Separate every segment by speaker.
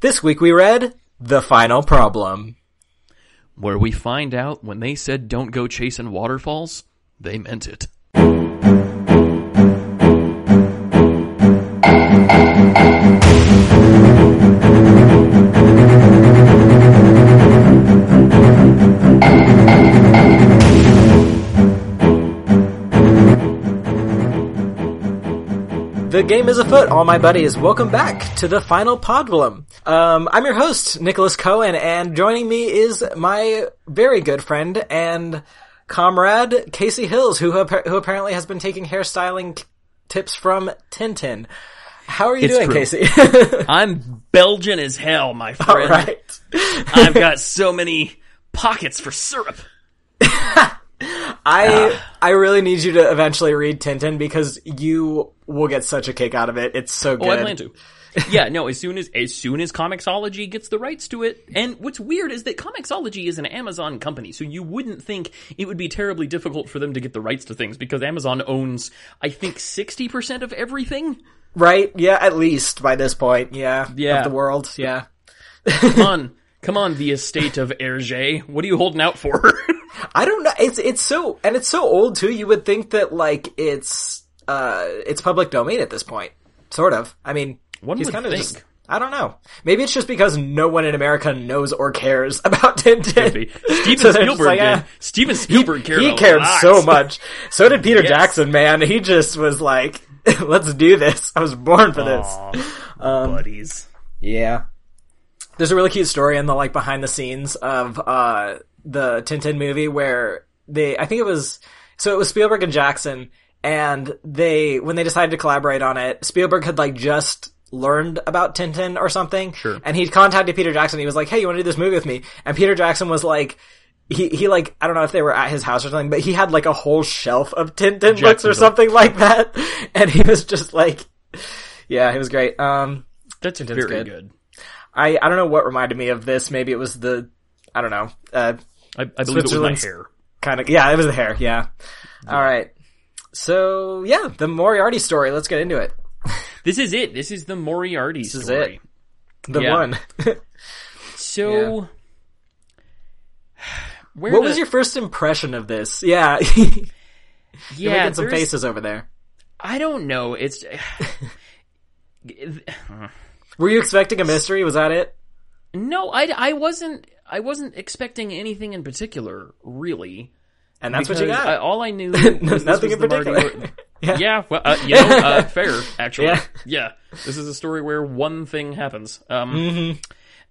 Speaker 1: This week we read The Final Problem.
Speaker 2: Where we find out when they said don't go chasing waterfalls, they meant it.
Speaker 1: The game is afoot, all my buddies. Welcome back to the final problem. Um, I'm your host, Nicholas Cohen, and joining me is my very good friend and comrade, Casey Hills, who, who apparently has been taking hairstyling tips from Tintin. How are you
Speaker 2: It's
Speaker 1: doing,
Speaker 2: true.
Speaker 1: Casey?
Speaker 2: I'm Belgian as hell, my friend.
Speaker 1: all right.
Speaker 2: I've got so many pockets for syrup.
Speaker 1: I I really need you to eventually read Tintin because you will get such a kick out of it. It's so good.
Speaker 2: Oh, I plan to. yeah, no, as soon as as soon as Comixology gets the rights to it, and what's weird is that Comixology is an Amazon company, so you wouldn't think it would be terribly difficult for them to get the rights to things because Amazon owns, I think, sixty percent of everything.
Speaker 1: Right? Yeah, at least by this point. Yeah.
Speaker 2: Yeah.
Speaker 1: Of the world. Yeah.
Speaker 2: Come on, come on, the estate of Hergé. What are you holding out for?
Speaker 1: I don't know. It's it's so and it's so old too. You would think that like it's uh it's public domain at this point. Sort of. I mean,
Speaker 2: One
Speaker 1: he's
Speaker 2: would
Speaker 1: kind of
Speaker 2: think.
Speaker 1: just. I don't know. Maybe it's just because no one in America knows or cares about Tintin.
Speaker 2: Steven
Speaker 1: So
Speaker 2: Spielberg
Speaker 1: like,
Speaker 2: did.
Speaker 1: eh.
Speaker 2: Steven Spielberg cared.
Speaker 1: He
Speaker 2: a
Speaker 1: cared
Speaker 2: lot.
Speaker 1: so much. So did Peter
Speaker 2: Yes.
Speaker 1: Jackson, man. He just was like, "Let's do this. I was born for this."
Speaker 2: Aw, buddies.
Speaker 1: Yeah. There's a really cute story in the like behind the scenes of uh the Tintin movie where they I think it was so it was Spielberg and Jackson and they when they decided to collaborate on it, Spielberg had like just learned about Tintin or something.
Speaker 2: Sure.
Speaker 1: And he contacted Peter Jackson. He was like, "Hey, you want to do this movie with me?" And Peter Jackson was like he, he like, I don't know if they were at his house or something, but he had like a whole shelf of Tintin books or something like that. And he was just like, yeah, it was great. Um,
Speaker 2: That's
Speaker 1: Tintin's
Speaker 2: very
Speaker 1: good.
Speaker 2: good.
Speaker 1: I, I don't know what reminded me of this. Maybe it was the, I don't know, uh,
Speaker 2: I, I believe it was my hair.
Speaker 1: kind of, yeah, it was the hair, yeah. Alright. So, yeah, the Moriarty story, let's get into it.
Speaker 2: This is it. This is the Moriarty
Speaker 1: is
Speaker 2: story.
Speaker 1: The
Speaker 2: Yeah.
Speaker 1: one.
Speaker 2: So, where
Speaker 1: what
Speaker 2: the-
Speaker 1: was your first impression of this? Yeah. You're
Speaker 2: yeah?
Speaker 1: making some
Speaker 2: there's-
Speaker 1: faces over there.
Speaker 2: I don't know. It's
Speaker 1: Were you expecting a mystery? Was that it?
Speaker 2: no. I, I wasn't. I wasn't expecting anything in particular, really.
Speaker 1: And that's what you got.
Speaker 2: I, all I knew was this
Speaker 1: Nothing in
Speaker 2: Marty
Speaker 1: particular. Yeah.
Speaker 2: yeah, well, uh, you know, uh, fair actually.
Speaker 1: Yeah.
Speaker 2: Yeah. this is a story where one thing happens. Um,
Speaker 1: Mm-hmm.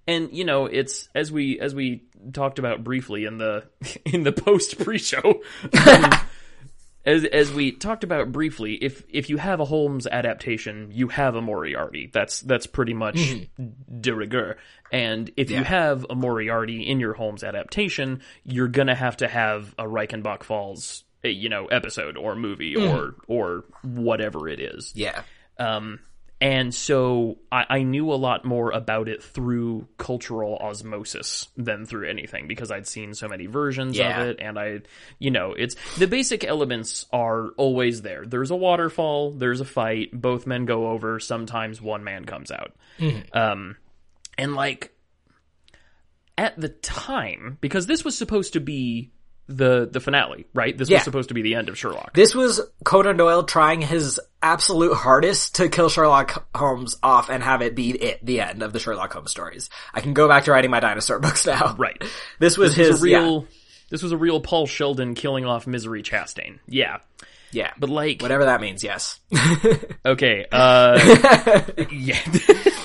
Speaker 2: and you know, it's as we as we talked about briefly in the in the post pre-show. Um, as as we talked about briefly, if if you have a Holmes adaptation, you have a Moriarty. That's that's pretty much de rigueur. And if you
Speaker 1: Mm-hmm.
Speaker 2: Have a Moriarty in your Holmes adaptation, you're gonna have to have a Reichenbach Falls, uh, you know, episode or movie or or whatever it is.
Speaker 1: Yeah.
Speaker 2: Um, and so I, I knew a lot more about it through cultural osmosis than through anything because I'd seen so many versions
Speaker 1: Yeah.
Speaker 2: of it and I, you know, it's the basic elements are always there. There's a waterfall, there's a fight, both men go over, sometimes one man comes out. Um, and like at the time, because this was supposed to be the the finale, right? This
Speaker 1: Yeah.
Speaker 2: was supposed to be the end of Sherlock.
Speaker 1: This was Conan Doyle trying his absolute hardest to kill Sherlock Holmes off and have it be it, the end of the Sherlock Holmes stories. I can go back to writing my dinosaur books now.
Speaker 2: Right.
Speaker 1: This was
Speaker 2: This
Speaker 1: his
Speaker 2: was a
Speaker 1: yeah.
Speaker 2: real this was a real Paul Sheldon killing off Misery Chastain. Yeah.
Speaker 1: Yeah.
Speaker 2: But like
Speaker 1: Whatever that means, yes.
Speaker 2: okay, uh yeah.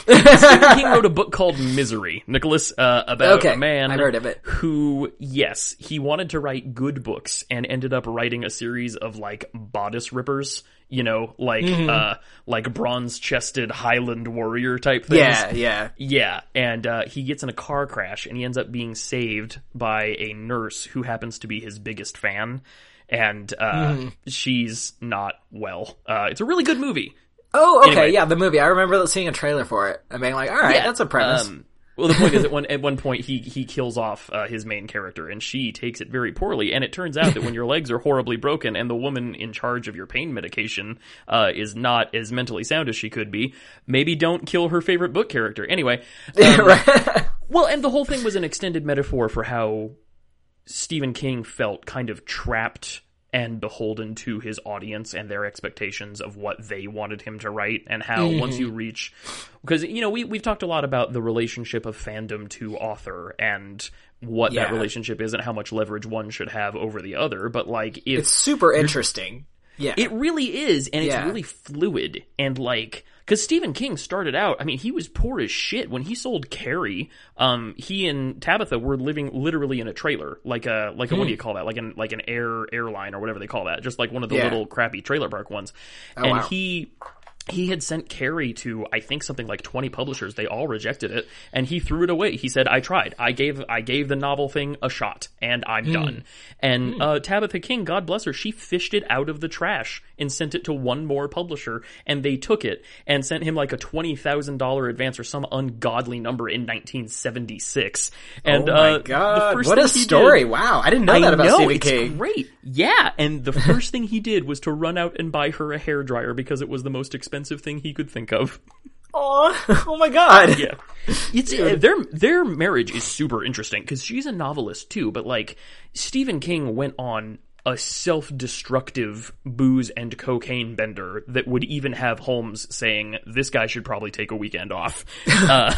Speaker 2: Stephen King wrote a book called Misery, Nicholas, uh, about
Speaker 1: Okay,
Speaker 2: a man
Speaker 1: I've heard of it.
Speaker 2: who, yes, he wanted to write good books and ended up writing a series of like bodice rippers, you know, like
Speaker 1: Mm-hmm.
Speaker 2: uh like bronze-chested Highland warrior type things.
Speaker 1: Yeah, yeah.
Speaker 2: Yeah, and uh, he gets in a car crash and he ends up being saved by a nurse who happens to be his biggest fan. And uh,
Speaker 1: Mm-hmm.
Speaker 2: she's not well. Uh, it's a really good movie.
Speaker 1: Oh, okay,
Speaker 2: Anyway.
Speaker 1: yeah, the movie. I remember seeing a trailer for it and being like, alright, that's a premise.
Speaker 2: Um, Well, the point is, at one at one point, he he kills off uh, his main character, and she takes it very poorly. And it turns out that when your legs are horribly broken, and the woman in charge of your pain medication uh, is not as mentally sound as she could be, maybe don't kill her favorite book character. Anyway, um, well, and the whole thing was an extended metaphor for how Stephen King felt kind of trapped and beholden to his audience and their expectations of what they wanted him to write and how mm-hmm. once you reach because you know we we've talked a lot about the relationship of fandom to author and what
Speaker 1: Yeah.
Speaker 2: that relationship is and how much leverage one should have over the other but like if
Speaker 1: It's super interesting. Yeah.
Speaker 2: it really is, and it's really fluid. And like, because Stephen King started out, I mean, he was poor as shit when he sold Carrie. Um, he and Tabitha were living literally in a trailer, like a like a what do you call that? Like an like an air airline or whatever they call that, just like one of the
Speaker 1: Yeah.
Speaker 2: little crappy trailer park ones. and
Speaker 1: wow.
Speaker 2: he. He had sent Carrie to I think something like 20 publishers. They all rejected it and he threw it away. He said, "I tried. I gave I gave the novel thing a shot and I'm done." And uh, Tabitha King, God bless her, she fished it out of the trash and sent it to one more publisher and they took it and sent him like a $20,000 advance or some ungodly number in 1976. And
Speaker 1: oh my
Speaker 2: uh,
Speaker 1: god! What a story!
Speaker 2: did-
Speaker 1: wow, I didn't know
Speaker 2: I
Speaker 1: that about
Speaker 2: know,
Speaker 1: Stephen
Speaker 2: it's
Speaker 1: King.
Speaker 2: great. Yeah, and the first thing he did was to run out and buy her a hairdryer because it was the most expensive thing he could think of.
Speaker 1: Oh, oh my god!
Speaker 2: Yeah, it's uh, their their marriage is super interesting because she's a novelist too, but like Stephen King went on a self-destructive booze and cocaine bender that would even have Holmes saying this guy should probably take a weekend off. Uh,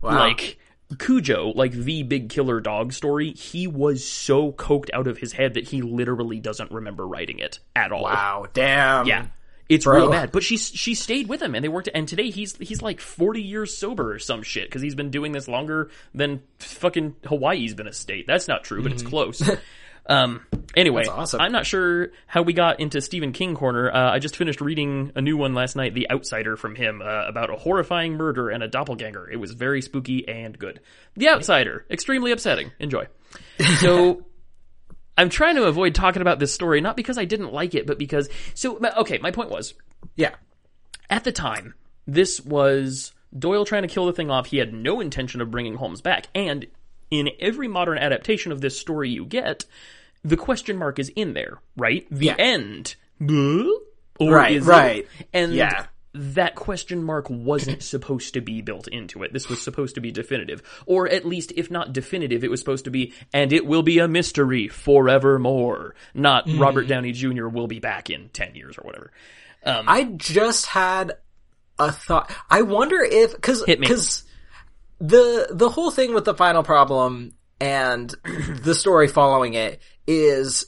Speaker 2: Like Cujo, like the big killer dog story, he was so coked out of his head that he literally doesn't remember writing it at all.
Speaker 1: Wow, damn.
Speaker 2: Yeah. It's
Speaker 1: Bro.
Speaker 2: real bad, but she she stayed with him, and they worked. And today he's he's like forty years sober or some shit because he's been doing this longer than fucking Hawaii's been a state. That's not true, but it's close. um. Anyway,
Speaker 1: awesome.
Speaker 2: I'm not sure how we got into Stephen King corner. Uh, I just finished reading a new one last night, The Outsider, from him uh, about a horrifying murder and a doppelganger. It was very spooky and good. The Outsider, extremely upsetting. Enjoy. So. I'm trying to avoid talking about this story, not because I didn't like it, but because, so, okay, my point was,
Speaker 1: yeah.
Speaker 2: at the time, this was Doyle trying to kill the thing off. He had no intention of bringing Holmes back. And in every modern adaptation of this story you get, the question mark is in there, right? The
Speaker 1: Yeah.
Speaker 2: end.
Speaker 1: Right,
Speaker 2: is it?
Speaker 1: right.
Speaker 2: And
Speaker 1: Yeah.
Speaker 2: that question mark wasn't supposed to be built into it. This was supposed to be definitive. Or at least, if not definitive, it was supposed to be, and it will be a mystery forevermore. Not
Speaker 1: Mm-hmm.
Speaker 2: Robert Downey Jr. will be back in 10 years or whatever.
Speaker 1: I just had a thought. I wonder if
Speaker 2: me.
Speaker 1: because the the whole thing with the final problem and the story following it is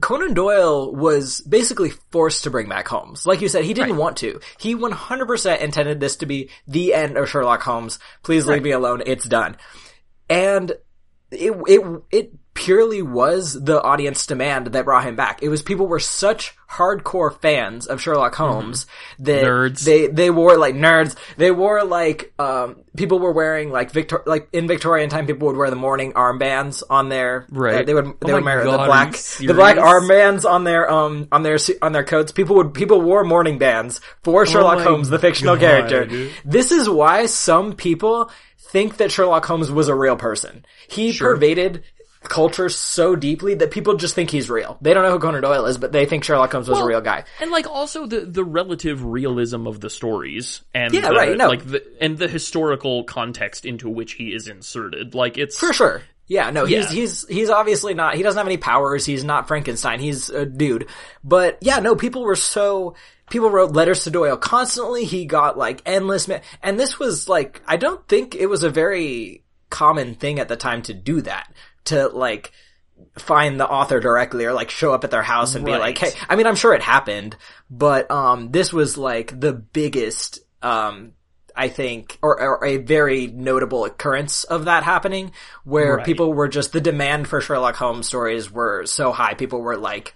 Speaker 1: Conan Doyle was basically forced to bring back Holmes. Like you said, he didn't want to. He 100% intended this to be the end of Sherlock Holmes. Please leave me alone. It's done. And it, it, it purely was the audience demand that brought him back. It was people were such hardcore fans of Sherlock Holmes that
Speaker 2: Nerds.
Speaker 1: they, they wore like nerds. They wore like, um, people were wearing like Victor, like in Victorian time, people would wear the mourning armbands on their,
Speaker 2: Right.
Speaker 1: uh, they would, they
Speaker 2: Oh
Speaker 1: would wear
Speaker 2: God,
Speaker 1: the black, the black armbands on their, um, on their, on their coats. People would, people wore mourning bands for Sherlock
Speaker 2: my
Speaker 1: Holmes, the fictional
Speaker 2: God.
Speaker 1: character. This is why some people think that Sherlock Holmes was a real person. He pervaded culture so deeply that people just think he's real. They don't know who Conan Doyle is, but they think Sherlock Holmes was a real guy.
Speaker 2: And like also the the relative realism of the stories and
Speaker 1: Yeah,
Speaker 2: the,
Speaker 1: right, no.
Speaker 2: like the and the historical context into which he is inserted. Like it's
Speaker 1: For sure. Yeah, no,
Speaker 2: Yeah.
Speaker 1: he's he's he's obviously not. He doesn't have any powers. He's not Frankenstein. He's a dude. But yeah, no, people were so. People wrote letters to Doyle constantly. He got like endless, ma- and this was like I don't think it was a very common thing at the time to do that. To like find the author directly or like show up at their house and be like, hey, I mean, I'm sure it happened, but, um, this was like the biggest, um, I think, or, or a very notable occurrence of that happening where
Speaker 2: Right.
Speaker 1: people were just, the demand for Sherlock Holmes stories were so high. People were like,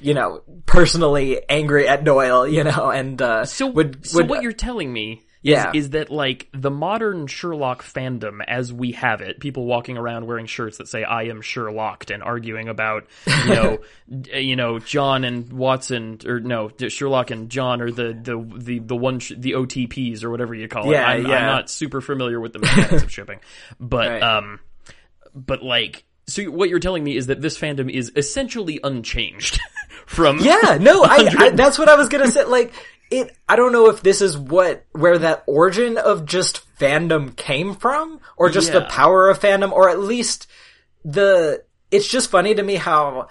Speaker 1: you know, personally angry at Doyle, you know, and, uh,
Speaker 2: so
Speaker 1: would,
Speaker 2: so
Speaker 1: would,
Speaker 2: what you're telling me
Speaker 1: Yeah.
Speaker 2: is that like the modern Sherlock fandom as we have it, people walking around wearing shirts that say "I am Sherlocked" and arguing about you know you know John and Watson or no Sherlock and John or the the the the one sh- the OTPs or whatever you call it.
Speaker 1: Yeah,
Speaker 2: I'm,
Speaker 1: yeah.
Speaker 2: I'm not super familiar with the mechanics of shipping, but
Speaker 1: Right.
Speaker 2: um, but like. So what you're telling me is that this fandom is essentially unchanged from
Speaker 1: Yeah, no, I, I that's what I was gonna say. Like it, I don't know if this is what where that origin of just fandom came from, or just the power of fandom, or at least the. It's just funny to me how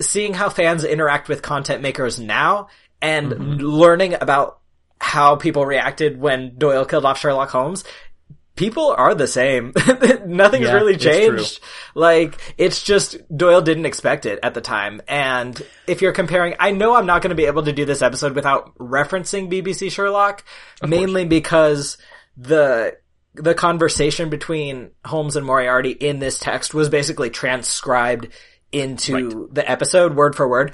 Speaker 1: seeing how fans interact with content makers now and
Speaker 2: Mm-hmm.
Speaker 1: learning about how people reacted when Doyle killed off Sherlock Holmes. People are the same. Nothing's
Speaker 2: Yeah,
Speaker 1: really
Speaker 2: it's
Speaker 1: changed. Like, it's just Doyle didn't expect it at the time. And if you're comparing, I know I'm not going to be able to do this episode without referencing BBC Sherlock, mainly because the the conversation between Holmes and Moriarty in this text was basically transcribed into the episode word for word.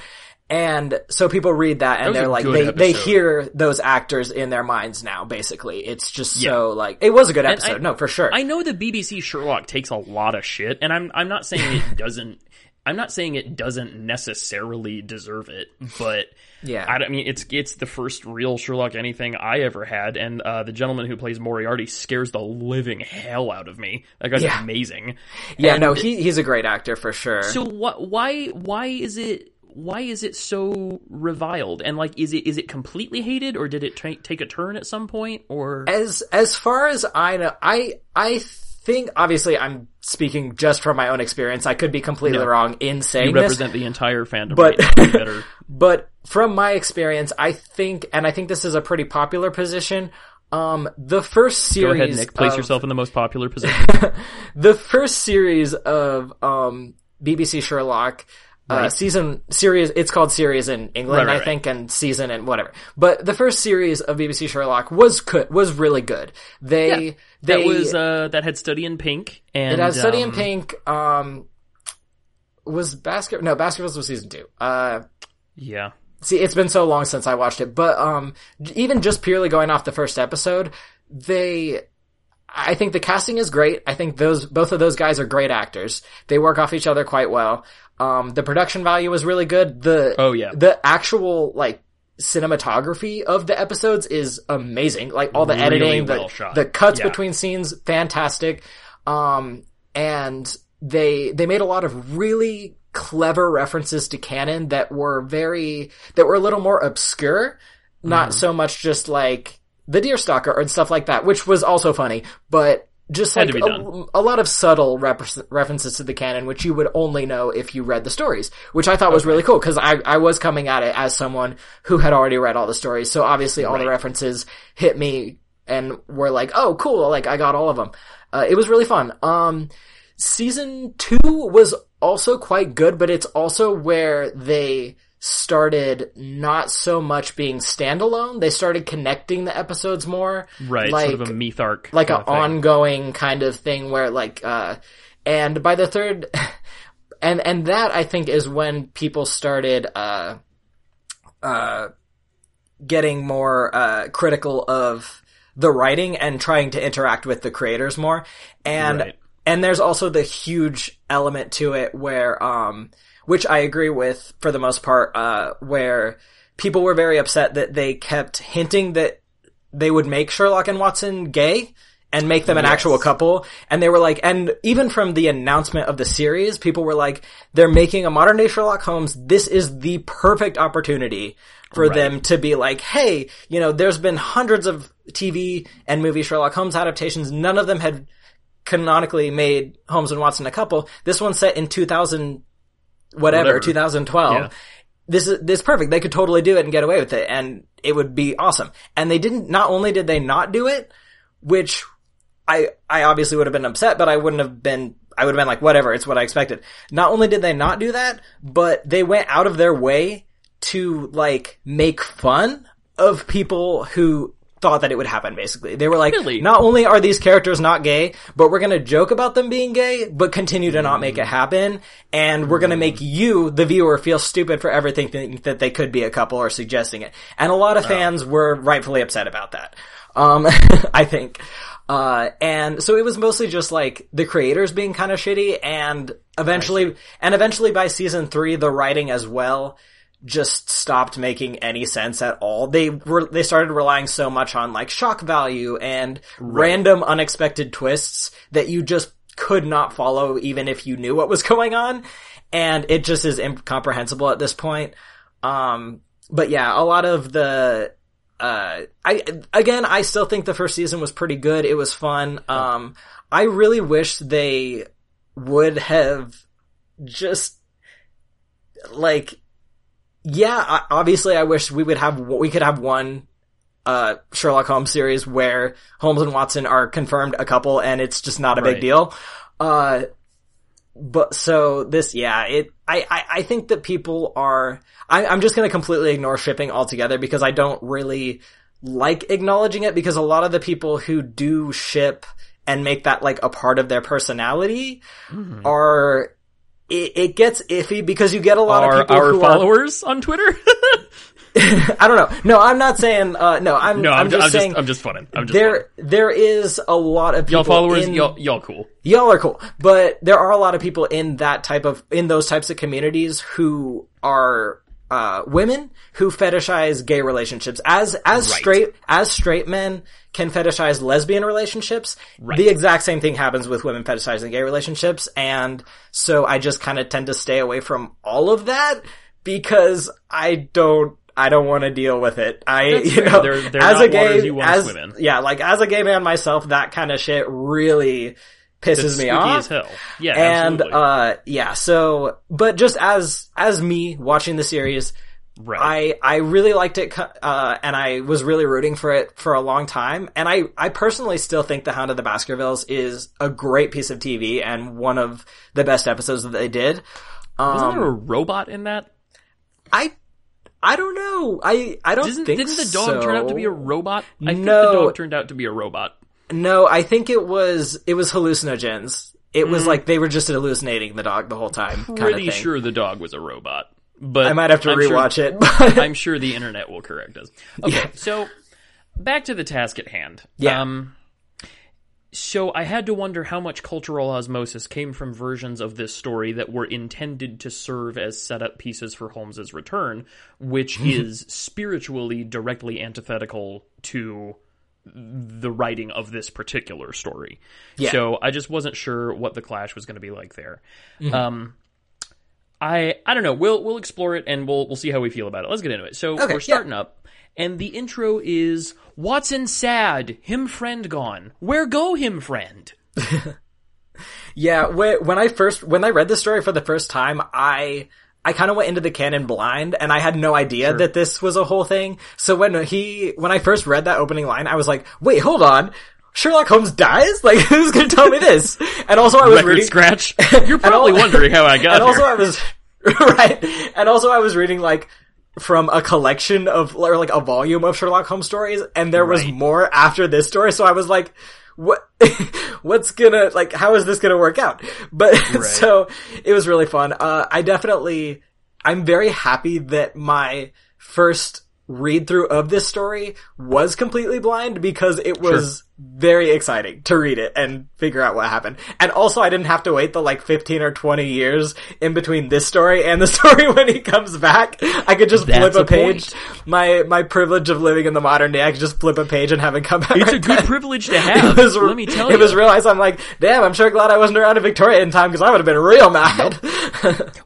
Speaker 1: And so people read that and
Speaker 2: was
Speaker 1: they're like, they, they hear those actors in their minds now, basically. It's just so like, it was a good episode.
Speaker 2: I-
Speaker 1: no, for sure.
Speaker 2: I know the BBC Sherlock takes a lot of shit, and I'm I'm not saying it doesn't. I'm not saying it doesn't necessarily deserve it, but
Speaker 1: Yeah.
Speaker 2: I, don't- I mean it's it's the first real Sherlock anything I ever had, and uh, the gentleman who plays Moriarty scares the living hell out of me. That guy's
Speaker 1: Yeah.
Speaker 2: amazing.
Speaker 1: yeah,
Speaker 2: And
Speaker 1: no, he, he's a great actor for sure.
Speaker 2: So what? Why? Why is it? Why is it so reviled? And like, is it is it completely hated, or did it tra- take a turn at some point? Or
Speaker 1: as as far as I know, I I think obviously I'm speaking just from my own experience. I could be completely
Speaker 2: No.
Speaker 1: wrong in
Speaker 2: you
Speaker 1: saying this,
Speaker 2: represent the entire fandom,
Speaker 1: But-
Speaker 2: right.
Speaker 1: But from my experience, I think, and I think this is a pretty popular position. Um, the first
Speaker 2: go
Speaker 1: series,
Speaker 2: ahead, Nick. Place
Speaker 1: of-
Speaker 2: yourself in the most popular position.
Speaker 1: the first series of um BBC Sherlock. Uh, season series, it's called series in England,
Speaker 2: Right, right,
Speaker 1: I
Speaker 2: right.
Speaker 1: think, and season and whatever. But the first series of BBC Sherlock was good, was really good. They, they,
Speaker 2: that was uh, that had Study in Pink, and
Speaker 1: It has Study in
Speaker 2: um,
Speaker 1: Pink. Um, was basket? No, Baskervilles was season two. Uh,
Speaker 2: Yeah,
Speaker 1: see, it's been so long since I watched it, but um, even just purely going off the first episode, they. I think the casting is great. I think those both of those guys are great actors. They work off each other quite well. Um, the production value was really good. The
Speaker 2: Oh, yeah.
Speaker 1: the actual like cinematography of the episodes is amazing. Like all the
Speaker 2: Really
Speaker 1: editing,
Speaker 2: well
Speaker 1: the
Speaker 2: shot.
Speaker 1: the cuts
Speaker 2: Yeah.
Speaker 1: between scenes, fantastic. Um, and they they made a lot of really clever references to canon that were very that were a little more obscure, not
Speaker 2: Mm-hmm.
Speaker 1: so much just like the Deerstalker and stuff like that, which was also funny, but just
Speaker 2: Had
Speaker 1: like a, a lot of subtle rep- references to the canon, which you would only know if you read the stories, which I thought was really cool because I, I was coming at it as someone who had already read all the stories. So obviously all the references hit me and were like, oh, cool. Like I got all of them. Uh, it was really fun. Um, season two was also quite good, but it's also where they started not so much being standalone. They started connecting the episodes more.
Speaker 2: right.
Speaker 1: Like,
Speaker 2: sort of a myth arc,
Speaker 1: like an ongoing kind of thing where like, uh, and by the third, and, and that I think is when people started, uh, uh, getting more, uh, critical of the writing and trying to interact with the creators more. And,
Speaker 2: Right.
Speaker 1: and there's also the huge element to it where, um, which I agree with for the most part, uh, where people were very upset that they kept hinting that they would make Sherlock and Watson gay and make them an actual couple. And they were like, and even from the announcement of the series, people were like, they're making a modern day Sherlock Holmes. This is the perfect opportunity for
Speaker 2: Right.
Speaker 1: them to be like, hey, you know, there's been hundreds of TV and movie Sherlock Holmes adaptations. None of them had canonically made Holmes and Watson a couple. This one's set in 2000, whatever,
Speaker 2: Whatever.
Speaker 1: 2012
Speaker 2: Yeah.
Speaker 1: this is this is perfect. They could totally do it and get away with it, and it would be awesome. And they didn't. Not only did they not do it, which I I obviously would have been upset, but I wouldn't have been. I would have been like, whatever. It's what I expected. Not only did they not do that, but they went out of their way to like make fun of people who thought that it would happen basically. They were like,
Speaker 2: Really?
Speaker 1: not only are these characters not gay, but we're gonna joke about them being gay, but continue to not make it happen, and we're gonna make you, the viewer, feel stupid for everything think that they could be a couple or suggesting it. And a lot of fans were rightfully upset about that. Um, I think. Uh, and so it was mostly just like the creators being kind of shitty and eventually, and eventually by season three, the writing as well just stopped making any sense at all. They were, they started relying so much on like shock value and random unexpected twists that you just could not follow even if you knew what was going on. And it just is incomprehensible at this point. Um, but yeah, a lot of the, uh, I, again, I still think the first season was pretty good. It was fun. Um, I really wish they would have just, like, yeah, obviously I wish we would have, we could have one, uh, Sherlock Holmes series where Holmes and Watson are confirmed a couple and it's just not a
Speaker 2: Right.
Speaker 1: big deal. Uh, but so this, yeah, it, I, I, I think that people are, I, I'm just gonna completely ignore shipping altogether because I don't really like acknowledging it because a lot of the people who do ship and make that like a part of their personality are, it, it gets iffy because you get a lot of people
Speaker 2: our
Speaker 1: who are,
Speaker 2: followers on Twitter?
Speaker 1: I don't know. No, I'm not saying, uh, no, I'm,
Speaker 2: no,
Speaker 1: I'm,
Speaker 2: I'm,
Speaker 1: just
Speaker 2: I'm
Speaker 1: saying
Speaker 2: just I'm just funning. I'm just
Speaker 1: there, there is a lot of people
Speaker 2: y'all followers,
Speaker 1: in,
Speaker 2: y'all y'all cool.
Speaker 1: y'all are cool, but there are a lot of people in that type of in those types of communities who are uh, women who fetishize gay relationships as as
Speaker 2: Right.
Speaker 1: straight as straight men can fetishize lesbian relationships. The exact same thing happens with women fetishizing gay relationships, and so I just kind of tend to stay away from all of that because I don't. I don't want to deal with it. I,
Speaker 2: That's
Speaker 1: you
Speaker 2: fair.
Speaker 1: know,
Speaker 2: They're- they're
Speaker 1: as a gay,
Speaker 2: waters you wanna
Speaker 1: as yeah, like as a gay man myself, that kind of shit really pisses me off.
Speaker 2: Yeah,
Speaker 1: and uh, yeah, so but just as as me watching the series,
Speaker 2: right.
Speaker 1: I I really liked it, uh, and I was really rooting for it for a long time. And I I personally still think the Hound of the Baskervilles is a great piece of TV and one of the best episodes that they did.
Speaker 2: Wasn't
Speaker 1: Um,
Speaker 2: there a robot in that?
Speaker 1: I I don't know. I I don't
Speaker 2: Didn't,
Speaker 1: think
Speaker 2: didn't the dog turn out to be a robot? I think the dog turned out to be a robot.
Speaker 1: No, I think it was it was hallucinogens. It
Speaker 2: Mm.
Speaker 1: was like they were just hallucinating the dog the whole time. Kind
Speaker 2: Pretty
Speaker 1: of thing.
Speaker 2: sure the dog was a robot. But
Speaker 1: I might have to
Speaker 2: I'm sure-
Speaker 1: rewatch it. But
Speaker 2: I'm sure the internet will correct us. Okay, so back to the task at hand.
Speaker 1: Yeah.
Speaker 2: Um, so I had to wonder how much cultural osmosis came from versions of this story that were intended to serve as setup pieces for Holmes's return, which is spiritually directly antithetical to the writing of this particular story.
Speaker 1: Yeah.
Speaker 2: So I just wasn't sure what the clash was going to be like there. Um, I I don't know. We'll we'll explore it and we'll we'll see how we feel about it. Let's get into it. So
Speaker 1: Okay,
Speaker 2: we're starting up, and the intro is Watson sad, him friend gone. Where go him friend?
Speaker 1: yeah, whe- when I first when I read the story for the first time, I I kind of went into the canon blind, and I had no idea that this was a whole thing. So when he when I first read that opening line, I was like, wait, hold on. Sherlock Holmes dies? Like, who's gonna tell me this? And also I was
Speaker 2: Record
Speaker 1: reading,
Speaker 2: scratch. You're probably
Speaker 1: al-
Speaker 2: wondering how I got it.
Speaker 1: and also. I was right, and also I was reading like from a collection of or like a volume of Sherlock Holmes stories, and there was more after this story. So I was like, what? What's gonna like? How is this gonna work out? But so it was really fun. Uh, I definitely, I'm very happy that my first read through of this story was completely blind because it was very exciting to read it and figure out what happened. And also I didn't have to wait the like 15 or 20 years in between this story and the story when he comes back. I could just
Speaker 2: That's
Speaker 1: flip a
Speaker 2: a
Speaker 1: page.
Speaker 2: point.
Speaker 1: My, my privilege of living in the modern day, I could just flip a page and have it come back.
Speaker 2: It's a good
Speaker 1: then.
Speaker 2: privilege to have.
Speaker 1: was,
Speaker 2: Let me tell
Speaker 1: it
Speaker 2: you.
Speaker 1: was realized I'm like, damn, I'm sure glad I wasn't around in Victoria in time because I would have been real mad.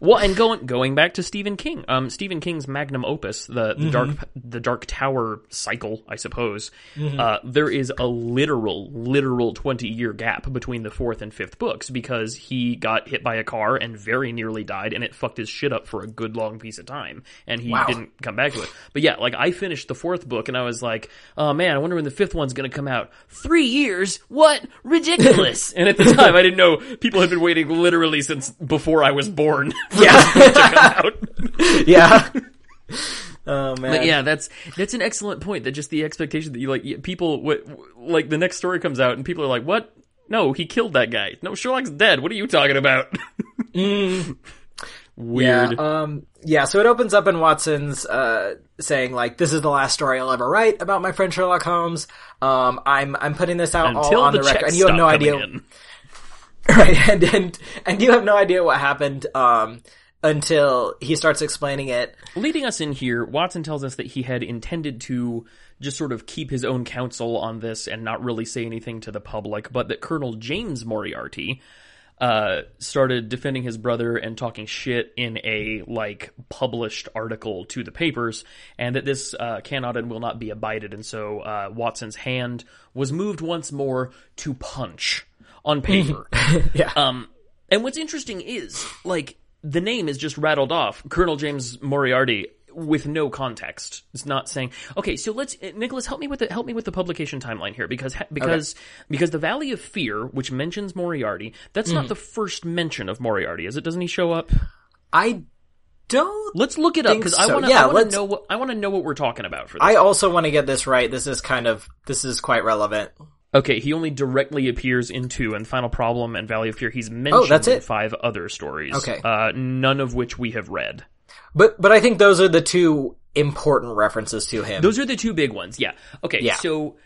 Speaker 2: Well, and going going back to Stephen King, um, Stephen King's magnum opus, the, the dark the Dark Tower cycle, I suppose. Uh, there is a literal literal twenty year gap between the fourth and fifth books because he got hit by a car and very nearly died, and it fucked his shit up for a good long piece of time, and he
Speaker 1: Wow.
Speaker 2: didn't come back to it. But yeah, like I finished the fourth book, and I was like, oh man, I wonder when the fifth one's gonna come out. Three years? What? Ridiculous! and at the time, I didn't know people had been waiting literally since before I was born. for
Speaker 1: Yeah.
Speaker 2: to come out.
Speaker 1: yeah. Oh man.
Speaker 2: But yeah, that's that's an excellent point. That just the expectation that you like people what like the next story comes out and people are like, "What? No, he killed that guy. No, Sherlock's dead. What are you talking about?" Weird.
Speaker 1: Yeah, um, yeah, so it opens up in Watson's uh, saying like, "This is the last story I'll ever write about my friend Sherlock Holmes. Um, I'm I'm putting this out
Speaker 2: Until
Speaker 1: all on
Speaker 2: the,
Speaker 1: the, record, and you have no idea,
Speaker 2: in.
Speaker 1: right? And, and and you have no idea what happened um, until he starts explaining it.
Speaker 2: Leading us in here, Watson tells us that he had intended to just sort of keep his own counsel on this and not really say anything to the public, but that Colonel James Moriarty uh, started defending his brother and talking shit in a like published article to the papers, and that this uh, cannot and will not be abided. And so uh, Watson's hand was moved once more to punch on paper.
Speaker 1: Yeah,
Speaker 2: Um, and what's interesting is, like, the name is just rattled off. Colonel James Moriarty with no context. It's not saying, okay, so let's, uh, Nicholas, help me with the, help me with the publication timeline here because, because, because the Valley of Fear, which mentions Moriarty, that's
Speaker 1: Mm.
Speaker 2: not the first mention of Moriarty, is it? Doesn't he show up?
Speaker 1: I don't.
Speaker 2: Let's look it up because I want to,
Speaker 1: Yeah,
Speaker 2: I want to know what, I want to know what we're talking about for this.
Speaker 1: I also want to get this right. This is kind of this is quite relevant.
Speaker 2: Okay, he only directly appears in two, and Final Problem and Valley of Fear. He's mentioned
Speaker 1: Oh, that's
Speaker 2: in
Speaker 1: it?
Speaker 2: five other stories.
Speaker 1: Okay.
Speaker 2: uh, none of which we have read.
Speaker 1: But but I think those are the two important references to him.
Speaker 2: Those are the two big ones. Yeah. Okay.
Speaker 1: Yeah.
Speaker 2: So.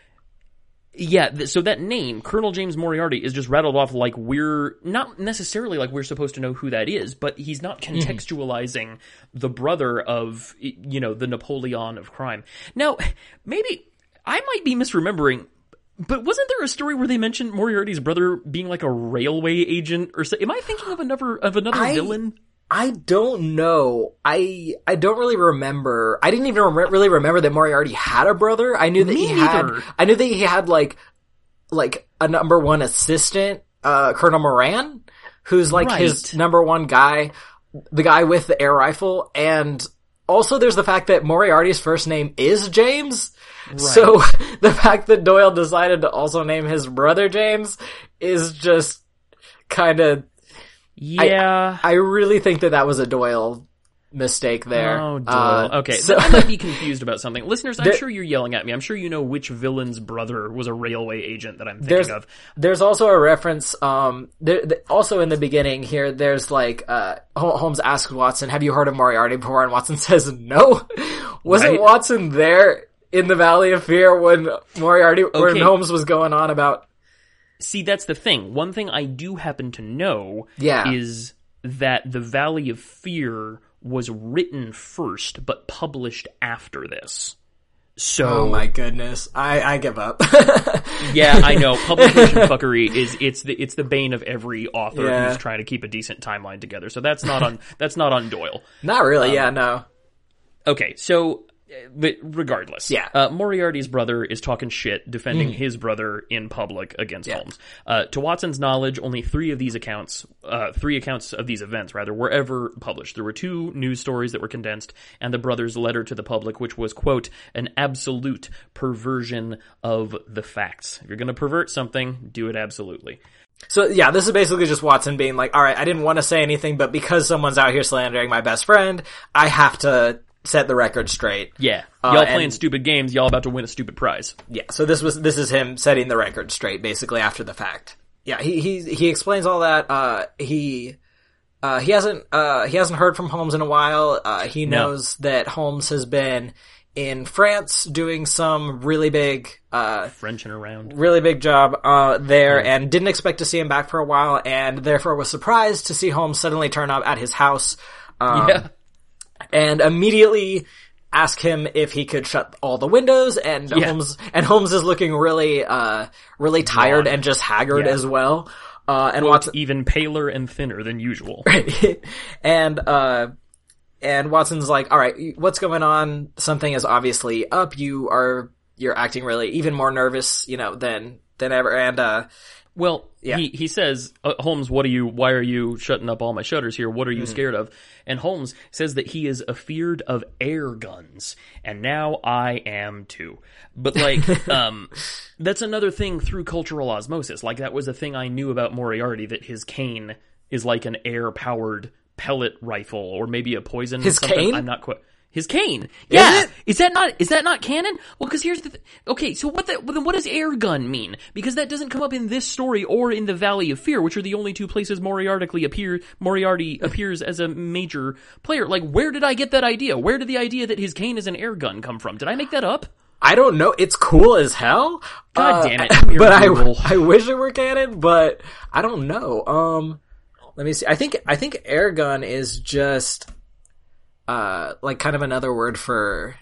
Speaker 2: Yeah, th- so that name, Colonel James Moriarty, is just rattled off like we're not necessarily like we're supposed to know who that is, but he's not
Speaker 1: Mm-hmm.
Speaker 2: contextualizing the brother of, you know, the Napoleon of crime. Now, maybe I might be misremembering, but wasn't there a story where they mentioned Moriarty's brother being like a railway agent or so? Am I thinking of another of another
Speaker 1: I-
Speaker 2: villain?
Speaker 1: I don't know. I I don't really remember. I didn't even rem- really remember that Moriarty had a brother. I knew that
Speaker 2: Me
Speaker 1: he had. I knew that he had like like a number one assistant, uh, Colonel Moran, who's like his number one guy, the guy with the air rifle, and also there's the fact that Moriarty's first name is James. So the fact that Doyle decided to also name his brother James is just kind of
Speaker 2: Yeah.
Speaker 1: I really think that that was a Doyle mistake there.
Speaker 2: Oh, Doyle.
Speaker 1: Uh,
Speaker 2: okay,
Speaker 1: so-
Speaker 2: I might be confused about something. Listeners, I'm
Speaker 1: There-
Speaker 2: sure you're yelling at me. I'm sure you know which villain's brother was a railway agent that I'm thinking
Speaker 1: there's
Speaker 2: of.
Speaker 1: there's also a reference. Um, there, th- also in the beginning here, there's like uh, Holmes asks Watson, "Have you heard of Moriarty before?" And Watson says, "No." Wasn't
Speaker 2: Right.
Speaker 1: Watson there in the Valley of Fear when Moriarty, when Holmes was going on about?
Speaker 2: See, that's the thing. One thing I do happen to know
Speaker 1: Yeah.
Speaker 2: is that the Valley of Fear was written first, but published after this. So,
Speaker 1: Oh my goodness, I I give up.
Speaker 2: yeah, I know publication fuckery is it's the it's the bane of every author
Speaker 1: Yeah.
Speaker 2: who's trying to keep a decent timeline together. So that's not on that's not on Doyle.
Speaker 1: Not really.
Speaker 2: Um,
Speaker 1: yeah, no.
Speaker 2: Okay, so but regardless,
Speaker 1: Yeah.
Speaker 2: uh, Moriarty's brother is talking shit, defending his brother in public against
Speaker 1: Yeah.
Speaker 2: Holmes. Uh, to Watson's knowledge, only three of these accounts, uh, three accounts of these events, rather, were ever published. There were two news stories that were condensed, and the brother's letter to the public, which was quote an absolute perversion of the facts. If you're going to pervert something, do it absolutely.
Speaker 1: So yeah, this is basically just Watson being like, all right, I didn't want to say anything, but because someone's out here slandering my best friend, I have to set the record straight.
Speaker 2: Yeah,
Speaker 1: Uh,
Speaker 2: y'all
Speaker 1: and-
Speaker 2: playing stupid games, y'all about to win a stupid prize.
Speaker 1: Yeah, so this was this is him setting the record straight, basically after the fact. Yeah, he he he explains all that. Uh, he uh, he hasn't uh, he hasn't heard from Holmes in a while. Uh, he
Speaker 2: No.
Speaker 1: knows that Holmes has been in France doing some really big uh,
Speaker 2: Frenching around.
Speaker 1: really big job uh, there and didn't expect to see him back for a while and therefore was surprised to see Holmes suddenly turn up at his house um,
Speaker 2: Yeah.
Speaker 1: And immediately ask him if he could shut all the windows and
Speaker 2: Yeah.
Speaker 1: Holmes and Holmes is looking really uh really tired and just haggard
Speaker 2: Yeah.
Speaker 1: as well uh and Watson
Speaker 2: even paler and thinner than usual.
Speaker 1: and uh and Watson's like, "All right, what's going on? Something is obviously up. You are you're acting really even more nervous, you know, than than ever." And uh
Speaker 2: Well,
Speaker 1: Yeah.
Speaker 2: he he says, uh, Holmes, what are you? Why are you shutting up all my shutters here? What are you scared of? And Holmes says that he is afeared of air guns, and now I am too. But like, um, that's another thing through cultural osmosis. Like that was a thing I knew about Moriarty that his cane is like an air powered pellet rifle, or maybe a poison.
Speaker 1: His
Speaker 2: something.
Speaker 1: cane?
Speaker 2: I'm not quite. His cane. Yeah.
Speaker 1: it?
Speaker 2: Is that not is that not canon? Well, because here's the th- okay. So what the well, then what does air gun mean? Because that doesn't come up in this story or in the Valley of Fear, which are the only two places Moriarty appear Moriarty appears as a major player. Like, where did I get that idea? Where did the idea that his cane is an air gun come from? Did I make that up?
Speaker 1: I don't know. It's cool as hell.
Speaker 2: God
Speaker 1: Uh,
Speaker 2: damn it.
Speaker 1: But I, I wish it were canon, but I don't know. Um, let me see. I think, I think air gun is just, uh, like kind of another word for,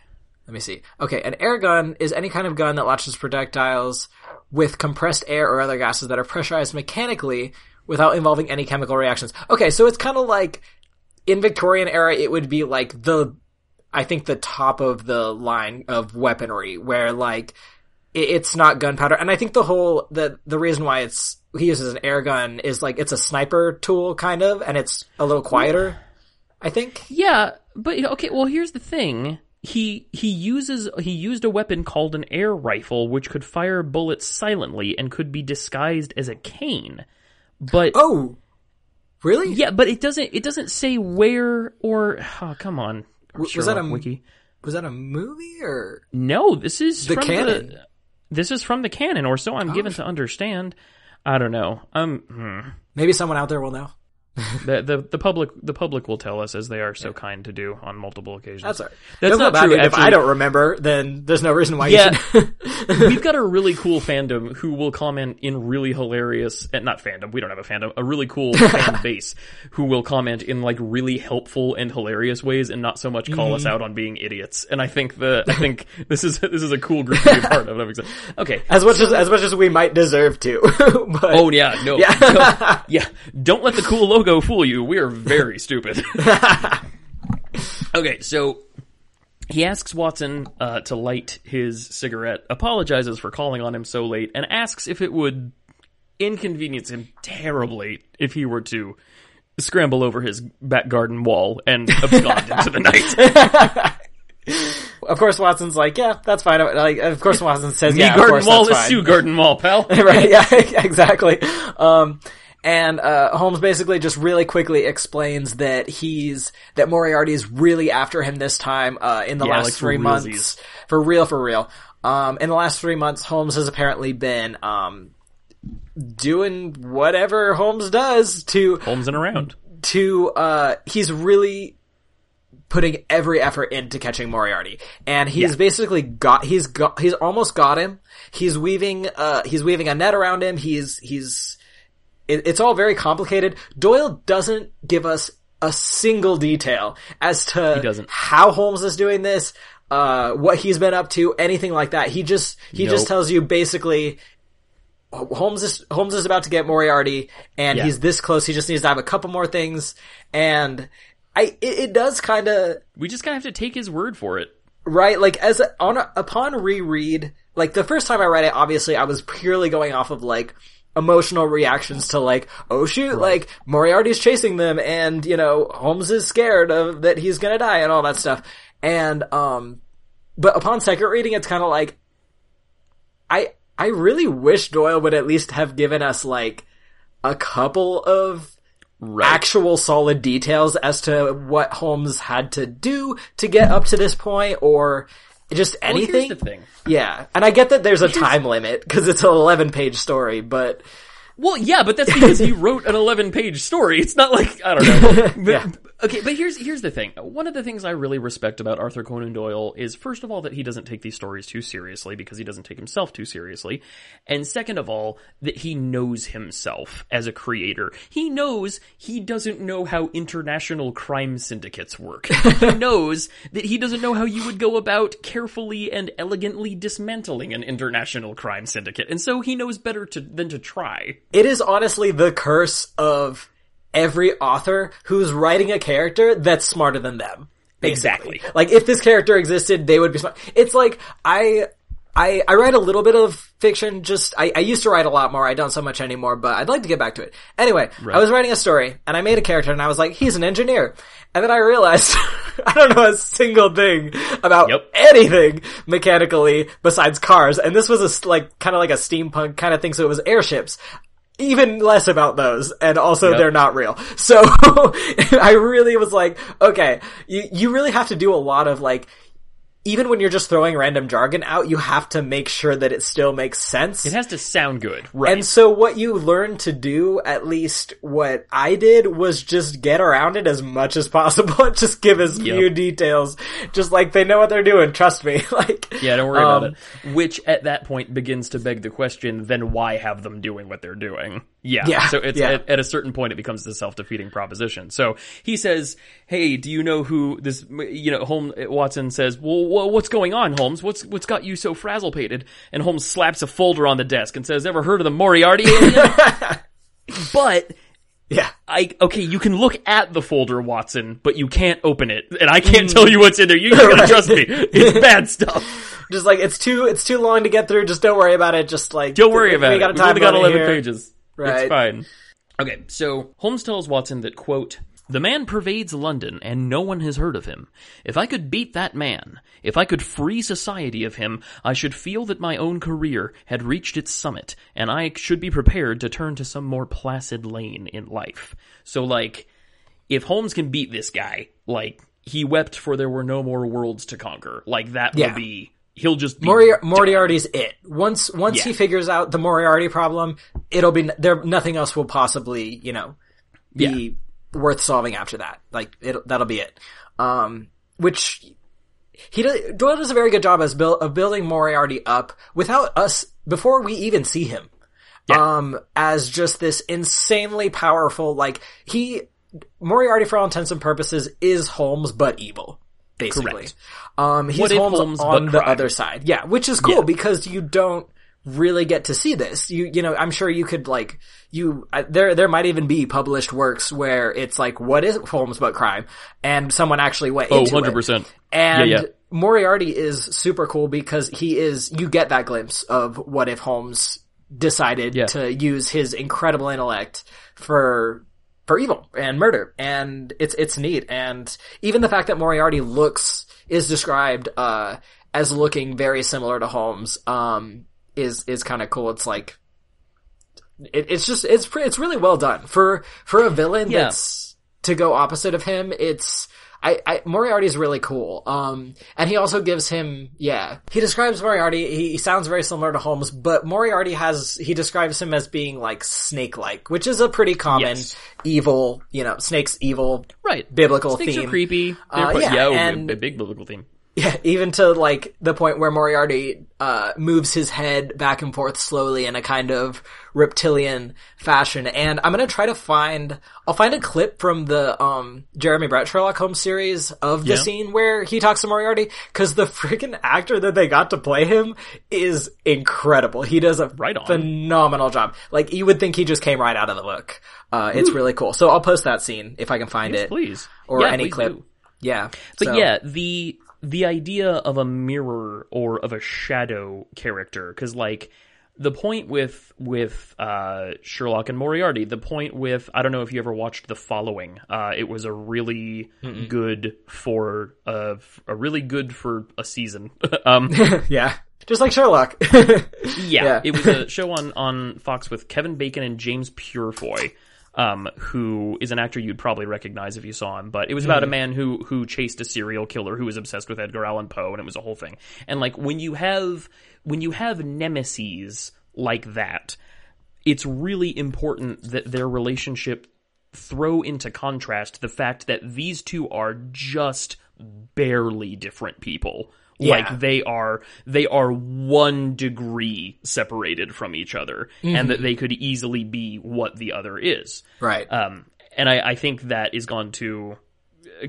Speaker 1: let me see. Okay. An air gun is any kind of gun that launches projectiles with compressed air or other gases that are pressurized mechanically without involving any chemical reactions. Okay. So it's kind of like in Victorian era, it would be like the I think the top of the line of weaponry where like it's not gunpowder. And I think the whole the the reason why it's he uses an air gun is like it's a sniper tool kind of and it's a little quieter. I think.
Speaker 2: Yeah, but okay. Well, here's the thing. He he uses he used a weapon called an air rifle, which could fire bullets silently and could be disguised as a cane. But
Speaker 1: Oh. Really?
Speaker 2: yeah, but it doesn't it doesn't say where or oh, come on.
Speaker 1: was that a-
Speaker 2: wiki?
Speaker 1: Was that a movie or
Speaker 2: No, this is
Speaker 1: The
Speaker 2: from
Speaker 1: canon.
Speaker 2: The, this is from the canon, or so I'm given to understand. I don't know. Um, hmm.
Speaker 1: maybe someone out there will know?
Speaker 2: The, the the public the public will tell us as they are so kind to do on multiple occasions.
Speaker 1: That's all right.
Speaker 2: That's not true.
Speaker 1: If. I don't remember, then there's no reason why
Speaker 2: Yeah. We've got a really cool fandom who will comment in really hilarious, eh, not fandom, we don't have a fandom, a really cool fan base who will comment in like really helpful and hilarious ways and not so much call us out on being idiots. And I think the, I think this is, this is a cool group to be part of. That makes sense. Okay.
Speaker 1: as much as as much as we might deserve to. but
Speaker 2: Oh yeah, no,
Speaker 1: Yeah.
Speaker 2: no. yeah. Don't let the cool logo fool you. We are very stupid. okay, so he asks Watson uh, to light his cigarette, apologizes for calling on him so late, and asks if it would inconvenience him terribly if he were to scramble over his back garden wall and abscond into the night.
Speaker 1: Of course, Watson's like, yeah, that's fine. Like, of course, Watson says, yeah, of
Speaker 2: garden
Speaker 1: course,
Speaker 2: wall is
Speaker 1: fine.
Speaker 2: Sue Garden Wall, pal.
Speaker 1: right? Yeah, exactly. Um, and uh, Holmes basically just really quickly explains that he's that Moriarty is really after him this time. Uh, in the
Speaker 2: Yeah,
Speaker 1: last
Speaker 2: like
Speaker 1: three
Speaker 2: realsies.
Speaker 1: months, for real, for real. Um, in the last three months, Holmes has apparently been um doing whatever Holmes does to
Speaker 2: Holmes and around.
Speaker 1: to uh he's really putting every effort into catching Moriarty. And he's
Speaker 2: Yeah.
Speaker 1: basically got he's got he's almost got him. He's weaving uh he's weaving a net around him. He's he's it, it's all very complicated. Doyle doesn't give us a single detail as to how Holmes is doing this, uh what he's been up to, anything like that. He just he just tells you basically Holmes is Holmes is about to get Moriarty, and
Speaker 2: Yeah.
Speaker 1: he's this close. He just needs to have a couple more things, and I it, it does kind of
Speaker 2: We just kind of have to take his word for it.
Speaker 1: right like as a, on a, upon reread. Like the first time I read it, obviously I was purely going off of like emotional reactions to like, oh shoot, like Moriarty's chasing them, and you know Holmes is scared of that he's gonna die and all that stuff. And um, but upon second reading, it's kind of like I I really wish Doyle would at least have given us like a couple of
Speaker 2: Right.
Speaker 1: actual solid details as to what Holmes had to do to get up to this point or just
Speaker 2: Well,
Speaker 1: anything.
Speaker 2: here's thing.
Speaker 1: Yeah. And I get that there's a time limit because it's an 11 page story, but
Speaker 2: Well, yeah, but that's because he wrote an 11 page story. It's not like, I don't know.
Speaker 1: Yeah.
Speaker 2: Okay, but here's, here's the thing. One of the things I really respect about Arthur Conan Doyle is, first of all, that he doesn't take these stories too seriously because he doesn't take himself too seriously. And second of all, that he knows himself as a creator. He knows he doesn't know how international crime syndicates work. he knows that he doesn't know how you would go about carefully and elegantly dismantling an international crime syndicate. And so he knows better to, than to try.
Speaker 1: it is honestly the curse of every author who's writing a character that's smarter than them. basically.
Speaker 2: Exactly.
Speaker 1: Like if this character existed, they would be smart. It's like I I I write a little bit of fiction. Just I, I used to write a lot more. I don't so much anymore, but I'd like to get back to it. Anyway, I was writing a story and I made a character and I was like, he's an engineer. And then I realized I don't know a single thing about
Speaker 2: Yep.
Speaker 1: anything mechanically besides cars. And this was a, like kind of like a steampunk kind of thing. So it was airships. Even less about those and also
Speaker 2: Yep.
Speaker 1: they're not real so i really was like okay you, you really have to do a lot of like even when you're just throwing random jargon out you have to make sure that it still makes sense
Speaker 2: It has to sound good, right?
Speaker 1: and so what you learn to do, at least what I did, was just get around it as much as possible. just give as few details. Just like they know what they're doing, trust me. like
Speaker 2: yeah, don't worry
Speaker 1: um,
Speaker 2: about it. Which at that point begins to beg the question: then why have them doing what they're doing? Yeah.
Speaker 1: Yeah,
Speaker 2: So it's
Speaker 1: yeah.
Speaker 2: at, at a certain point it becomes the self-defeating proposition. So he says, "Hey, do you know who this? You know, Holmes Watson says, well, what's going on, Holmes? What's what's got you so frazzle-pated?" And Holmes slaps a folder on the desk and says, "Ever heard of the Moriarty alien?" but
Speaker 1: Yeah.
Speaker 2: I okay, you can look at the folder, Watson, but you can't open it, and I can't tell you what's in there. You gotta
Speaker 1: Right.
Speaker 2: trust me. It's bad stuff.
Speaker 1: Just like it's too it's too long to get through. Just don't worry about it. Just like
Speaker 2: Don't worry about
Speaker 1: we
Speaker 2: it.
Speaker 1: Got a
Speaker 2: We've
Speaker 1: time
Speaker 2: only got eleven
Speaker 1: here.
Speaker 2: pages.
Speaker 1: Right.
Speaker 2: It's fine. Okay, so Holmes tells Watson that quote. The man pervades London, and no one has heard of him. If I could beat that man, if I could free society of him, I should feel that my own career had reached its summit, and I should be prepared to turn to some more placid lane in life. So, like, if Holmes can beat this guy, like, he wept for there were no more worlds to conquer, like, that
Speaker 1: Yeah.
Speaker 2: will be, he'll just be.
Speaker 1: Mori- Moriarty's it. Once once
Speaker 2: Yeah.
Speaker 1: he figures out the Moriarty problem, it'll be there. Nothing else will possibly you know be worth solving after that. Like it, that'll be it. Um, which he does, Doyle does a very good job as build, of building Moriarty up without us before we even see him. Um, as just this insanely powerful, like he Moriarty for all intents and purposes is Holmes but evil, basically.
Speaker 2: Correct.
Speaker 1: Um, he's
Speaker 2: What
Speaker 1: Holmes,
Speaker 2: Holmes
Speaker 1: on the
Speaker 2: crime?
Speaker 1: other side, yeah, which is cool
Speaker 2: Yeah.
Speaker 1: because you don't really get to see this. You you know, I'm sure you could like you uh, there there might even be published works where it's like what is Holmes but crime, and someone actually went
Speaker 2: Oh,
Speaker 1: into
Speaker 2: 100%.
Speaker 1: it. And
Speaker 2: Yeah, yeah.
Speaker 1: Moriarty is super cool because he is you get that glimpse of what if Holmes decided
Speaker 2: Yeah.
Speaker 1: to use his incredible intellect for for evil and murder. And it's it's neat. And even the fact that Moriarty looks is described uh as looking very similar to Holmes um is is kind of cool. It's like it, it's just it's pre- it's really well done. For for a villain
Speaker 2: Yeah.
Speaker 1: that's to go opposite of him it's I, I Moriarty is really cool. Um, and he also gives him, yeah, he describes Moriarty. He, he sounds very similar to Holmes, but Moriarty has he describes him as being like snake-like, which is a pretty common
Speaker 2: Yes.
Speaker 1: evil, you know, snakes evil
Speaker 2: Right.
Speaker 1: biblical
Speaker 2: Snakes
Speaker 1: theme.
Speaker 2: are creepy.
Speaker 1: Uh, yeah,
Speaker 2: yeah,
Speaker 1: and-
Speaker 2: a big biblical theme.
Speaker 1: Yeah, even to like the point where Moriarty uh moves his head back and forth slowly in a kind of reptilian fashion. And I'm gonna try to find I'll find a clip from the um Jeremy Brett Sherlock Holmes series of the
Speaker 2: Yeah.
Speaker 1: scene where he talks to Moriarty because the freaking actor that they got to play him is incredible. He does a
Speaker 2: Right on.
Speaker 1: phenomenal job. Like you would think he just came right out of the book. Uh it's really cool. So I'll post that scene if I can find it.
Speaker 2: Please.
Speaker 1: Or
Speaker 2: Yeah,
Speaker 1: any
Speaker 2: please
Speaker 1: clip.
Speaker 2: do.
Speaker 1: Yeah.
Speaker 2: But
Speaker 1: So-
Speaker 2: yeah, the the idea of a mirror or of a shadow character, because like the point with with uh, Sherlock and Moriarty, the point with I don't know if you ever watched The Following. Uh, it was a really good for uh, a really good for a season. um,
Speaker 1: yeah. Just like Sherlock.
Speaker 2: yeah,
Speaker 1: Yeah.
Speaker 2: it was a show on on Fox with Kevin Bacon and James Purefoy, um, who is an actor you'd probably recognize if you saw him. But it was about a man who who chased a serial killer who was obsessed with Edgar Allan Poe, and it was a whole thing. And like when you have when you have nemesis like that, it's really important that their relationship throw into contrast the fact that these two are just barely different people.
Speaker 1: Yeah.
Speaker 2: Like they are they are one degree separated from each other and that they could easily be what the other is.
Speaker 1: right.
Speaker 2: Um and I, I think that is gone to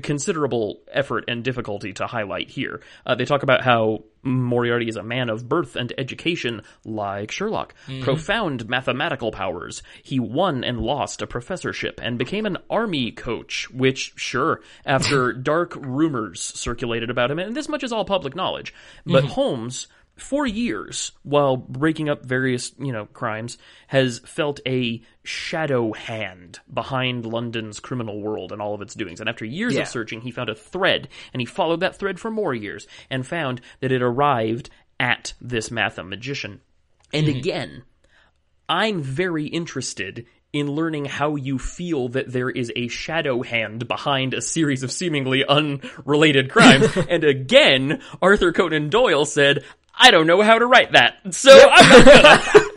Speaker 2: considerable effort and difficulty to highlight here. Uh, they talk about how Moriarty is a man of birth and education, like Sherlock. Profound mathematical powers. He won and lost a professorship and became an army coach, which, sure, after dark rumors circulated about him, and this much is all public knowledge. But Holmes for years, while breaking up various, you know, crimes, has felt a shadow hand behind London's criminal world and all of its doings. And after years
Speaker 1: Yeah.
Speaker 2: of searching, he found a thread, and he followed that thread for more years, and found that it arrived at this mathemagician. And mm-hmm. again, I'm very interested in learning how you feel that there is a shadow hand behind a series of seemingly unrelated crimes. and again, Arthur Conan Doyle said, I don't know how to write that. So I'm not gonna.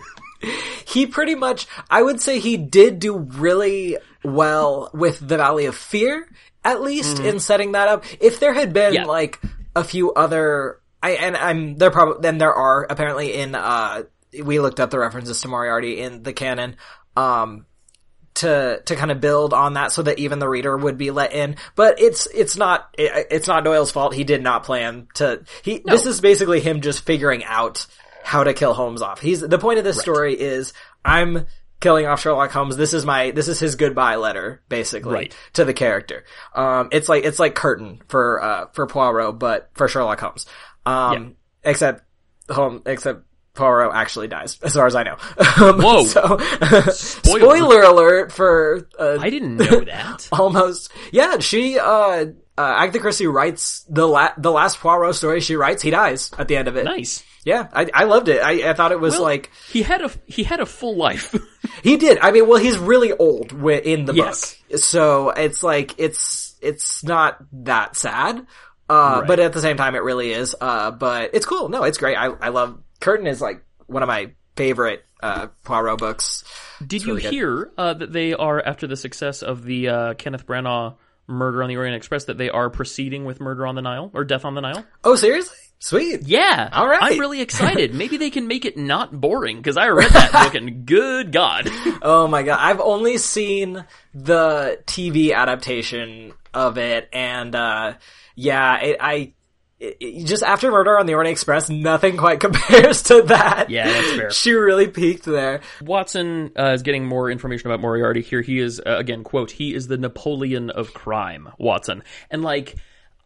Speaker 1: he pretty much, I would say he did do really well with the Valley of Fear, at least in setting that up. If there had been.
Speaker 2: Yeah.
Speaker 1: like a few other, I, and I'm, there probably, then there are apparently in, uh, we looked up the references to Moriarty in the canon, um, to to kind of build on that so that even the reader would be let in. But it's it's not it, it's not Doyle's fault. He did not plan to he this is basically him just figuring out how to kill Holmes off. He's the point of this story is I'm killing off Sherlock Holmes. This is my this is his goodbye letter basically
Speaker 2: Right.
Speaker 1: to the character. Um it's like it's like curtain for uh for Poirot but for Sherlock Holmes. Um except Holmes except Poirot actually dies, as far as I know. Um,
Speaker 2: Whoa.
Speaker 1: So,
Speaker 2: Spoiler.
Speaker 1: spoiler alert for uh,
Speaker 2: I didn't know that.
Speaker 1: almost. Yeah, she, uh, uh, Agatha Christie writes the la- the last Poirot story she writes, he dies at the end of it.
Speaker 2: Nice.
Speaker 1: Yeah, I, I loved it. I, I thought it was
Speaker 2: Well,
Speaker 1: like,
Speaker 2: He had a he had a full life.
Speaker 1: he did. I mean, well, he's really old in the
Speaker 2: Yes.
Speaker 1: book. So it's like, it's, it's not that sad. Uh,
Speaker 2: Right.
Speaker 1: but at the same time, it really is. Uh, but it's cool. No, it's great. I, I love, Curtain is like one of my favorite, uh, Poirot books.
Speaker 2: Did you
Speaker 1: really
Speaker 2: hear uh, that they are after the success of the uh, Kenneth Branagh Murder on the Orient Express that they are proceeding with Murder on the Nile or Death on the Nile?
Speaker 1: Oh, seriously? Sweet.
Speaker 2: Yeah.
Speaker 1: All right.
Speaker 2: I'm really excited. Maybe they can make it not boring because I read that book and good God.
Speaker 1: Oh my god, I've only seen the TV adaptation of it, and uh yeah, it, I it, it- just after Murder on the Orient Express, nothing quite compares to that.
Speaker 2: Yeah, that's fair.
Speaker 1: She really peaked there.
Speaker 2: Watson uh, is getting more information about Moriarty here. He is, uh, again, quote, he is the Napoleon of crime, Watson. And, like,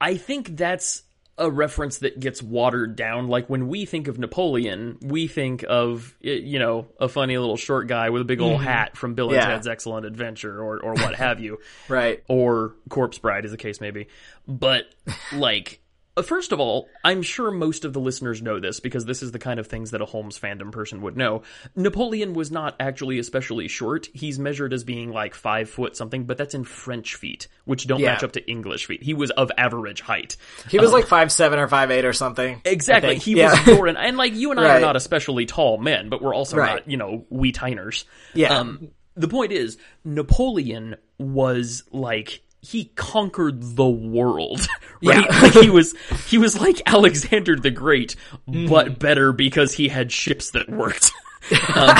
Speaker 2: I think that's a reference that gets watered down. Like, when we think of Napoleon, we think of, you know, a funny little short guy with a big old hat from Bill and
Speaker 1: Yeah.
Speaker 2: Ted's Excellent Adventure or, or what have you.
Speaker 1: Right.
Speaker 2: or Corpse Bride, as the case may be. But like, first of all, I'm sure most of the listeners know this because this is the kind of things that a Holmes fandom person would know. Napoleon was not actually especially short. He's measured as being like five foot something, but that's in French feet, which don't
Speaker 1: Yeah.
Speaker 2: match up to English feet. He was of average height.
Speaker 1: He was like five seven or five eight or something.
Speaker 2: Exactly. He
Speaker 1: yeah.
Speaker 2: was Doran, and like you and I are not especially tall men, but we're also
Speaker 1: Right.
Speaker 2: not, you know, wee tiners.
Speaker 1: Yeah.
Speaker 2: Um, the point is, Napoleon was like he conquered the world, right?
Speaker 1: Yeah.
Speaker 2: like he was he was like Alexander the Great,
Speaker 1: Mm-hmm.
Speaker 2: but better because he had ships that worked. um,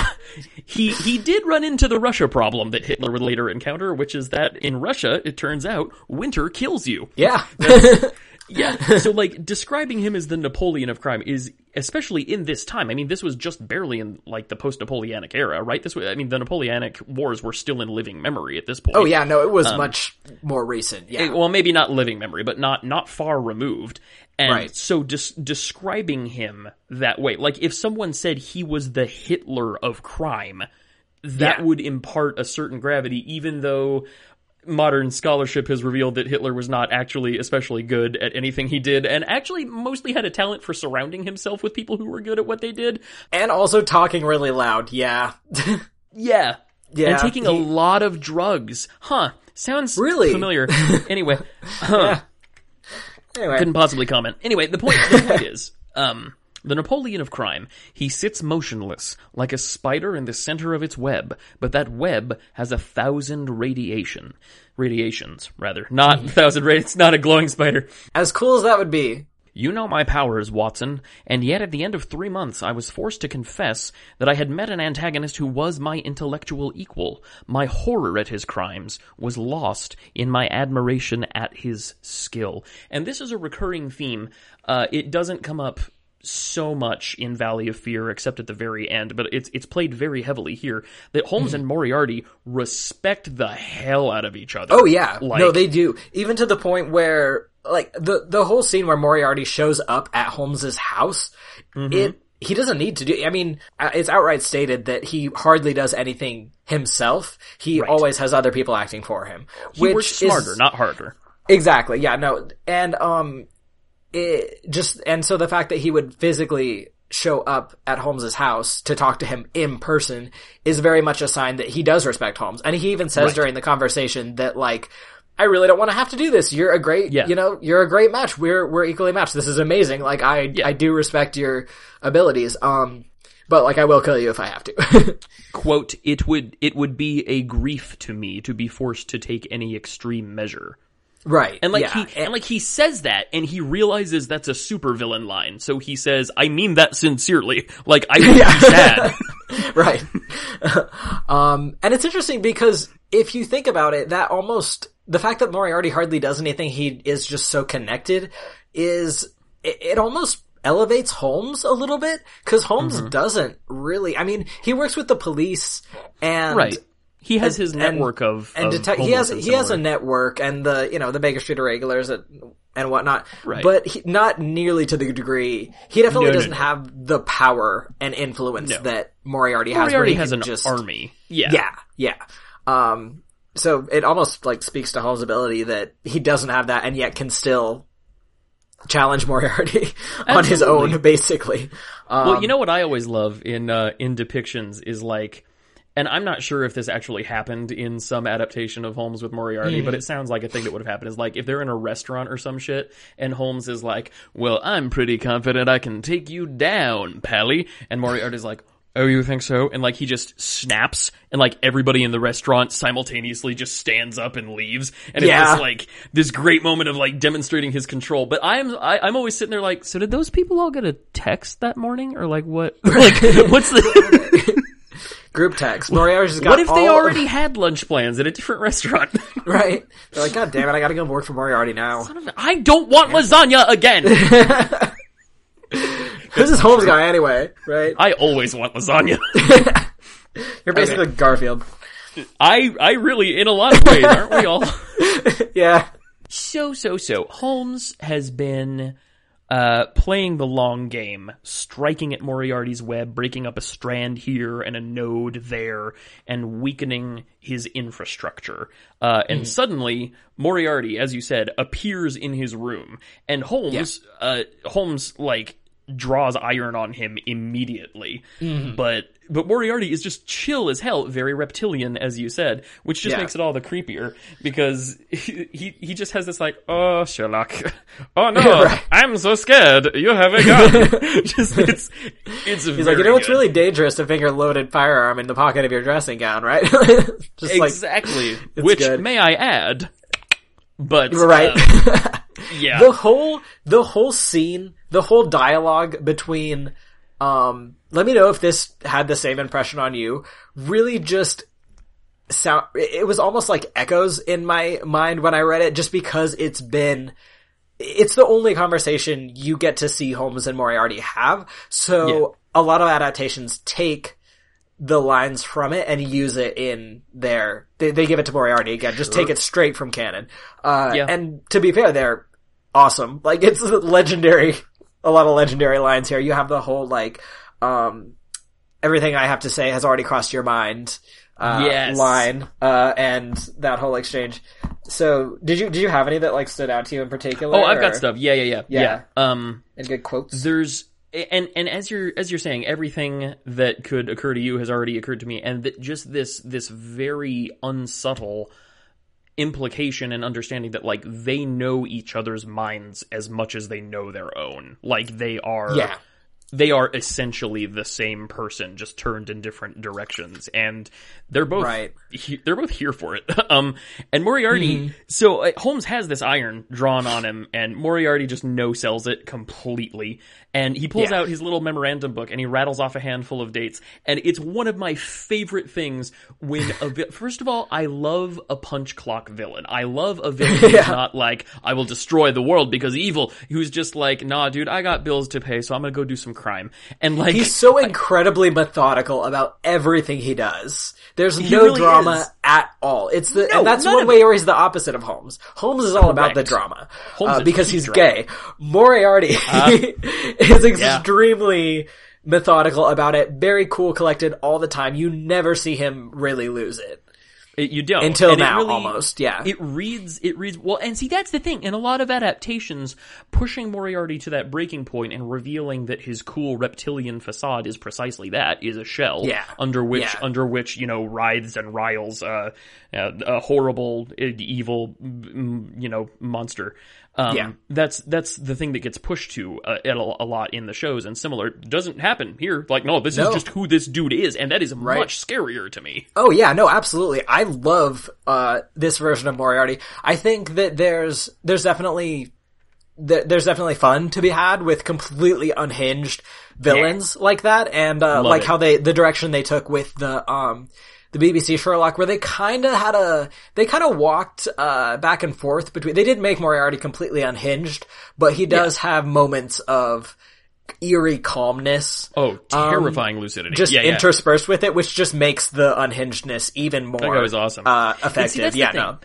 Speaker 2: he he did run into the Russia problem that Hitler would later encounter, which is that in Russia, it turns out winter kills you.
Speaker 1: yeah.
Speaker 2: Yeah. So like describing him as the Napoleon of crime is especially in this time. I mean, this was just barely in like the post-Napoleonic era, right? This was, I mean, the Napoleonic wars were still in living memory at this point.
Speaker 1: oh yeah, no, it
Speaker 2: Um,
Speaker 1: was much more recent. Yeah.
Speaker 2: Well, maybe not living memory, but not not far removed. And
Speaker 1: Right.
Speaker 2: so des- describing him that way, like if someone said he was the Hitler of crime, that
Speaker 1: Yeah.
Speaker 2: would impart a certain gravity, even though modern scholarship has revealed that Hitler was not actually especially good at anything he did, and actually mostly had a talent for surrounding himself with people who were good at what they did.
Speaker 1: and also talking really loud. Yeah.
Speaker 2: Yeah.
Speaker 1: Yeah,
Speaker 2: And taking a lot of drugs. Huh. Sounds
Speaker 1: Really?
Speaker 2: familiar. anyway. Huh.
Speaker 1: anyway.
Speaker 2: couldn't possibly comment. Anyway, the point, the point is, um, the Napoleon of crime, he sits motionless, like a spider in the center of its web, but that web has a thousand radiation. Radiations, rather. Not a thousand radi- it's not a glowing spider.
Speaker 1: As cool as that would be.
Speaker 2: You know my powers, Watson, and yet at the end of three months I was forced to confess that I had met an antagonist who was my intellectual equal. My horror at his crimes was lost in my admiration at his skill. And this is a recurring theme. Uh, it doesn't come up so much in Valley of Fear, except at the very end, but it's it's played very heavily here. That Holmes and Moriarty respect the hell out of each other.
Speaker 1: Oh yeah,
Speaker 2: like,
Speaker 1: no, they do. Even to the point where, like, the the whole scene where Moriarty shows up at Holmes's house,
Speaker 2: Mm-hmm.
Speaker 1: it he doesn't need to do. I mean, uh, it's outright stated that he hardly does anything himself. He always has other people acting for him.
Speaker 2: he
Speaker 1: which
Speaker 2: works
Speaker 1: is-
Speaker 2: smarter, not harder.
Speaker 1: Exactly. Yeah. No. And um, it just and so the fact that he would physically show up at Holmes's house to talk to him in person is very much a sign that he does respect Holmes. And he even says
Speaker 2: Right.
Speaker 1: during the conversation that like, I really don't want to have to do this. You're a great,
Speaker 2: Yeah.
Speaker 1: you know, you're a great match. We're, we're equally matched. This is amazing. Like, I, I do respect your abilities. Um, but like, I will kill you if I have to.
Speaker 2: Quote, it would, it would be a grief to me to be forced to take any extreme measure.
Speaker 1: Right.
Speaker 2: And like
Speaker 1: yeah.
Speaker 2: he and like he says that and he realizes that's a supervillain line. So he says, I mean that sincerely. Like I would be sad.
Speaker 1: right. um, and it's interesting because if you think about it, that almost the fact that Moriarty hardly does anything, he is just so connected, is it, it almost elevates Holmes a little bit because Holmes
Speaker 2: Mm-hmm.
Speaker 1: doesn't really. I mean, he works with the police and
Speaker 2: right. He has
Speaker 1: and-
Speaker 2: his network of,
Speaker 1: and
Speaker 2: of.
Speaker 1: He has he has a network and the you know the Baker Street Irregulars and, and whatnot.
Speaker 2: Right.
Speaker 1: But he, not nearly to the degree he definitely
Speaker 2: No, no,
Speaker 1: doesn't
Speaker 2: no.
Speaker 1: have the power and influence
Speaker 2: No.
Speaker 1: that Moriarty has.
Speaker 2: Moriarty has an
Speaker 1: just,
Speaker 2: army. Yeah.
Speaker 1: Yeah, yeah. Um, so it almost like speaks to Holmes' ability that he doesn't have that and yet can still challenge Moriarty on his own, basically. Um,
Speaker 2: Well, you know what I always love in uh, in depictions is like, and I'm not sure if this actually happened in some adaptation of Holmes with Moriarty,
Speaker 1: Hmm.
Speaker 2: but it sounds like a thing that would have happened. Is like if they're in a restaurant or some shit, and Holmes is like, "Well, I'm pretty confident I can take you down, Pally," and Moriarty's like. Oh, you think so? And like he just snaps, and like everybody in the restaurant simultaneously just stands up and leaves, and
Speaker 1: Yeah.
Speaker 2: it's like this great moment of like demonstrating his control. But I'm I, I'm always sitting there like, so did those people all get a text that morning, or like what? Like what's the?
Speaker 1: Group text. Moriarty's got
Speaker 2: what if they already had lunch plans at a different restaurant?
Speaker 1: right? They're like, God damn it, I gotta go work for Moriarty now.
Speaker 2: I don't want lasagna again.
Speaker 1: Who's this Holmes guy anyway? Right?
Speaker 2: I always want lasagna.
Speaker 1: You're basically Garfield.
Speaker 2: I I really, in a lot of ways, aren't we all?
Speaker 1: Yeah.
Speaker 2: So, so, so. Holmes has been uh, playing the long game, striking at Moriarty's web, breaking up a strand here and a node there, and weakening his infrastructure. Uh, and suddenly, Moriarty, as you said, appears in his room, and Holmes, uh, Holmes, like, draws iron on him immediately. But but Moriarty is just chill as hell, very reptilian, as you said, which just
Speaker 1: Yeah.
Speaker 2: makes it all the creepier because he he, he just has this like, oh Sherlock, oh no,
Speaker 1: Right.
Speaker 2: I'm so scared. You have a gun. just it's it's
Speaker 1: He's like, you know, it's really dangerous to finger a loaded firearm in the pocket of your dressing gown, right? just like,
Speaker 2: exactly. Which
Speaker 1: good.
Speaker 2: may I add, but
Speaker 1: right.
Speaker 2: uh, yeah,
Speaker 1: the whole the whole scene, the whole dialogue between um let me know if this had the same impression on you. Really just sound it was almost like echoes in my mind when I read it just because it's been it's the only conversation you get to see Holmes and Moriarty have. So a lot of adaptations take the lines from it and use it in their they, they give it to Moriarty again. Just take it straight from canon. Uh
Speaker 2: Yeah.
Speaker 1: and to be fair, they're awesome. Like it's legendary a lot of legendary lines here. You have the whole like um everything I have to say has already crossed your mind uh
Speaker 2: Yes.
Speaker 1: line uh and that whole exchange. So did you did you have any that like stood out to you in particular?
Speaker 2: oh, I've got stuff. Yeah, yeah, yeah,
Speaker 1: Yeah.
Speaker 2: yeah. Um,
Speaker 1: and good quotes.
Speaker 2: there's and and as you're as you're saying everything that could occur to you has already occurred to me and that just this this very unsubtle implication and understanding that like they know each other's minds as much as they know their own like they are
Speaker 1: Yeah.
Speaker 2: they are essentially the same person just turned in different directions and they're both
Speaker 1: Right.
Speaker 2: He- they're both here for it. Um and moriarty so uh, holmes has this iron drawn on him and moriarty just no sells it completely. And he pulls
Speaker 1: Yeah.
Speaker 2: out his little memorandum book and he rattles off a handful of dates. And it's one of my favorite things when a vi- first of all i love a punch clock villain. I love a villain who's not like i will destroy the world because evil who's just like nah dude i got bills to pay so i'm gonna go do some crime. And like
Speaker 1: He's so incredibly methodical about everything he does. There's no
Speaker 2: really
Speaker 1: drama
Speaker 2: is.
Speaker 1: at all. It's the
Speaker 2: No,
Speaker 1: and that's one way or he's the opposite of Holmes. Holmes is all about the drama uh, because he's
Speaker 2: drama. Uh,
Speaker 1: gay. Moriarty is extremely methodical about it. Very cool, collected all the time. You never see him really lose it.
Speaker 2: It- you don't
Speaker 1: Until
Speaker 2: And
Speaker 1: now,
Speaker 2: really-
Speaker 1: almost, yeah.
Speaker 2: It reads. It reads well, and see that's the thing. In a lot of adaptations, pushing Moriarty to that breaking point and revealing that his cool reptilian facade is precisely that is a shell.
Speaker 1: Yeah.
Speaker 2: Under which,
Speaker 1: Yeah.
Speaker 2: under which you know writhes and riles uh, uh, a horrible, evil, you know, monster. Um,
Speaker 1: Yeah.
Speaker 2: that's that's the thing that gets pushed to uh, at a, a lot in the shows, and similar doesn't happen here. Like, no, this
Speaker 1: No.
Speaker 2: is just who this dude is, and that is much scarier to me.
Speaker 1: Oh yeah, no, absolutely. I love uh this version of Moriarty. I think that there's there's definitely th- there's definitely fun to be had with completely unhinged villains like that, and uh, like
Speaker 2: it.
Speaker 1: how they the direction they took with the um the BBC Sherlock, where they kind of had a they kind of walked uh back and forth between. They did make Moriarty completely unhinged, but he does have moments of eerie calmness.
Speaker 2: Oh, terrifying lucidity!
Speaker 1: Um, Just
Speaker 2: yeah, yeah.
Speaker 1: interspersed with it, which just makes the unhingedness even more
Speaker 2: guy was awesome.
Speaker 1: uh,
Speaker 2: And see,
Speaker 1: effective. yeah, no.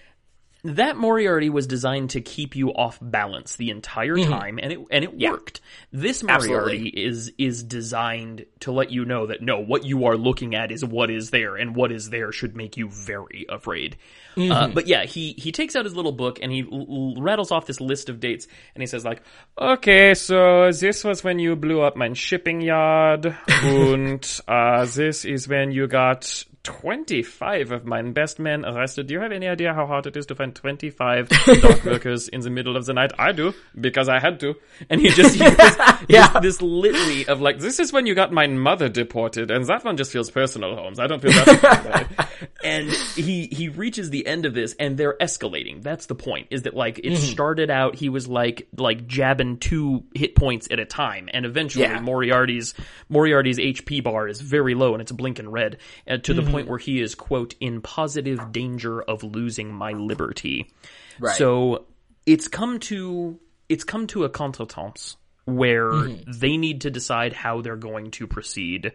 Speaker 2: That Moriarty was designed to keep you off balance the entire time, and it and it worked. This Moriarty
Speaker 1: Mm-hmm. Absolutely.
Speaker 2: is is designed to let you know that no, what you are looking at is what is there, and what is there should make you very afraid.
Speaker 1: Mm-hmm.
Speaker 2: Uh, but yeah, he he takes out his little book and he l- l- rattles off this list of dates, and he says like, "Okay, so this was when you blew up my shipping yard, and uh, this is when you got." 25 of my best men arrested. Do you have any idea how hard it is to find 25 dock workers in the middle of the night? I do, because I had to. And he just uses
Speaker 1: Yeah.
Speaker 2: this, this litany of like, this is when you got my mother deported, and that one just feels personal, Holmes. I don't feel that. and he, he reaches the end of this, and they're escalating. That's the point, is that like, it started out, he was like, like jabbing two hit points at a time, and eventually
Speaker 1: Yeah.
Speaker 2: Moriarty's, Moriarty's HP bar is very low and it's blinking red, uh, to the point where he is, quote, in positive danger of losing my liberty.
Speaker 1: Right.
Speaker 2: So it's come to it's come to a contretemps where they need to decide how they're going to proceed.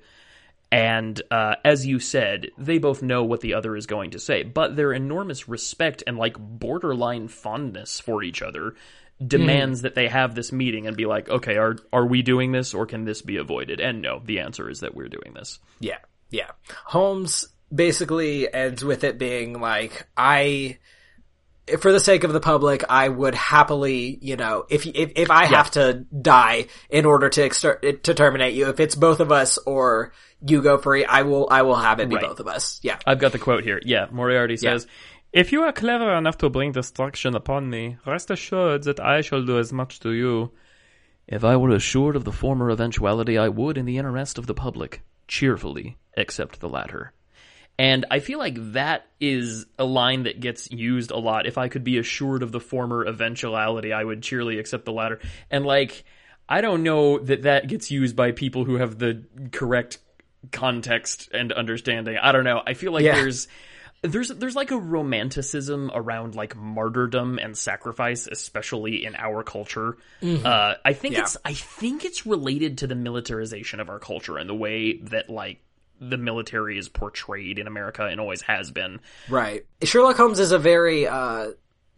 Speaker 2: And uh, as you said, they both know what the other is going to say, but their enormous respect and like borderline fondness for each other demands that they have this meeting and be like, okay, are are we doing this or can this be avoided? And no, the answer is that we're doing this.
Speaker 1: Yeah, yeah. Holmes basically ends with it being like, I, for the sake of the public, I would happily, you know, if if if I have to die in order to exter- to terminate you, if it's both of us or you go free, I will I will have it be
Speaker 2: Right.
Speaker 1: both of us. Yeah.
Speaker 2: I've got the quote here. Yeah, Moriarty says, If you are clever enough to bring destruction upon me, rest assured that I shall do as much to you. If I were assured of the former eventuality, I would, in the interest of the public, cheerfully accept the latter. And I feel like that is a line that gets used a lot. If I could be assured of the former eventuality, I would cheerily accept the latter. And like, I don't know that that gets used by people who have the correct context and understanding. I don't know. I feel like
Speaker 1: Yeah.
Speaker 2: there's there's there's like a romanticism around like martyrdom and sacrifice, especially in our culture. Uh, I think
Speaker 1: Yeah.
Speaker 2: it's I think it's related to the militarization of our culture and the way that like the military is portrayed in America and always has been.
Speaker 1: Right. Sherlock Holmes is a very uh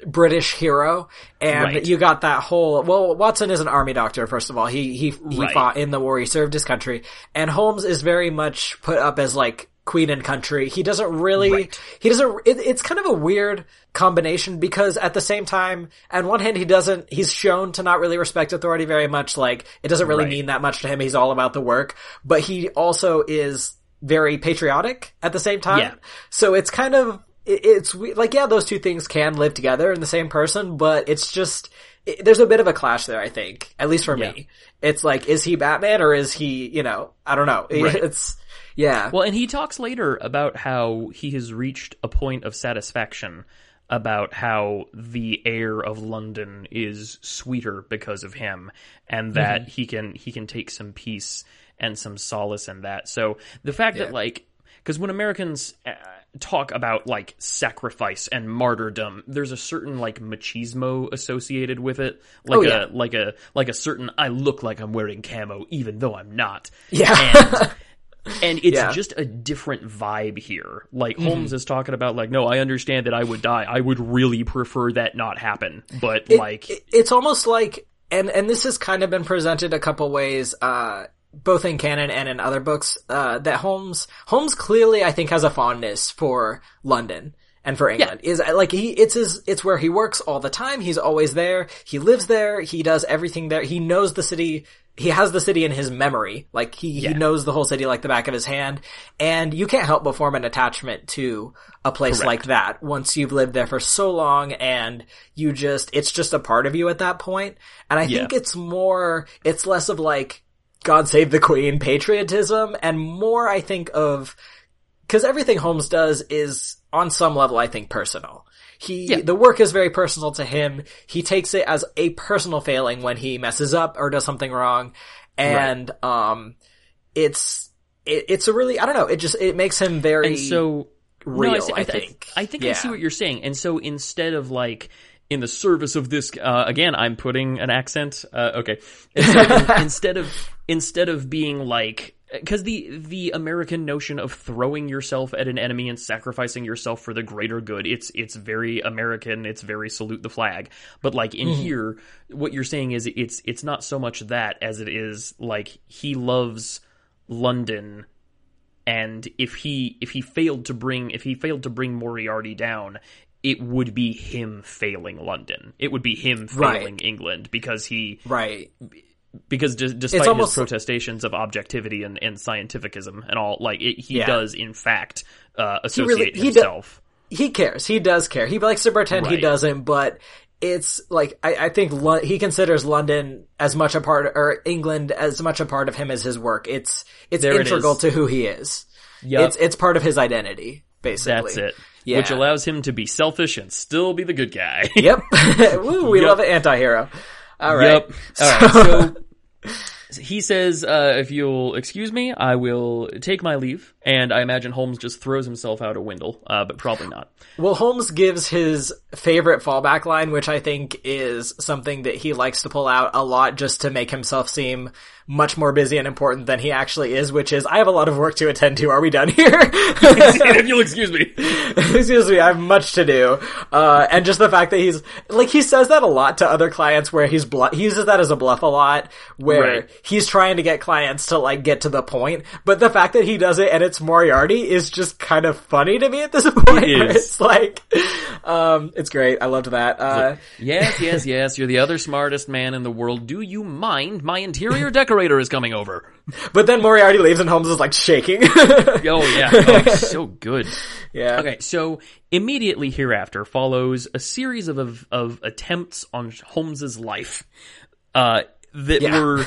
Speaker 1: British hero, and
Speaker 2: Right.
Speaker 1: you got that whole. Well, Watson is an army doctor. First of all, he he he
Speaker 2: Right.
Speaker 1: fought in the war. He served his country, and Holmes is very much put up as like queen and country. He doesn't really.
Speaker 2: Right.
Speaker 1: He doesn't. It, it's kind of a weird combination because at the same time, on one hand, he doesn't. He's shown to not really respect authority very much. Like it doesn't really
Speaker 2: Right.
Speaker 1: mean that much to him. He's all about the work, but he also is very patriotic at the same time.
Speaker 2: Yeah.
Speaker 1: So it's kind of it's like yeah, those two things can live together in the same person, but it's just it, there's a bit of a clash there. I think, at least for
Speaker 2: Yeah.
Speaker 1: me, it's like is he Batman or is he you know I don't know.
Speaker 2: Right.
Speaker 1: It's yeah,
Speaker 2: Well, and he talks later about how he has reached a point of satisfaction about how the air of London is sweeter because of him and that mm-hmm. he can he can take some peace and some solace in that. So the fact that like because when Americans uh, talk about like sacrifice and martyrdom, there's a certain like machismo associated with it, like
Speaker 1: Oh, yeah.
Speaker 2: a like a like a certain I look like I'm wearing camo even though I'm not.
Speaker 1: Yeah.
Speaker 2: and, and it's
Speaker 1: Yeah. Mm-hmm.
Speaker 2: just a different vibe here. Like Holmes is talking about, like, no, I understand that I would die. I would really prefer that not happen, but like,
Speaker 1: it- it's almost like and and this has kind of been presented a couple ways uh both in canon and in other books uh that Holmes Holmes clearly I think has a fondness for London and for England is uh, like he it's his it's where he works all the time. He's always there. He lives there. He does everything there. He knows the city. He has the city in his memory. Like he,
Speaker 2: Yeah.
Speaker 1: he knows the whole city like the back of his hand. And you can't help but form an attachment to a place
Speaker 2: Correct.
Speaker 1: like that once you've lived there for so long and you just it's just a part of you at that point. And I
Speaker 2: Yeah.
Speaker 1: think it's more it's less of like God save the queen patriotism and more I think of because everything Holmes does is on some level, I think, personal. He,
Speaker 2: Yeah.
Speaker 1: the work is very personal to him. He takes it as a personal failing when he messes up or does something wrong. And, um, it's, it, it's a really, I don't know, it just, it makes him very
Speaker 2: and so
Speaker 1: real,
Speaker 2: no,
Speaker 1: I,
Speaker 2: see- I,
Speaker 1: think.
Speaker 2: I, think I see what you're saying. And so instead of like in the service of this, uh, again, I'm putting an accent. Uh, okay, in- instead of instead of being like. Because the the American notion of throwing yourself at an enemy and sacrificing yourself for the greater good, it's it's very American. It's very salute the flag. But like in here, what you're saying is it's it's not so much that as it is like he loves London and if he if he failed to bring if he failed to bring Moriarty down, it would be him failing London. It would be him
Speaker 1: Right.
Speaker 2: failing England because he
Speaker 1: Right.
Speaker 2: because d- despite his protestations of objectivity and, and scientificism and all, like it, he
Speaker 1: Yeah.
Speaker 2: does in fact uh,
Speaker 1: really-
Speaker 2: associate
Speaker 1: he do-
Speaker 2: himself.
Speaker 1: He cares. He does care. He likes to pretend he doesn't, but it's like, I, I think Lo- he considers London as much a part, or England as much a part of him as his work. It's, it's
Speaker 2: There
Speaker 1: integral
Speaker 2: is.
Speaker 1: to who he is.
Speaker 2: Yup.
Speaker 1: It's, it's part of his identity, basically.
Speaker 2: That's it.
Speaker 1: Yeah.
Speaker 2: Which allows him to be selfish and still be the good guy.
Speaker 1: Yep. Woo, we
Speaker 2: Yep.
Speaker 1: love an anti-hero. All right.
Speaker 2: Yep. All right. So he says, uh, "If you'll excuse me, I will take my leave." And I imagine Holmes just throws himself out a window, uh, but probably not.
Speaker 1: Well, Holmes gives his favorite fallback line, which I think is something that he likes to pull out a lot just to make himself seem much more busy and important than he actually is, which is, I have a lot of work to attend to. Are we done here?
Speaker 2: if you'll excuse me.
Speaker 1: Excuse me, I have much to do. Uh, and just the fact that he's, like, he says that a lot to other clients where he's bluff, he uses that as a bluff a lot, where
Speaker 2: Right.
Speaker 1: he's trying to get clients to, like, get to the point. But the fact that he does it and it's Moriarty is just kind of funny to me at this point.
Speaker 2: It.
Speaker 1: It's like, um, it's great. I loved that. Uh,
Speaker 2: Yes, yes, yes. You're the other smartest man in the world. Do you mind? My interior decorator is coming over.
Speaker 1: but then Moriarty leaves and Holmes is like shaking.
Speaker 2: Oh yeah, oh, so good.
Speaker 1: yeah.
Speaker 2: Okay, so immediately hereafter follows a series of of, attempts on Holmes's life uh, that
Speaker 1: Yeah.
Speaker 2: were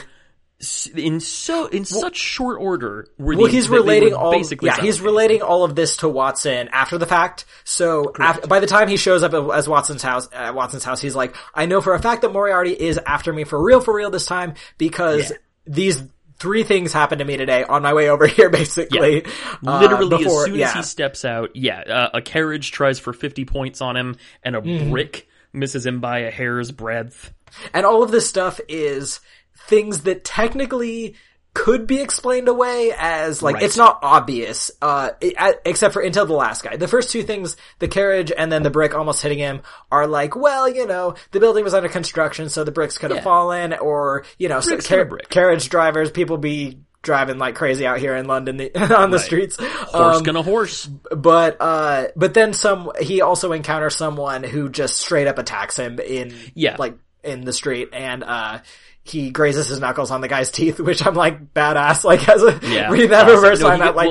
Speaker 2: in so in such short order. Were
Speaker 1: Well,
Speaker 2: the-
Speaker 1: he's relating all.
Speaker 2: basically
Speaker 1: Yeah, he's relating all of this to Watson after the fact. So af- by the time he shows up at, as Watson's house, at Watson's house, he's like, "I know for a fact that Moriarty is after me for real, for real this time because
Speaker 2: Yeah.
Speaker 1: These." Three things happened to me today on my way over here, basically. Uh,
Speaker 2: Literally,
Speaker 1: before-
Speaker 2: as soon
Speaker 1: yeah.
Speaker 2: as he steps out, yeah, uh, a carriage tries for fifty points on him, and a
Speaker 1: Mm-hmm.
Speaker 2: brick misses him by a hair's breadth.
Speaker 1: And all of this stuff is things that technically could be explained away as like
Speaker 2: Right.
Speaker 1: it's not obvious uh except for until the last guy the first two things the carriage and then the brick almost hitting him are like well you know the building was under construction so the bricks could have
Speaker 2: Yeah.
Speaker 1: fallen or you know so car- carriage drivers people be driving like crazy out here in London on the
Speaker 2: Right.
Speaker 1: streets
Speaker 2: Horse
Speaker 1: Um,
Speaker 2: gonna horse.
Speaker 1: but uh but then some he also encounters someone who just straight up attacks him in
Speaker 2: Yeah.
Speaker 1: like in the street and uh he grazes his knuckles on the guy's teeth which i'm like badass like as a
Speaker 2: Yeah,
Speaker 1: reading that
Speaker 2: awesome.
Speaker 1: reverse
Speaker 2: No,
Speaker 1: i'm not like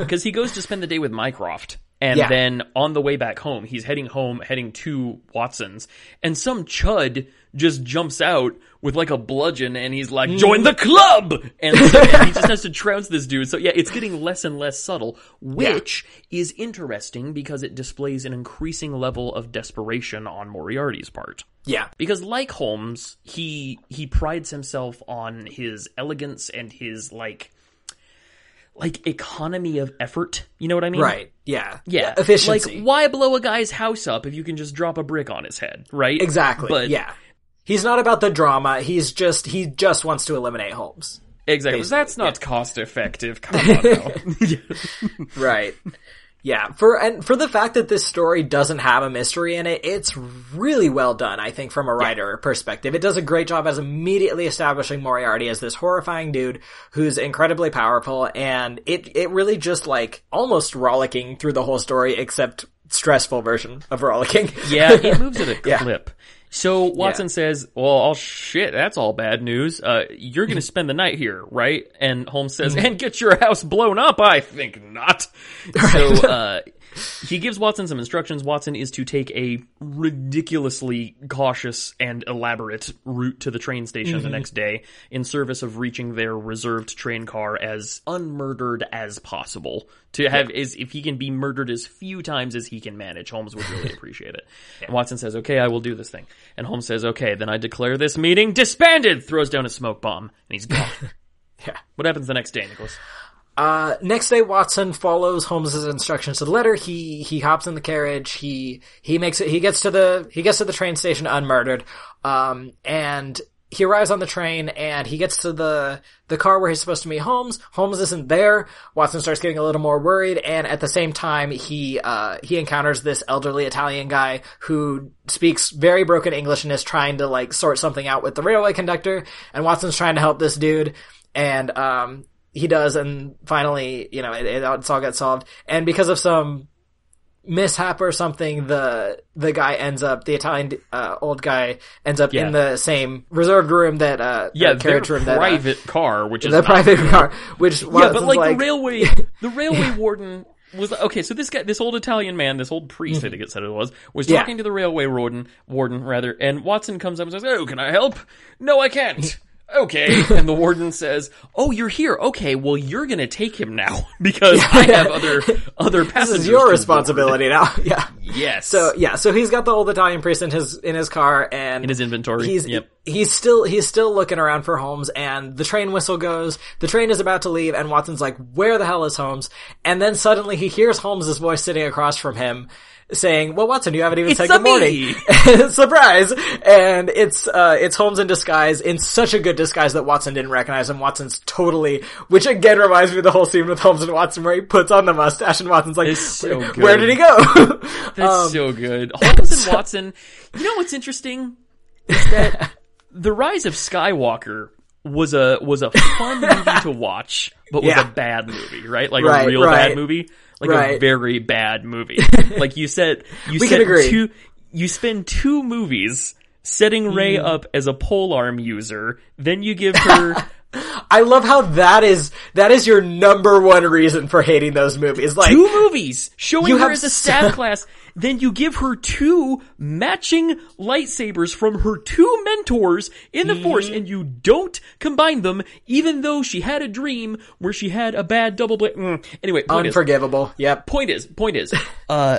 Speaker 2: because he goes to spend the day with Mycroft, and
Speaker 1: Yeah.
Speaker 2: then on the way back home, he's heading home, heading to Watson's, and some chud just jumps out with like a bludgeon, and he's like, "Join the club!" And, so- and he just has to trounce this dude. So yeah, it's getting less and less subtle, which is interesting because it displays an increasing level of desperation on Moriarty's part
Speaker 1: yeah
Speaker 2: because like Holmes, he he prides himself on his elegance and his like like economy of effort. You know what I mean?
Speaker 1: right yeah
Speaker 2: Yeah.
Speaker 1: efficiency
Speaker 2: Like why blow a guy's house up if you can just drop a brick on his head, right?
Speaker 1: exactly
Speaker 2: But
Speaker 1: yeah he's not about the drama. He's just he just wants to eliminate holmes.
Speaker 2: Exactly.
Speaker 1: Basically,
Speaker 2: That's not cost effective. Come on
Speaker 1: right. Yeah. For and for the fact that this story doesn't have a mystery in it it's really well done i think from a writer perspective. It does a great job as immediately establishing moriarty as this horrifying dude who's incredibly powerful and it it really just like almost rollicking through the whole story except stressful version of rollicking.
Speaker 2: Yeah, it moves at a
Speaker 1: Yeah.
Speaker 2: So Watson
Speaker 1: Yeah.
Speaker 2: says, "Well, oh shit, that's all bad news. Uh, you're going to spend the night here, right?" And Holmes says,
Speaker 1: Mm-hmm.
Speaker 2: "And get your house blown up." I think not. So uh, he gives Watson some instructions. Watson is to take a ridiculously cautious and elaborate route to the train station
Speaker 1: Mm-hmm.
Speaker 2: the next day in service of reaching their reserved train car as unmurdered as possible. To have is if he can be murdered as few times as he can manage, Holmes would really appreciate it. And Watson says, "Okay, I will do this thing." And Holmes says, "Okay, then I declare this meeting disbanded." Throws down a smoke bomb, and he's gone.
Speaker 1: Yeah.
Speaker 2: What happens the next day, Nicholas?
Speaker 1: Uh, next day, Watson follows Holmes's instructions to the letter. He he hops in the carriage. He he makes it. He gets to the he gets to the train station unmurdered. Um, and he arrives on the train and he gets to the the car where he's supposed to meet Holmes. Holmes isn't there. Watson starts getting a little more worried, and at the same time, he uh he encounters this elderly Italian guy who speaks very broken English and is trying to like sort something out with the railway conductor. And Watson's trying to help this dude, and um he does, and finally, you know, it, it, it's all gets solved. And because of some mishap or something, the the guy ends up, the Italian uh, old guy ends up
Speaker 2: Yeah.
Speaker 1: in the same reserved room that uh,
Speaker 2: Yeah,
Speaker 1: uh, carriage room that uh,
Speaker 2: private car, which is
Speaker 1: the private car, which
Speaker 2: Yeah, but like,
Speaker 1: like
Speaker 2: the railway, the railway warden was okay. So this guy, this old Italian man, this old priest, I think it said it was, was
Speaker 1: Mm-hmm. Yeah.
Speaker 2: talking to the railway warden, warden rather, and Watson comes up and says, "Oh, can I help? No, I can't." Okay, and the warden says, "Oh, you're here. Okay, well, you're gonna take him now because I have other other passengers."
Speaker 1: this is your responsibility now. yeah.
Speaker 2: board." Yes.
Speaker 1: So yeah, so he's got the old Italian priest in his in his car, and
Speaker 2: in his inventory.
Speaker 1: he's
Speaker 2: yep.
Speaker 1: he's still he's still looking around for Holmes and the train whistle goes the train is about to leave and Watson's like where the hell is Holmes and then suddenly he hears Holmes' voice sitting across from him saying well Watson you haven't even
Speaker 2: It's
Speaker 1: said good morning surprise and it's uh it's Holmes in disguise in such a good disguise that Watson didn't recognize him Watson's totally which again reminds me of the whole scene with Holmes and Watson where he puts on the mustache and Watson's like
Speaker 2: so
Speaker 1: where
Speaker 2: good.
Speaker 1: did he go
Speaker 2: That's
Speaker 1: Um,
Speaker 2: so good. Holmes and Watson. You know what's interesting is that the Rise of Skywalker was a was a fun movie to watch, but was
Speaker 1: Yeah.
Speaker 2: a bad movie, right? Like
Speaker 1: Right,
Speaker 2: a real
Speaker 1: right.
Speaker 2: bad movie, like a very bad movie. like you said, you
Speaker 1: We
Speaker 2: said two. You spend two movies setting Rey
Speaker 1: Hmm.
Speaker 2: up as a polearm user, then you give her.
Speaker 1: I love how that is that is your number one reason for hating those movies. Like
Speaker 2: two movies showing her as a staff class. Then you give her two matching lightsabers from her two mentors in the Force,
Speaker 1: Mm-hmm.
Speaker 2: and you don't combine them, even though she had a dream where she had a bad double blade. Mm. Anyway, point is,
Speaker 1: unforgivable. Yep.
Speaker 2: point is, point is, uh,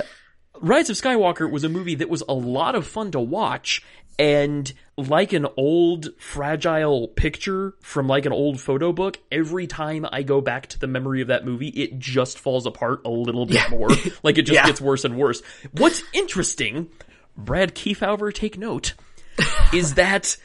Speaker 2: Rise of Skywalker was a movie that was a lot of fun to watch, and like an old fragile picture from like an old photo book, every time I go back to the memory of that movie, it just falls apart a little bit more. Like it just
Speaker 1: Yeah.
Speaker 2: gets worse and worse. What's interesting, Brad Kefauver, take note, is that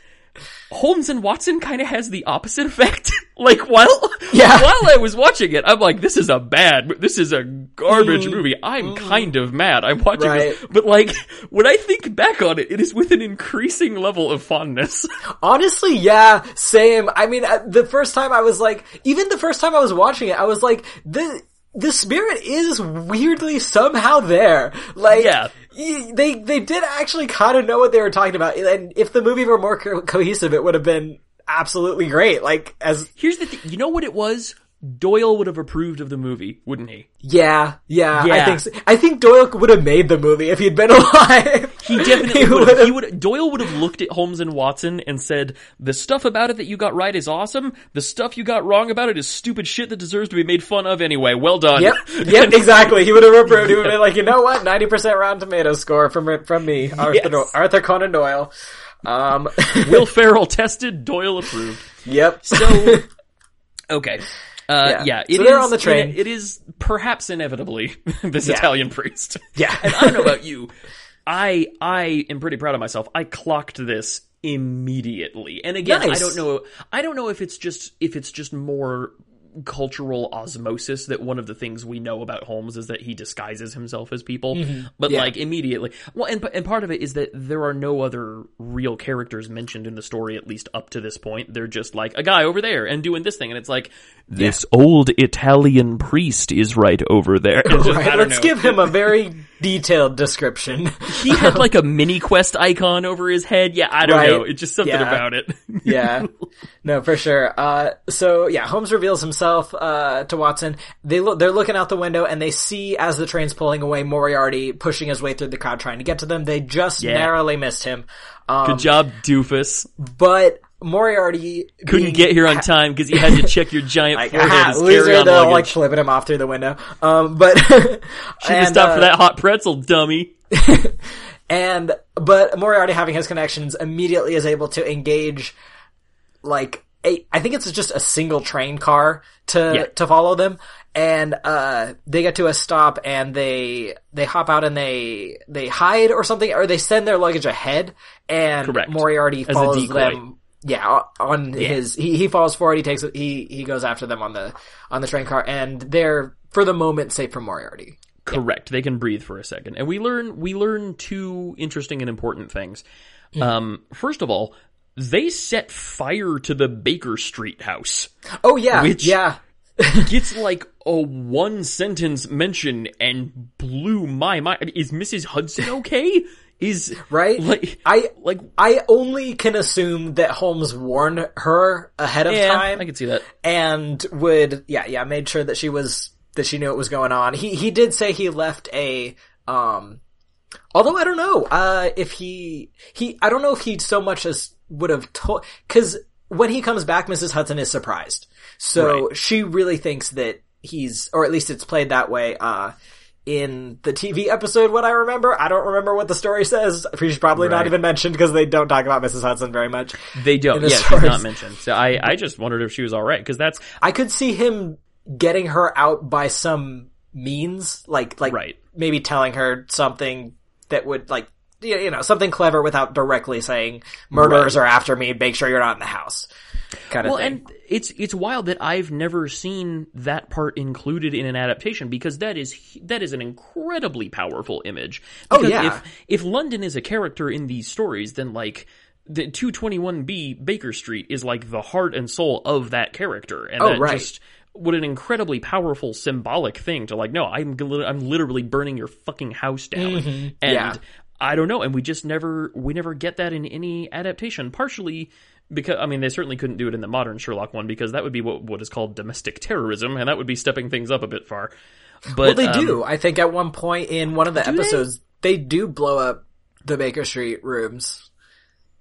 Speaker 2: Holmes and Watson kind of has the opposite effect. like while
Speaker 1: Yeah.
Speaker 2: while I was watching it, I'm like, this is a bad, this is a garbage movie. I'm kind of mad. I'm watching this,
Speaker 1: Mm-hmm.
Speaker 2: But like when I think back on it, it is with an increasing level of fondness.
Speaker 1: Honestly, yeah, same. I mean, the first time I was like, even the first time I was watching it, I was like, the the spirit is weirdly somehow there. Like,
Speaker 2: Yeah.
Speaker 1: they they did actually kind of know what they were talking about, and if the movie were more co- cohesive, it would have been absolutely great. Like, as
Speaker 2: Here's the thing, you know what it was? Doyle would have approved of the movie, wouldn't he?
Speaker 1: yeah, yeah, I think so. I think Doyle would have made the movie if he'd been alive.
Speaker 2: He definitely would.
Speaker 1: would've-
Speaker 2: He would. Doyle would have looked at Holmes and Watson and said, "The stuff about it that you got right is awesome. The stuff you got wrong about it is stupid shit that deserves to be made fun of anyway. Well done."
Speaker 1: Yep, yep, exactly. He would have approved. He would have been like, you know what, ninety percent Rotten Tomatoes score from from me, Arthur,
Speaker 2: Yes.
Speaker 1: Arthur Conan Doyle. Um,
Speaker 2: Will Ferrell tested. Doyle approved.
Speaker 1: yep.
Speaker 2: So, okay. Uh,
Speaker 1: Yeah.
Speaker 2: yeah,
Speaker 1: So they're
Speaker 2: is-
Speaker 1: on the train.
Speaker 2: It, it is perhaps inevitably this
Speaker 1: Yeah.
Speaker 2: Italian priest.
Speaker 1: Yeah.
Speaker 2: and I don't know about you. I I am pretty proud of myself. I clocked this immediately. And again,
Speaker 1: Nice.
Speaker 2: I don't know I don't know if it's just if it's just more cultural osmosis that one of the things we know about Holmes is that he disguises himself as people but
Speaker 1: Mm-hmm. Yeah.
Speaker 2: like immediately well and and part of it is that there are no other real characters mentioned in the story at least up to this point they're just like a guy over there and doing this thing and it's like this old Italian priest is right over there And just-
Speaker 1: Right, let's
Speaker 2: know.
Speaker 1: give him a very detailed description.
Speaker 2: He had like a mini quest icon over his head. Yeah, I don't
Speaker 1: Right.
Speaker 2: know. It's just something
Speaker 1: Yeah.
Speaker 2: about it.
Speaker 1: yeah. No, for sure. Uh, so yeah, Holmes reveals himself, uh, to Watson. They look, they're looking out the window and they see as the train's pulling away Moriarty pushing his way through the crowd trying to get to them. They just
Speaker 2: Yeah.
Speaker 1: narrowly missed him. Um,
Speaker 2: Good job, doofus.
Speaker 1: but Moriarty
Speaker 2: Couldn't
Speaker 1: being-
Speaker 2: get here on time because he had to check your giant
Speaker 1: like,
Speaker 2: forehead
Speaker 1: aha, loser,
Speaker 2: luggage.
Speaker 1: like flipping him off through the window. Um, but
Speaker 2: Should have stopped
Speaker 1: uh,
Speaker 2: for that hot pretzel, dummy.
Speaker 1: And but Moriarty having his connections immediately is able to engage like a I think it's just a single train car to
Speaker 2: Yeah.
Speaker 1: to follow them. And uh they get to a stop and they they hop out and they they hide or something or they send their luggage ahead and
Speaker 2: Correct.
Speaker 1: Moriarty follows them yeah, on his he he falls for it. He takes. He he goes after them on the on the train car, and they're for the moment safe from Moriarty.
Speaker 2: Correct. They can breathe for a second. And we learn we learn two interesting and important things.
Speaker 1: Hmm.
Speaker 2: Um, first of all, they set fire to the Baker Street house.
Speaker 1: Oh yeah,
Speaker 2: Which-
Speaker 1: yeah.
Speaker 2: Gets like a one sentence mention and blew my mind. Is Mrs. Hudson okay? Is
Speaker 1: Right?
Speaker 2: Like
Speaker 1: I
Speaker 2: like
Speaker 1: I only can assume that Holmes warned her ahead of
Speaker 2: yeah,
Speaker 1: time
Speaker 2: I can see that.
Speaker 1: and would yeah yeah made sure that she was that she knew what was going on. He he did say he left a um although I don't know uh if he he I don't know if he so much as would have told cuz when he comes back Mrs. Hudson is surprised. So
Speaker 2: Right.
Speaker 1: she really thinks that he's or at least it's played that way uh in the TV episode, what I remember, I don't remember what the story says. She's probably not even mentioned because they don't talk about Mrs. Hudson very much.
Speaker 2: They don't.
Speaker 1: the
Speaker 2: Yeah, she's not mentioned. So I I just wondered if she was all right because that's
Speaker 1: I could see him getting her out by some means, like like
Speaker 2: Right.
Speaker 1: maybe telling her something that would like you know something clever without directly saying murderers are after me. Make sure you're not in the house, kind of
Speaker 2: well,
Speaker 1: thing.
Speaker 2: and it's it's wild that I've never seen that part included in an adaptation because that is that is an incredibly powerful image.
Speaker 1: Oh, yeah.
Speaker 2: if if London is a character in these stories, then like the 221B Baker Street is like the heart and soul of that character, and
Speaker 1: Oh,
Speaker 2: that
Speaker 1: right.
Speaker 2: just what an incredibly powerful symbolic thing to like. No, I'm I'm literally burning your fucking house down, and.
Speaker 1: Mm-hmm. Yeah.
Speaker 2: I don't know, and we just never we never get that in any adaptation. Partially because I mean they certainly couldn't do it in the modern Sherlock one because that would be what what is called domestic terrorism, and that would be stepping things up a bit far. But
Speaker 1: well, they
Speaker 2: um,
Speaker 1: do. I think at one point in one of the episodes, they? do blow up the Baker Street rooms.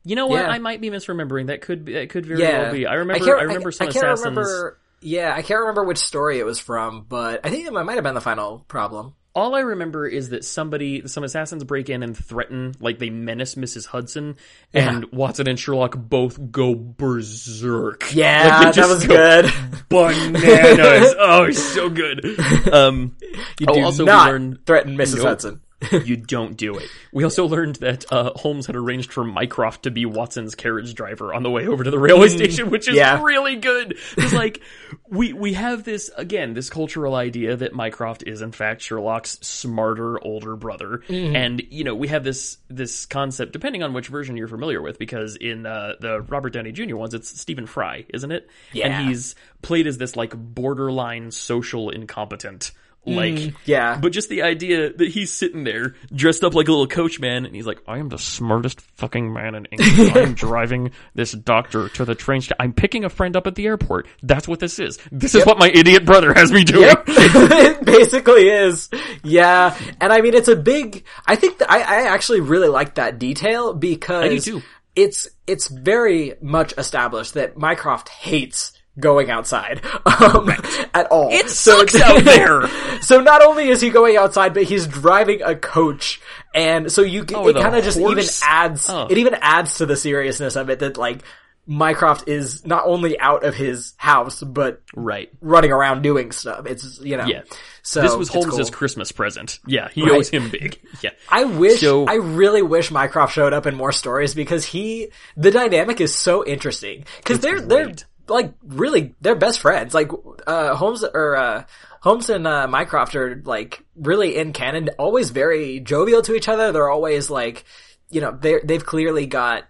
Speaker 2: You know what?
Speaker 1: Yeah.
Speaker 2: I might be misremembering. That could be, that could very
Speaker 1: Yeah,
Speaker 2: well be. I remember. I,
Speaker 1: can't-
Speaker 2: remember some
Speaker 1: I can't
Speaker 2: assassins.
Speaker 1: remember. Yeah, I can't remember which story it was from, but I think it might have been the final problem.
Speaker 2: All I remember is that somebody, some assassins break in and threaten, like they menace Mrs. Hudson, and Watson and Sherlock both go berserk.
Speaker 1: Yeah,
Speaker 2: Like,
Speaker 1: that was good.
Speaker 2: Bananas! oh, so good. Um,
Speaker 1: You do
Speaker 2: also
Speaker 1: not
Speaker 2: we learned
Speaker 1: threaten Mrs.
Speaker 2: Nope.
Speaker 1: Hudson.
Speaker 2: You don't do it. We also learned that uh, Holmes had arranged for Mycroft to be Watson's carriage driver on the way over to the railway station, which is
Speaker 1: Mm, yeah.
Speaker 2: really good. It's like we we have this again, this cultural idea that Mycroft is in fact Sherlock's smarter older brother,
Speaker 1: Mm-hmm.
Speaker 2: and you know we have this this concept depending on which version you're familiar with, because in uh, the Robert Downey Jr. ones, it's Stephen Fry, isn't it?
Speaker 1: Yeah.
Speaker 2: and he's played as this like borderline social incompetent. Like,
Speaker 1: Mm, yeah.
Speaker 2: but just the idea that he's sitting there dressed up like a little coachman and he's like, I am the smartest fucking man in England. I'm driving this doctor to the train station. I'm picking a friend up at the airport. That's what this is. This is what my idiot brother has me doing.
Speaker 1: Yep, it basically is. Yeah, and I mean it's a big. I think that I, I actually really like that detail because
Speaker 2: too.
Speaker 1: it's it's very much established that Mycroft hates going outside um, at all.
Speaker 2: It sucks out there.
Speaker 1: So not only is he going outside, but he's driving a coach, and so you
Speaker 2: Oh,
Speaker 1: it kind of just even adds
Speaker 2: Oh.
Speaker 1: it even adds to the seriousness of it that like Mycroft is not only out of his house but
Speaker 2: Right.
Speaker 1: running around doing stuff. It's you know.
Speaker 2: Yeah.
Speaker 1: So
Speaker 2: This was Holmes's
Speaker 1: cool.
Speaker 2: Christmas present. Yeah, he
Speaker 1: Right.
Speaker 2: owes him big. Yeah.
Speaker 1: I wish,
Speaker 2: So-
Speaker 1: I really wish Mycroft showed up in more stories because he, the dynamic is so interesting. Cause they're, they're
Speaker 2: great.
Speaker 1: Like really, they're best friends. Like, uh, Holmes or, uh, Holmes and, uh, Mycroft are like really in canon, always very jovial to each other. They're always like, you know, they they've clearly got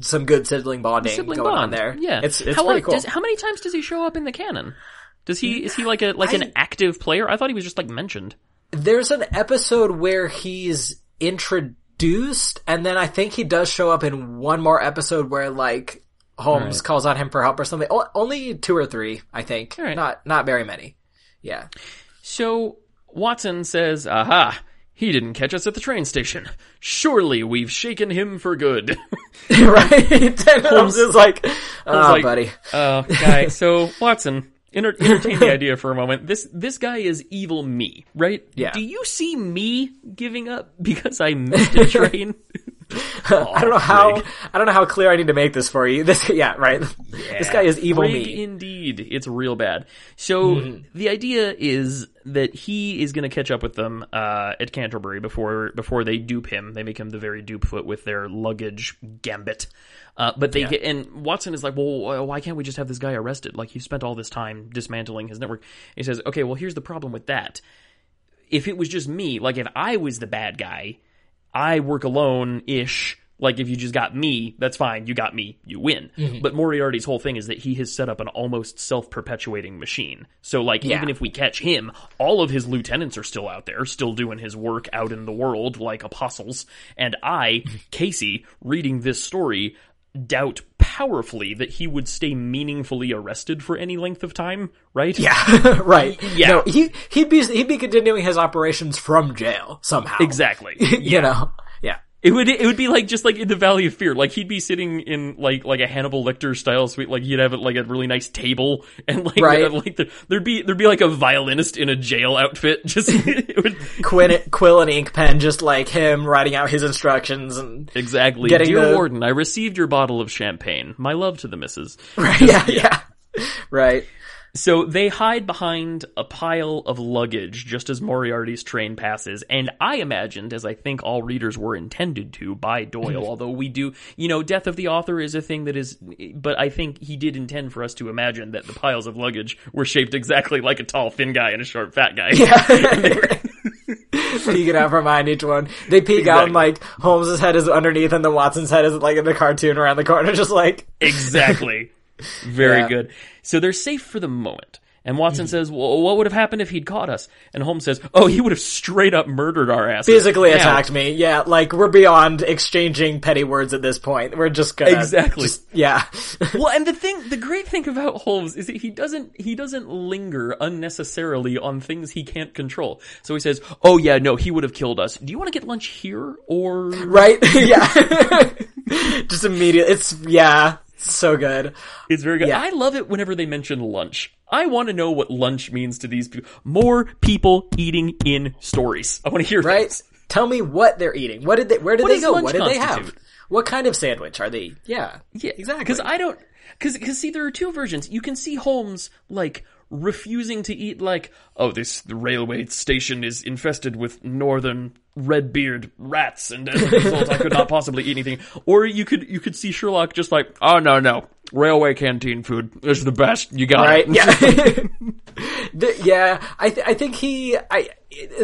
Speaker 1: some good sibling bonding
Speaker 2: Sibling
Speaker 1: going on
Speaker 2: bond.
Speaker 1: there.
Speaker 2: Yeah.
Speaker 1: It's, it's
Speaker 2: how,
Speaker 1: pretty cool.
Speaker 2: does- how many times does he show up in the canon? Does he, is he like a, like an active player? I thought he was just like mentioned.
Speaker 1: there's an episode where he's introduced, and then I think he does show up in one more episode where like Holmes
Speaker 2: Right.
Speaker 1: calls on him for help or something. O- only two or three, I think.
Speaker 2: Right.
Speaker 1: Not not very many. Yeah.
Speaker 2: So Watson says, "Aha." He didn't catch us at the train station. Surely we've shaken him for good.
Speaker 1: right? And Holmes is like, oh,
Speaker 2: like,
Speaker 1: buddy.
Speaker 2: Uh, guy. So Watson, enter- entertain the idea for a moment. This this guy is evil me, right?
Speaker 1: Yeah.
Speaker 2: Do you see me giving up because I missed a train?
Speaker 1: I don't know how I don't know how clear I need to make this for you. This, yeah, right. This guy is evil me.
Speaker 2: Indeed, it's real bad. So
Speaker 1: Mm-hmm.
Speaker 2: the idea is that he is going to catch up with them uh, at Canterbury before before they dupe him. They make him the very dupe foot with their luggage gambit. Uh, but they get and Watson is like, well, why can't we just have this guy arrested? Like he spent all this time dismantling his network. he says, okay, well here's the problem with that. If it was just me, like if I was the bad guy, I work alone ish. Like if you just got me, that's fine. You got me, you win.
Speaker 1: Mm-hmm.
Speaker 2: But Moriarty's whole thing is that he has set up an almost self-perpetuating machine. So like
Speaker 1: Yeah.
Speaker 2: even if we catch him, all of his lieutenants are still out there, still doing his work out in the world like apostles. And I, Casey, reading this story, doubt powerfully that he would stay meaningfully arrested for any length of time, right?
Speaker 1: Yeah, right.
Speaker 2: Yeah.
Speaker 1: No, he he'd be he'd be continuing his operations from jail somehow.
Speaker 2: Exactly.
Speaker 1: you know. Yeah.
Speaker 2: It would it would be like just like in the Valley of Fear, like he'd be sitting in like like a Hannibal Lecter style suite, like he'd have like a really nice table and like
Speaker 1: Right.
Speaker 2: uh, like there, there'd be there'd be like a violinist in a jail outfit, just it would
Speaker 1: Quinn, quill and ink pen, just like him writing out his instructions and
Speaker 2: exactly. Dear
Speaker 1: the-
Speaker 2: Warden, I received your bottle of champagne. My love to the missus.
Speaker 1: right, yeah, yeah, right.
Speaker 2: So they hide behind a pile of luggage just as Moriarty's train passes, and I imagined, as I think all readers were intended to by Doyle, although we do, you know, death of the author is a thing that is, but I think he did intend for us to imagine that the piles of luggage were shaped exactly like a tall, thin guy and a short, fat guy. Yeah.
Speaker 1: Peeking out from behind each one. They peek out and like Holmes's head is underneath and the Watson's head is like in the cartoon around the corner, just like
Speaker 2: Exactly. Very
Speaker 1: Yeah.
Speaker 2: good. So they're safe for the moment. And Watson mm-hmm. says, well, what would have happened if he'd caught us? And Holmes says, oh, he would have straight up murdered our ass.
Speaker 1: physically
Speaker 2: Now-
Speaker 1: attacked me. Yeah, like we're beyond exchanging petty words at this point. We're just gonna
Speaker 2: Exactly.
Speaker 1: just- yeah.
Speaker 2: well, and the thing, the great thing about Holmes is that he doesn't, he doesn't linger unnecessarily on things he can't control. So he says, "Oh yeah, no, he would have killed us. Do you want to get lunch here or?"
Speaker 1: right? yeah. just immediate. It's yeah. So good.
Speaker 2: It's very good.
Speaker 1: Yeah.
Speaker 2: I love it whenever they mention lunch. I want to know what lunch means to these people. More people eating in stories. I want to hear
Speaker 1: Right?
Speaker 2: this.
Speaker 1: Tell me what they're eating. What did they? Where did
Speaker 2: What
Speaker 1: they go? What did they have? What kind of sandwich are they? Yeah.
Speaker 2: Yeah,
Speaker 1: Exactly.
Speaker 2: Because I don't. Because because see, there are two versions. You can see Holmes like refusing to eat like, oh, this the railway station is infested with northern redbeard rats, and as a result, I could not possibly eat anything. Or you could you could see Sherlock just like, oh no no, railway canteen food is the best. You got
Speaker 1: right?
Speaker 2: it.
Speaker 1: Yeah. The- yeah, I th- I think he I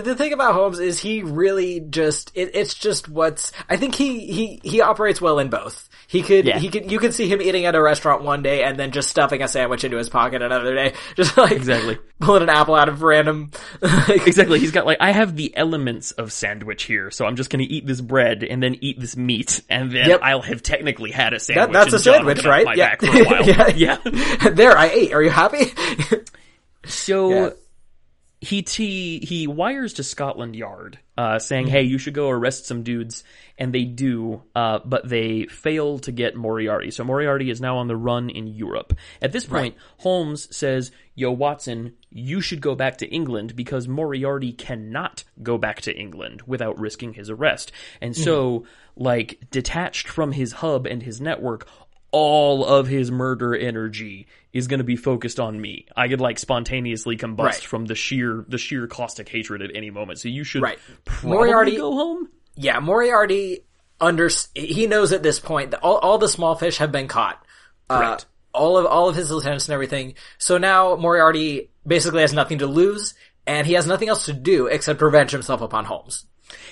Speaker 1: the thing about Holmes is he really just it, it's just what's I think he he he operates well in both. He could
Speaker 2: Yeah.
Speaker 1: he could you could see him eating at a restaurant one day and then just stuffing a sandwich into his pocket another day, just like
Speaker 2: Exactly.
Speaker 1: pulling an apple out of random. like,
Speaker 2: Exactly. He's got like I have the elements of sandwich here, so I'm just going to eat this bread and then eat this meat, and then
Speaker 1: Yep.
Speaker 2: I'll have technically had a sandwich.
Speaker 1: that, that's a
Speaker 2: John
Speaker 1: sandwich, right? Yeah.
Speaker 2: back for a while.
Speaker 1: yeah.
Speaker 2: yeah.
Speaker 1: there, I ate. Are you happy?
Speaker 2: So
Speaker 1: Yeah.
Speaker 2: He he he wires to Scotland Yard, uh, saying, "Hey, you should go arrest some dudes," and they do, uh, but they fail to get Moriarty. So Moriarty is now on the run in Europe. At this point, Holmes says, "Yo, Watson." You should go back to England because Moriarty cannot go back to England without risking his arrest. And so, like, detached from his hub and his network, all of his murder energy is going to be focused on me. I could like spontaneously combust
Speaker 1: Right.
Speaker 2: from the sheer the sheer caustic hatred at any moment. So you should
Speaker 1: Right.
Speaker 2: probably
Speaker 1: Moriarty-
Speaker 2: go home.
Speaker 1: yeah, Moriarty under he knows at this point that all, all the small fish have been caught. Uh, all of all of his lieutenants and everything. So now Moriarty basically has nothing to lose, and he has nothing else to do except revenge himself upon Holmes.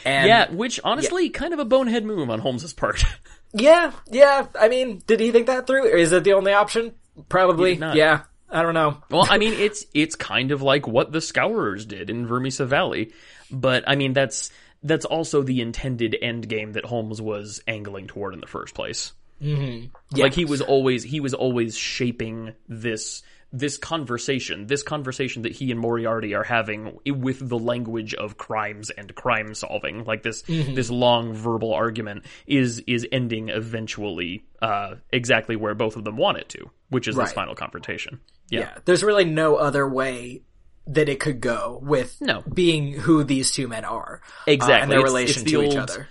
Speaker 1: And
Speaker 2: yeah, which honestly, kind of a bonehead move on Holmes's part.
Speaker 1: yeah, yeah. I mean, did he think that through? Or is it the only option? Probably.
Speaker 2: He did not.
Speaker 1: Yeah. I don't know.
Speaker 2: well, I mean, it's it's kind of like what the Scowrers did in Vermissa Valley. But I mean, that's that's also the intended end game that Holmes was angling toward in the first place.
Speaker 1: Mm-hmm. Yeah.
Speaker 2: Like he was always he was always shaping this this conversation, this conversation that he and Moriarty are having with the language of crimes and crime solving, like this
Speaker 1: Mm-hmm.
Speaker 2: this long verbal argument is is ending eventually uh, exactly where both of them want it to, which is this final confrontation.
Speaker 1: yeah.
Speaker 2: Yeah.
Speaker 1: There's really no other way that it could go with
Speaker 2: No.
Speaker 1: being who these two men are. uh,
Speaker 2: Exactly.
Speaker 1: and their
Speaker 2: It's-
Speaker 1: relation
Speaker 2: it's the
Speaker 1: to each
Speaker 2: old-
Speaker 1: other.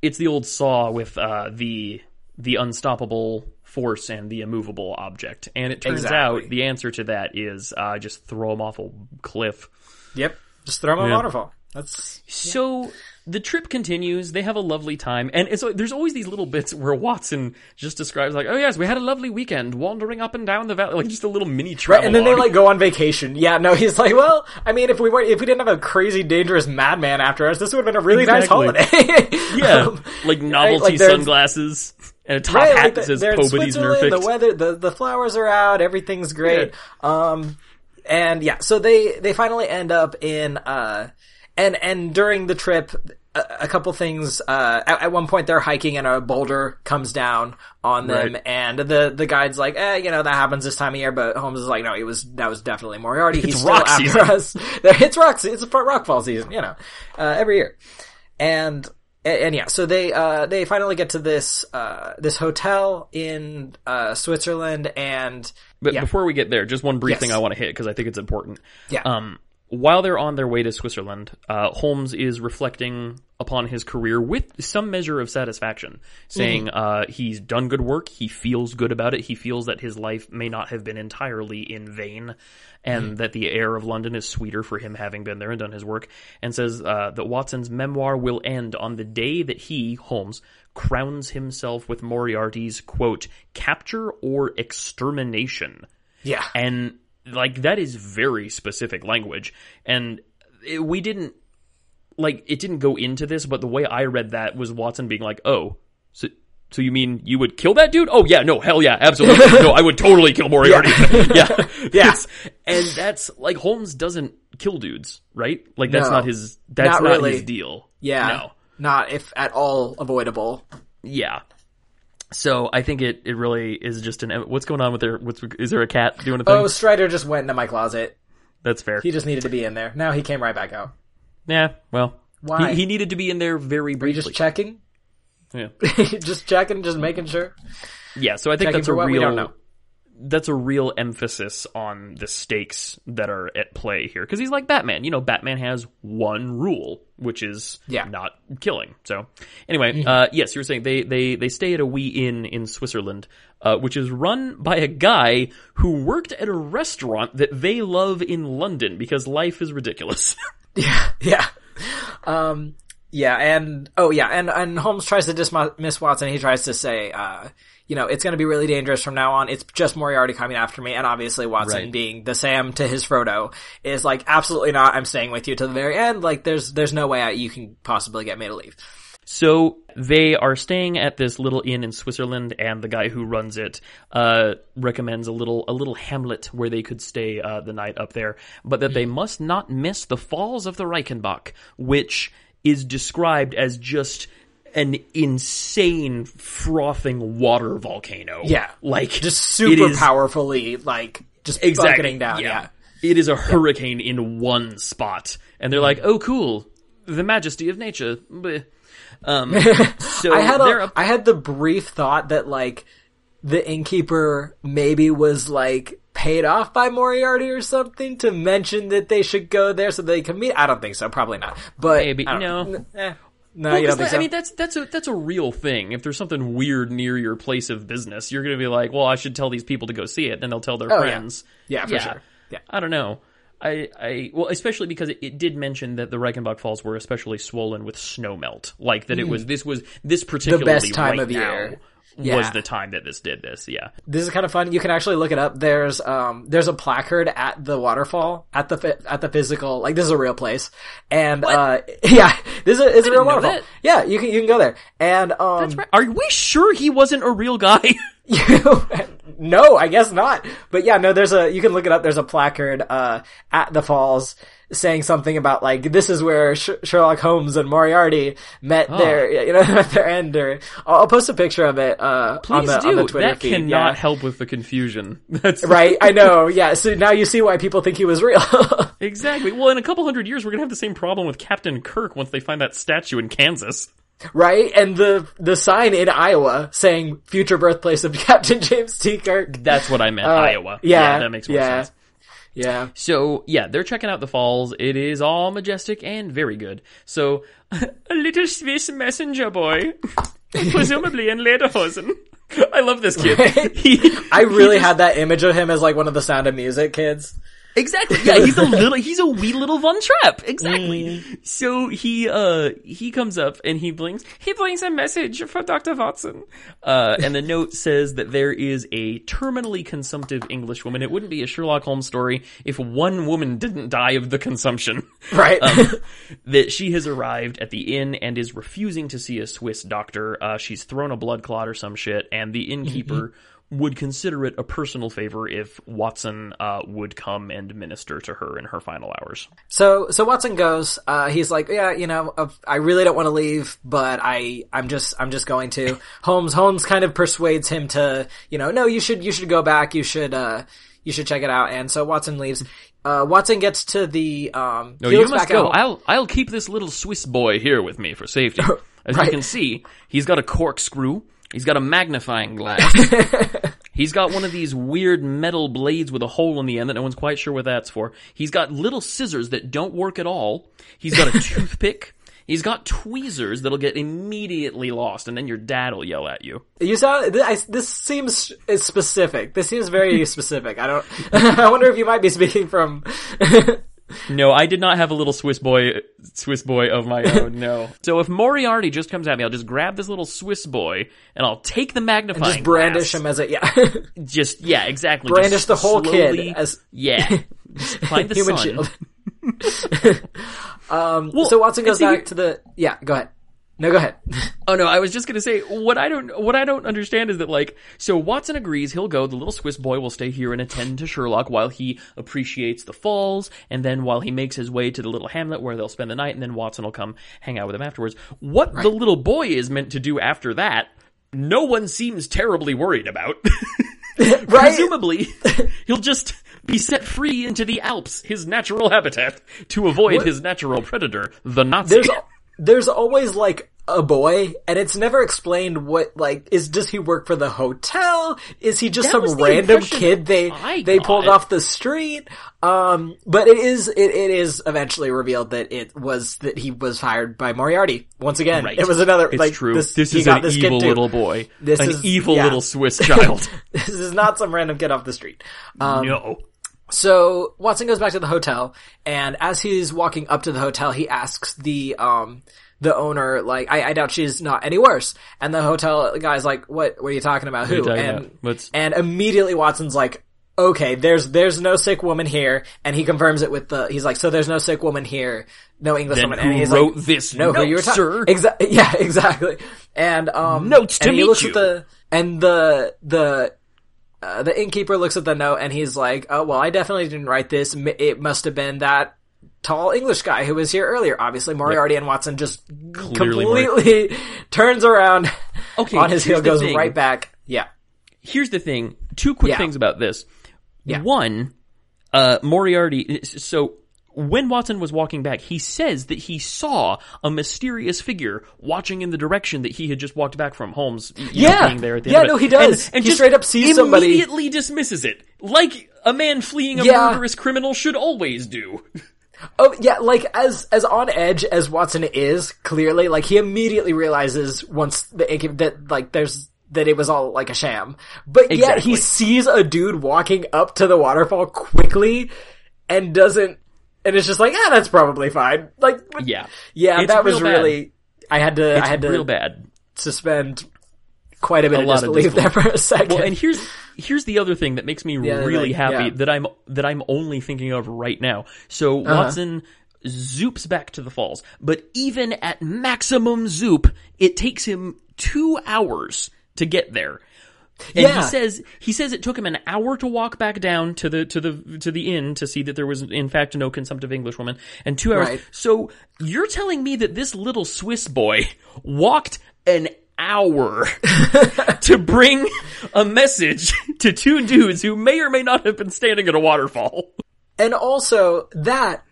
Speaker 2: It's the old saw with uh, the the unstoppable force and the immovable object, and it turns
Speaker 1: Exactly.
Speaker 2: out the answer to that is uh, just throw them off a cliff.
Speaker 1: Yep. Just throw them in a waterfall. That's
Speaker 2: So the trip continues. They have a lovely time, and it's, there's always these little bits where Watson just describes like, "Oh yes, we had a lovely weekend wandering up and down the valley," like just a little mini travel.
Speaker 1: Right, and then they like go on vacation. Yeah, no, he's like, well, I mean, if we weren't, if we didn't have a crazy, dangerous madman after us, this would have been a really
Speaker 2: Exactly.
Speaker 1: nice holiday.
Speaker 2: yeah,
Speaker 1: Um,
Speaker 2: like novelty
Speaker 1: like
Speaker 2: sunglasses and a top
Speaker 1: right,
Speaker 2: hat
Speaker 1: like
Speaker 2: that
Speaker 1: the-
Speaker 2: says
Speaker 1: they're in
Speaker 2: Pobody's
Speaker 1: Switzerland, The weather, the the flowers are out, everything's great. Um, and yeah, so they they finally end up in uh, and and during the trip. A, a couple things. Uh, at, at one point, they're hiking and a boulder comes down on them,
Speaker 2: Right.
Speaker 1: and the the guide's like, "Eh, you know that happens this time of year." But Holmes is like, "No, it was that was definitely Moriarty. He's
Speaker 2: It's
Speaker 1: still
Speaker 2: rock
Speaker 1: after
Speaker 2: season."
Speaker 1: us. It's rock. se- It's rockfall season. You know, uh, every year." and and and yeah, so they uh they finally get to this uh this hotel in uh Switzerland and
Speaker 2: But
Speaker 1: yeah.
Speaker 2: before we get there, just one brief
Speaker 1: Yes.
Speaker 2: thing I want to hit because I think it's important.
Speaker 1: Yeah.
Speaker 2: Um, while they're on their way to Switzerland, uh, Holmes is reflecting upon his career with some measure of satisfaction, saying
Speaker 1: Mm-hmm.
Speaker 2: uh, he's done good work. He feels good about it. He feels that his life may not have been entirely in vain, and
Speaker 1: Mm-hmm.
Speaker 2: that the air of London is sweeter for him having been there and done his work. And says uh, that Watson's memoir will end on the day that he, Holmes, crowns himself with Moriarty's quote capture or extermination
Speaker 1: yeah.
Speaker 2: and like that is very specific language and it, we didn't like it didn't go into this but the way i read that was watson being like oh so so you mean you would kill that dude? Oh yeah, no, hell yeah, absolutely. no, I would totally kill Moriarty. yeah.
Speaker 1: Yeah.
Speaker 2: And that's like Holmes doesn't kill dudes, right? Like that's
Speaker 1: No.
Speaker 2: not his that's
Speaker 1: Not
Speaker 2: not,
Speaker 1: really.
Speaker 2: his deal.
Speaker 1: Yeah.
Speaker 2: No.
Speaker 1: Not if at all avoidable.
Speaker 2: Yeah. So I think it, it really is just an what's going on with there what's is there a cat doing a thing?
Speaker 1: Oh, Strider just went into my closet.
Speaker 2: That's fair.
Speaker 1: He just needed to be in there. Now he came right back out.
Speaker 2: Yeah, well,
Speaker 1: Why?
Speaker 2: He, he needed to be in there very briefly.
Speaker 1: just checking?
Speaker 2: yeah.
Speaker 1: just checking, just making sure.
Speaker 2: yeah, so I think
Speaker 1: Checking
Speaker 2: that's a
Speaker 1: what? We
Speaker 2: real
Speaker 1: don't know.
Speaker 2: That's a real emphasis on the stakes that are at play here because he's like Batman. You know, Batman has one rule, which is
Speaker 1: Yeah.
Speaker 2: not killing. So anyway, uh, yes, you were saying they they they stay at a wee inn in Switzerland, uh, which is run by a guy who worked at a restaurant that they love in London because life is ridiculous.
Speaker 1: Yeah, yeah. Um, yeah, and, oh yeah, and, and Holmes tries to dismiss Watson. He tries to say, uh, you know, it's gonna be really dangerous from now on. It's just Moriarty coming after me. And obviously Watson
Speaker 2: Right.
Speaker 1: being the Sam to his Frodo is like, absolutely not. I'm staying with you to the very end. Like, there's, there's no way I, you can possibly get me to leave.
Speaker 2: So they are staying at this little inn in Switzerland, and the guy who runs it uh, recommends a little a little hamlet where they could stay uh, the night up there, but that they must not miss the Falls of the Reichenbach, which is described as just an insane frothing water volcano.
Speaker 1: Yeah.
Speaker 2: like
Speaker 1: Just super
Speaker 2: is-
Speaker 1: powerfully, like, just
Speaker 2: exactly
Speaker 1: bucketing down. Yeah.
Speaker 2: It is a hurricane in one spot, and they're like, "Oh, cool, the majesty of nature." Bleh. Um, so
Speaker 1: I had a,
Speaker 2: up-
Speaker 1: I had the brief thought that like the innkeeper maybe was like paid off by Moriarty or something to mention that they should go there so they can meet. I don't think so. Probably not. But
Speaker 2: Maybe.
Speaker 1: I don't-
Speaker 2: No.
Speaker 1: eh. No,
Speaker 2: Well,
Speaker 1: you
Speaker 2: 'cause
Speaker 1: don't think
Speaker 2: that-
Speaker 1: so?
Speaker 2: I mean, that's that's a that's a real thing. If there's something weird near your place of business, you're going to be like, "Well, I should tell these people to go see it," and they'll tell their
Speaker 1: Oh,
Speaker 2: friends.
Speaker 1: Yeah, for sure. Yeah.
Speaker 2: I don't know. I, I well, especially because it, it did mention that the Reichenbach Falls were especially swollen with snow melt. Like that, it was this was this particularly
Speaker 1: Hmm. best time
Speaker 2: right
Speaker 1: of
Speaker 2: now
Speaker 1: year.
Speaker 2: Was the time that this did this. Yeah,
Speaker 1: this is kind of fun. You can actually look it up. There's um there's a placard at the waterfall at the at the physical like this is a real place and uh yeah this is a, real waterfall.
Speaker 2: that.
Speaker 1: Yeah, you can you can go there and um
Speaker 2: That's right. Are we sure he wasn't a real guy?
Speaker 1: no, I guess not. But yeah, no, there's a, you can look it up. There's a placard, uh, at the falls saying something about like this is where Sh- Sherlock Holmes and Moriarty met their you know at their end. Or I'll, I'll post a picture of it uh,
Speaker 2: Please
Speaker 1: on the
Speaker 2: do.
Speaker 1: on the Twitter
Speaker 2: that
Speaker 1: feed.
Speaker 2: cannot
Speaker 1: yeah.
Speaker 2: help with the confusion. That's
Speaker 1: Right, I know. Yeah, so now you see why people think he was real.
Speaker 2: exactly. Well, in a couple hundred years, we're gonna have the same problem with Captain Kirk once they find that statue in Kansas.
Speaker 1: right? And the the sign in Iowa saying future birthplace of Captain James T. Kirk.
Speaker 2: That's what I meant. Iowa.
Speaker 1: Uh, Yeah,
Speaker 2: that makes more
Speaker 1: yeah.
Speaker 2: sense.
Speaker 1: Yeah.
Speaker 2: So yeah, they're checking out the falls. It is all majestic and very good. So a little Swiss messenger boy, presumably in lederhosen. I love this kid.
Speaker 1: Right?
Speaker 2: He-
Speaker 1: I really had that image of him as like one of the Sound of Music kids.
Speaker 2: Exactly. Yeah, he's a little, he's a wee little Von Trapp. Exactly.
Speaker 1: Mm.
Speaker 2: So he, uh, he comes up and he blinks, he blinks a message for Dr. Watson. Uh, and the note says that there is a terminally consumptive English woman. It wouldn't be a Sherlock Holmes story if one woman didn't die of the consumption.
Speaker 1: Right.
Speaker 2: Um, that she has arrived at the inn and is refusing to see a Swiss doctor. Uh, she's thrown a blood clot or some shit, and the innkeeper would consider it a personal favor if Watson uh, would come and minister to her in her final hours.
Speaker 1: So so Watson goes. Uh, he's like, yeah, you know, uh, I really don't want to leave, but I I'm just I'm just going to. Holmes Holmes kind of persuades him to, you know, no, you should you should go back. You should uh you should check it out. And so Watson leaves. Uh, Watson gets to the um.
Speaker 2: No, you must go. I'll I'll keep this little Swiss boy here with me for safety. As
Speaker 1: Right.
Speaker 2: you can see, he's got a corkscrew. He's got a magnifying glass. He's got one of these weird metal blades with a hole in the end that no one's quite sure what that's for. He's got little scissors that don't work at all. He's got a toothpick. He's got tweezers that'll get immediately lost, and then your dad will yell at you.
Speaker 1: You sound. I, this seems is specific. This seems very specific. I don't. I wonder if you might be speaking from.
Speaker 2: No, I did not have a little Swiss boy, Swiss boy of my own. No. So if Moriarty just comes at me, I'll just grab this little Swiss boy and I'll take the magnifying glass.
Speaker 1: just brandish
Speaker 2: glass.
Speaker 1: him as a yeah.
Speaker 2: Just yeah, exactly.
Speaker 1: brandish
Speaker 2: Just
Speaker 1: the whole kid as
Speaker 2: yeah. Find the
Speaker 1: human
Speaker 2: sun.
Speaker 1: shield. um.
Speaker 2: Well,
Speaker 1: so Watson goes
Speaker 2: and
Speaker 1: back to the. Yeah. Go ahead. No, go ahead.
Speaker 2: Oh no, I was just gonna say what I don't what I don't understand is that like so Watson agrees he'll go. The little Swiss boy will stay here and attend to Sherlock while he appreciates the falls, and then while he makes his way to the little hamlet where they'll spend the night, and then Watson will come hang out with him afterwards. What the little boy is meant to do after that, no one seems terribly worried about.
Speaker 1: right.
Speaker 2: Presumably, he'll just be set free into the Alps, his natural habitat, to avoid his natural predator, the Nazi.
Speaker 1: There's there's always like a boy, and it's never explained what like is. Does he work for the hotel? Is he just
Speaker 2: That
Speaker 1: some random kid they
Speaker 2: I
Speaker 1: they pulled off the street? Um, but it is it, it is eventually revealed that it was that he was hired by Moriarty once again.
Speaker 2: Right.
Speaker 1: It was another
Speaker 2: It's
Speaker 1: like
Speaker 2: true.
Speaker 1: This,
Speaker 2: This, is
Speaker 1: got
Speaker 2: an
Speaker 1: this kid
Speaker 2: evil
Speaker 1: too.
Speaker 2: little boy.
Speaker 1: This
Speaker 2: an
Speaker 1: is-
Speaker 2: evil
Speaker 1: yeah.
Speaker 2: little Swiss child.
Speaker 1: This is not some random kid off the street. Um,
Speaker 2: no.
Speaker 1: So Watson goes back to the hotel, and as he's walking up to the hotel, he asks the um the owner like, I, I doubt she's not any worse. And the hotel guy's like, what What are you talking about? Who?
Speaker 2: talking
Speaker 1: and
Speaker 2: about?
Speaker 1: And immediately Watson's like. Okay, there's there's no sick woman here, and he confirms it with the. He's like, so there's no sick woman here, no English
Speaker 2: Then
Speaker 1: woman.
Speaker 2: who
Speaker 1: and he's
Speaker 2: wrote
Speaker 1: like,
Speaker 2: this
Speaker 1: no, who you were talking?
Speaker 2: sir?
Speaker 1: Exa- yeah, exactly. And um,
Speaker 2: Notes to
Speaker 1: and he
Speaker 2: meet
Speaker 1: looks
Speaker 2: you.
Speaker 1: at the and the the uh, the innkeeper looks at the note and he's like, "Oh well, I definitely didn't write this. It must have been that tall English guy who was here earlier." Obviously, Moriarty and Watson just
Speaker 2: Clearly
Speaker 1: completely turns around
Speaker 2: Okay,
Speaker 1: on his heel, goes
Speaker 2: thing.
Speaker 1: right back. Yeah,
Speaker 2: Here's the thing. Two quick
Speaker 1: Yeah.
Speaker 2: things about this.
Speaker 1: Yeah.
Speaker 2: One, uh, Moriarty. So when Watson was walking back, he says that he saw a mysterious figure watching in the direction that he had just walked back from. Holmes, know,
Speaker 1: Yeah.
Speaker 2: being there at the
Speaker 1: Yeah,
Speaker 2: end of
Speaker 1: no, he does.
Speaker 2: And, and
Speaker 1: He straight up sees somebody-
Speaker 2: Immediately dismisses it, like a man fleeing a
Speaker 1: Yeah.
Speaker 2: murderous criminal should always do.
Speaker 1: Oh yeah, like as as on edge as Watson is, clearly, like he immediately realizes once the that like there's that it was all like a sham. But yet he sees a dude walking up to the waterfall quickly and doesn't and it's just like, ah, that's probably fine. Like
Speaker 2: Yeah,
Speaker 1: Yeah,
Speaker 2: It's
Speaker 1: that was
Speaker 2: bad.
Speaker 1: really I had to
Speaker 2: it's
Speaker 1: I had to
Speaker 2: real bad.
Speaker 1: suspend quite a bit of
Speaker 2: lot of
Speaker 1: disbelief there for a second.
Speaker 2: Well, and here's here's the other thing that makes me
Speaker 1: Yeah,
Speaker 2: really
Speaker 1: like,
Speaker 2: happy
Speaker 1: yeah.
Speaker 2: that I'm that I'm only thinking of right now. So
Speaker 1: Uh-huh.
Speaker 2: Watson zoops back to the falls, but even at maximum zoop, it takes him two hours to get there. And
Speaker 1: Yeah.
Speaker 2: he says he says it took him an hour to walk back down to the to the to the inn to see that there was in fact no consumptive Englishwoman, and two hours.
Speaker 1: Right.
Speaker 2: So you're telling me that this little Swiss boy walked an hour to bring a message to two dudes who may or may not have been standing at a waterfall.
Speaker 1: And also that,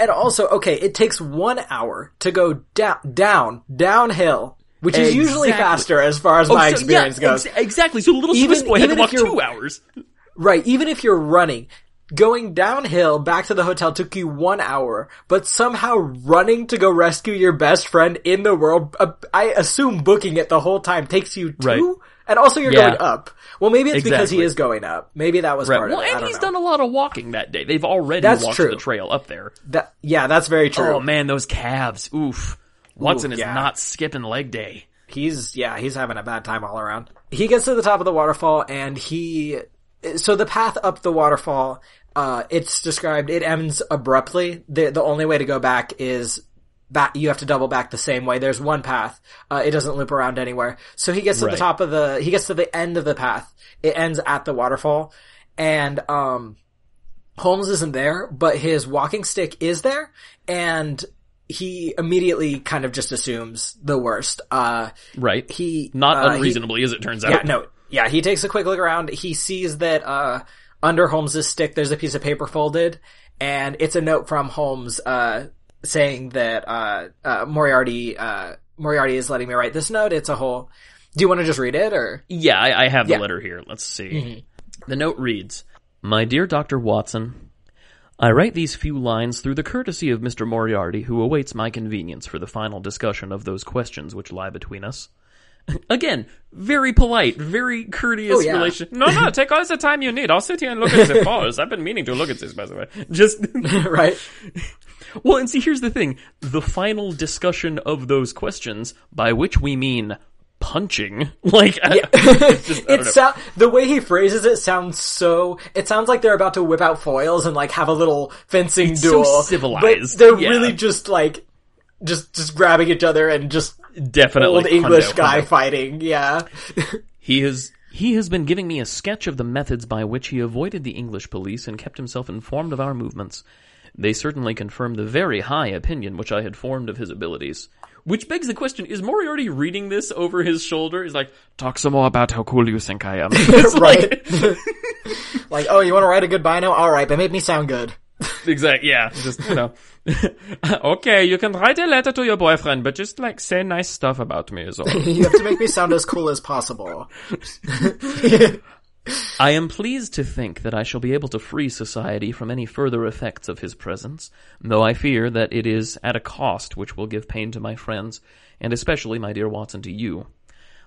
Speaker 1: and also, okay, it takes one hour to go down, down, downhill, which is usually faster as far as my
Speaker 2: So,
Speaker 1: experience
Speaker 2: yeah,
Speaker 1: goes.
Speaker 2: ex- exactly. So a little
Speaker 1: Even-
Speaker 2: Swiss boy had to
Speaker 1: even
Speaker 2: walk
Speaker 1: if you're-
Speaker 2: two hours.
Speaker 1: Right, even if you're running, going downhill back to the hotel took you one hour, but somehow running to go rescue your best friend in the world, uh, I assume booking it the whole time takes you two,
Speaker 2: Right.
Speaker 1: and also you're
Speaker 2: Yeah.
Speaker 1: going up. Well, maybe it's because he is going up. Maybe that was
Speaker 2: Right.
Speaker 1: part
Speaker 2: Well,
Speaker 1: of it. I
Speaker 2: and he's
Speaker 1: know.
Speaker 2: done a lot of walking that day. They've already
Speaker 1: That's
Speaker 2: walked
Speaker 1: true.
Speaker 2: the trail up there.
Speaker 1: That, yeah, that's very true.
Speaker 2: Oh man, those calves. Oof. Watson is
Speaker 1: yeah.
Speaker 2: not skipping leg day.
Speaker 1: he's yeah he's having a bad time all around. He gets to the top of the waterfall and he so the path up the waterfall uh it's described it ends abruptly. The the only way to go back is back you have to double back the same way. There's one path. Uh it doesn't loop around anywhere. So he gets to
Speaker 2: Right.
Speaker 1: the top of the he gets to the end of the path. It ends at the waterfall. And um Holmes isn't there, but his walking stick is there, and he immediately kind of just assumes the worst. Uh,
Speaker 2: Right.
Speaker 1: he
Speaker 2: Not
Speaker 1: uh, he-
Speaker 2: unreasonably, as it turns out.
Speaker 1: yeah, no, yeah. He takes a quick look around. He sees that uh, under Holmes's stick, there's a piece of paper folded, and it's a note from Holmes uh, saying that uh, uh, Moriarty uh, Moriarty is letting me write this note. It's a whole. Do you want to just read it, or
Speaker 2: Yeah, I, I have the
Speaker 1: Yeah.
Speaker 2: letter here. Let's see. The note reads My dear Dr. Watson, I write these few lines through the courtesy of Mr. Moriarty, who awaits my convenience for the final discussion of those questions which lie between us. Again, very polite, very courteous
Speaker 1: Oh, yeah.
Speaker 2: relation. No, no, take all the time you need. I'll sit here and look at the photos. I've been meaning to look at this, by the way. Just
Speaker 1: right?
Speaker 2: Well, and see, here's the thing. The final discussion of those questions, by which we mean punching, like, uh, it's just, I don't
Speaker 1: It sou- the way he phrases it sounds so. It sounds like they're about to whip out foils and like have a little fencing
Speaker 2: so
Speaker 1: duel.
Speaker 2: civilized,
Speaker 1: But they're
Speaker 2: yeah.
Speaker 1: really just like, just just grabbing each other and just
Speaker 2: definitely
Speaker 1: old English
Speaker 2: hundo,
Speaker 1: guy
Speaker 2: hundo.
Speaker 1: fighting. Yeah,
Speaker 2: He has he has been giving me a sketch of the methods by which he avoided the English police and kept himself informed of our movements. They certainly confirm the very high opinion which I had formed of his abilities. Which begs the question: Is Moriarty reading this over his shoulder? He's like, "Talk some more about how cool you think I am."
Speaker 1: Right. like, oh, you want to write a goodbye note? All right, but make me sound good.
Speaker 2: Exactly. Yeah. Just you know. okay, you can write a letter to your boyfriend, but just like say nice stuff about me as well.
Speaker 1: You have to make me sound as cool as possible.
Speaker 2: I am pleased to think that I shall be able to free society from any further effects of his presence, though I fear that it is at a cost which will give pain to my friends, and especially, my dear Watson, to you.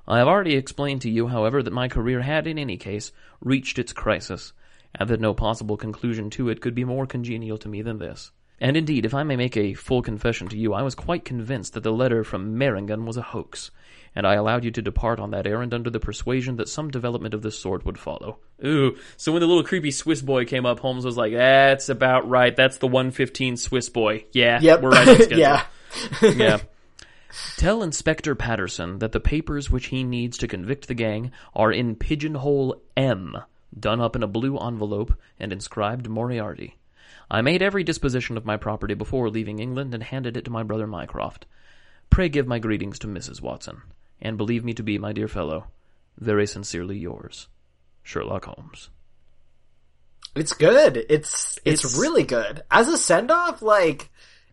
Speaker 2: I have already explained to you, however, that my career had, in any case, reached its crisis, and that no possible conclusion to it could be more congenial to me than this. And indeed, if I may make a full confession to you, I was quite convinced that the letter from Meiringen was a hoax, and I allowed you to depart on that errand under the persuasion that some development of this sort would follow. Ooh, so when the little creepy Swiss boy came up, Holmes was like, that's about right, that's the 115 Swiss boy. Yeah,
Speaker 1: Yep.
Speaker 2: we're right on schedule.
Speaker 1: yeah.
Speaker 2: yeah. Tell Inspector Patterson that the papers which he needs to convict the gang are in Pigeonhole M, done up in a blue envelope and inscribed Moriarty. I made every disposition of my property before leaving England and handed it to my brother Mycroft. Pray give my greetings to Mrs. Watson, and believe me to be, my dear fellow, very sincerely yours, Sherlock Holmes.
Speaker 1: It's good. It's, it's
Speaker 2: It's-
Speaker 1: really good. As a send off, like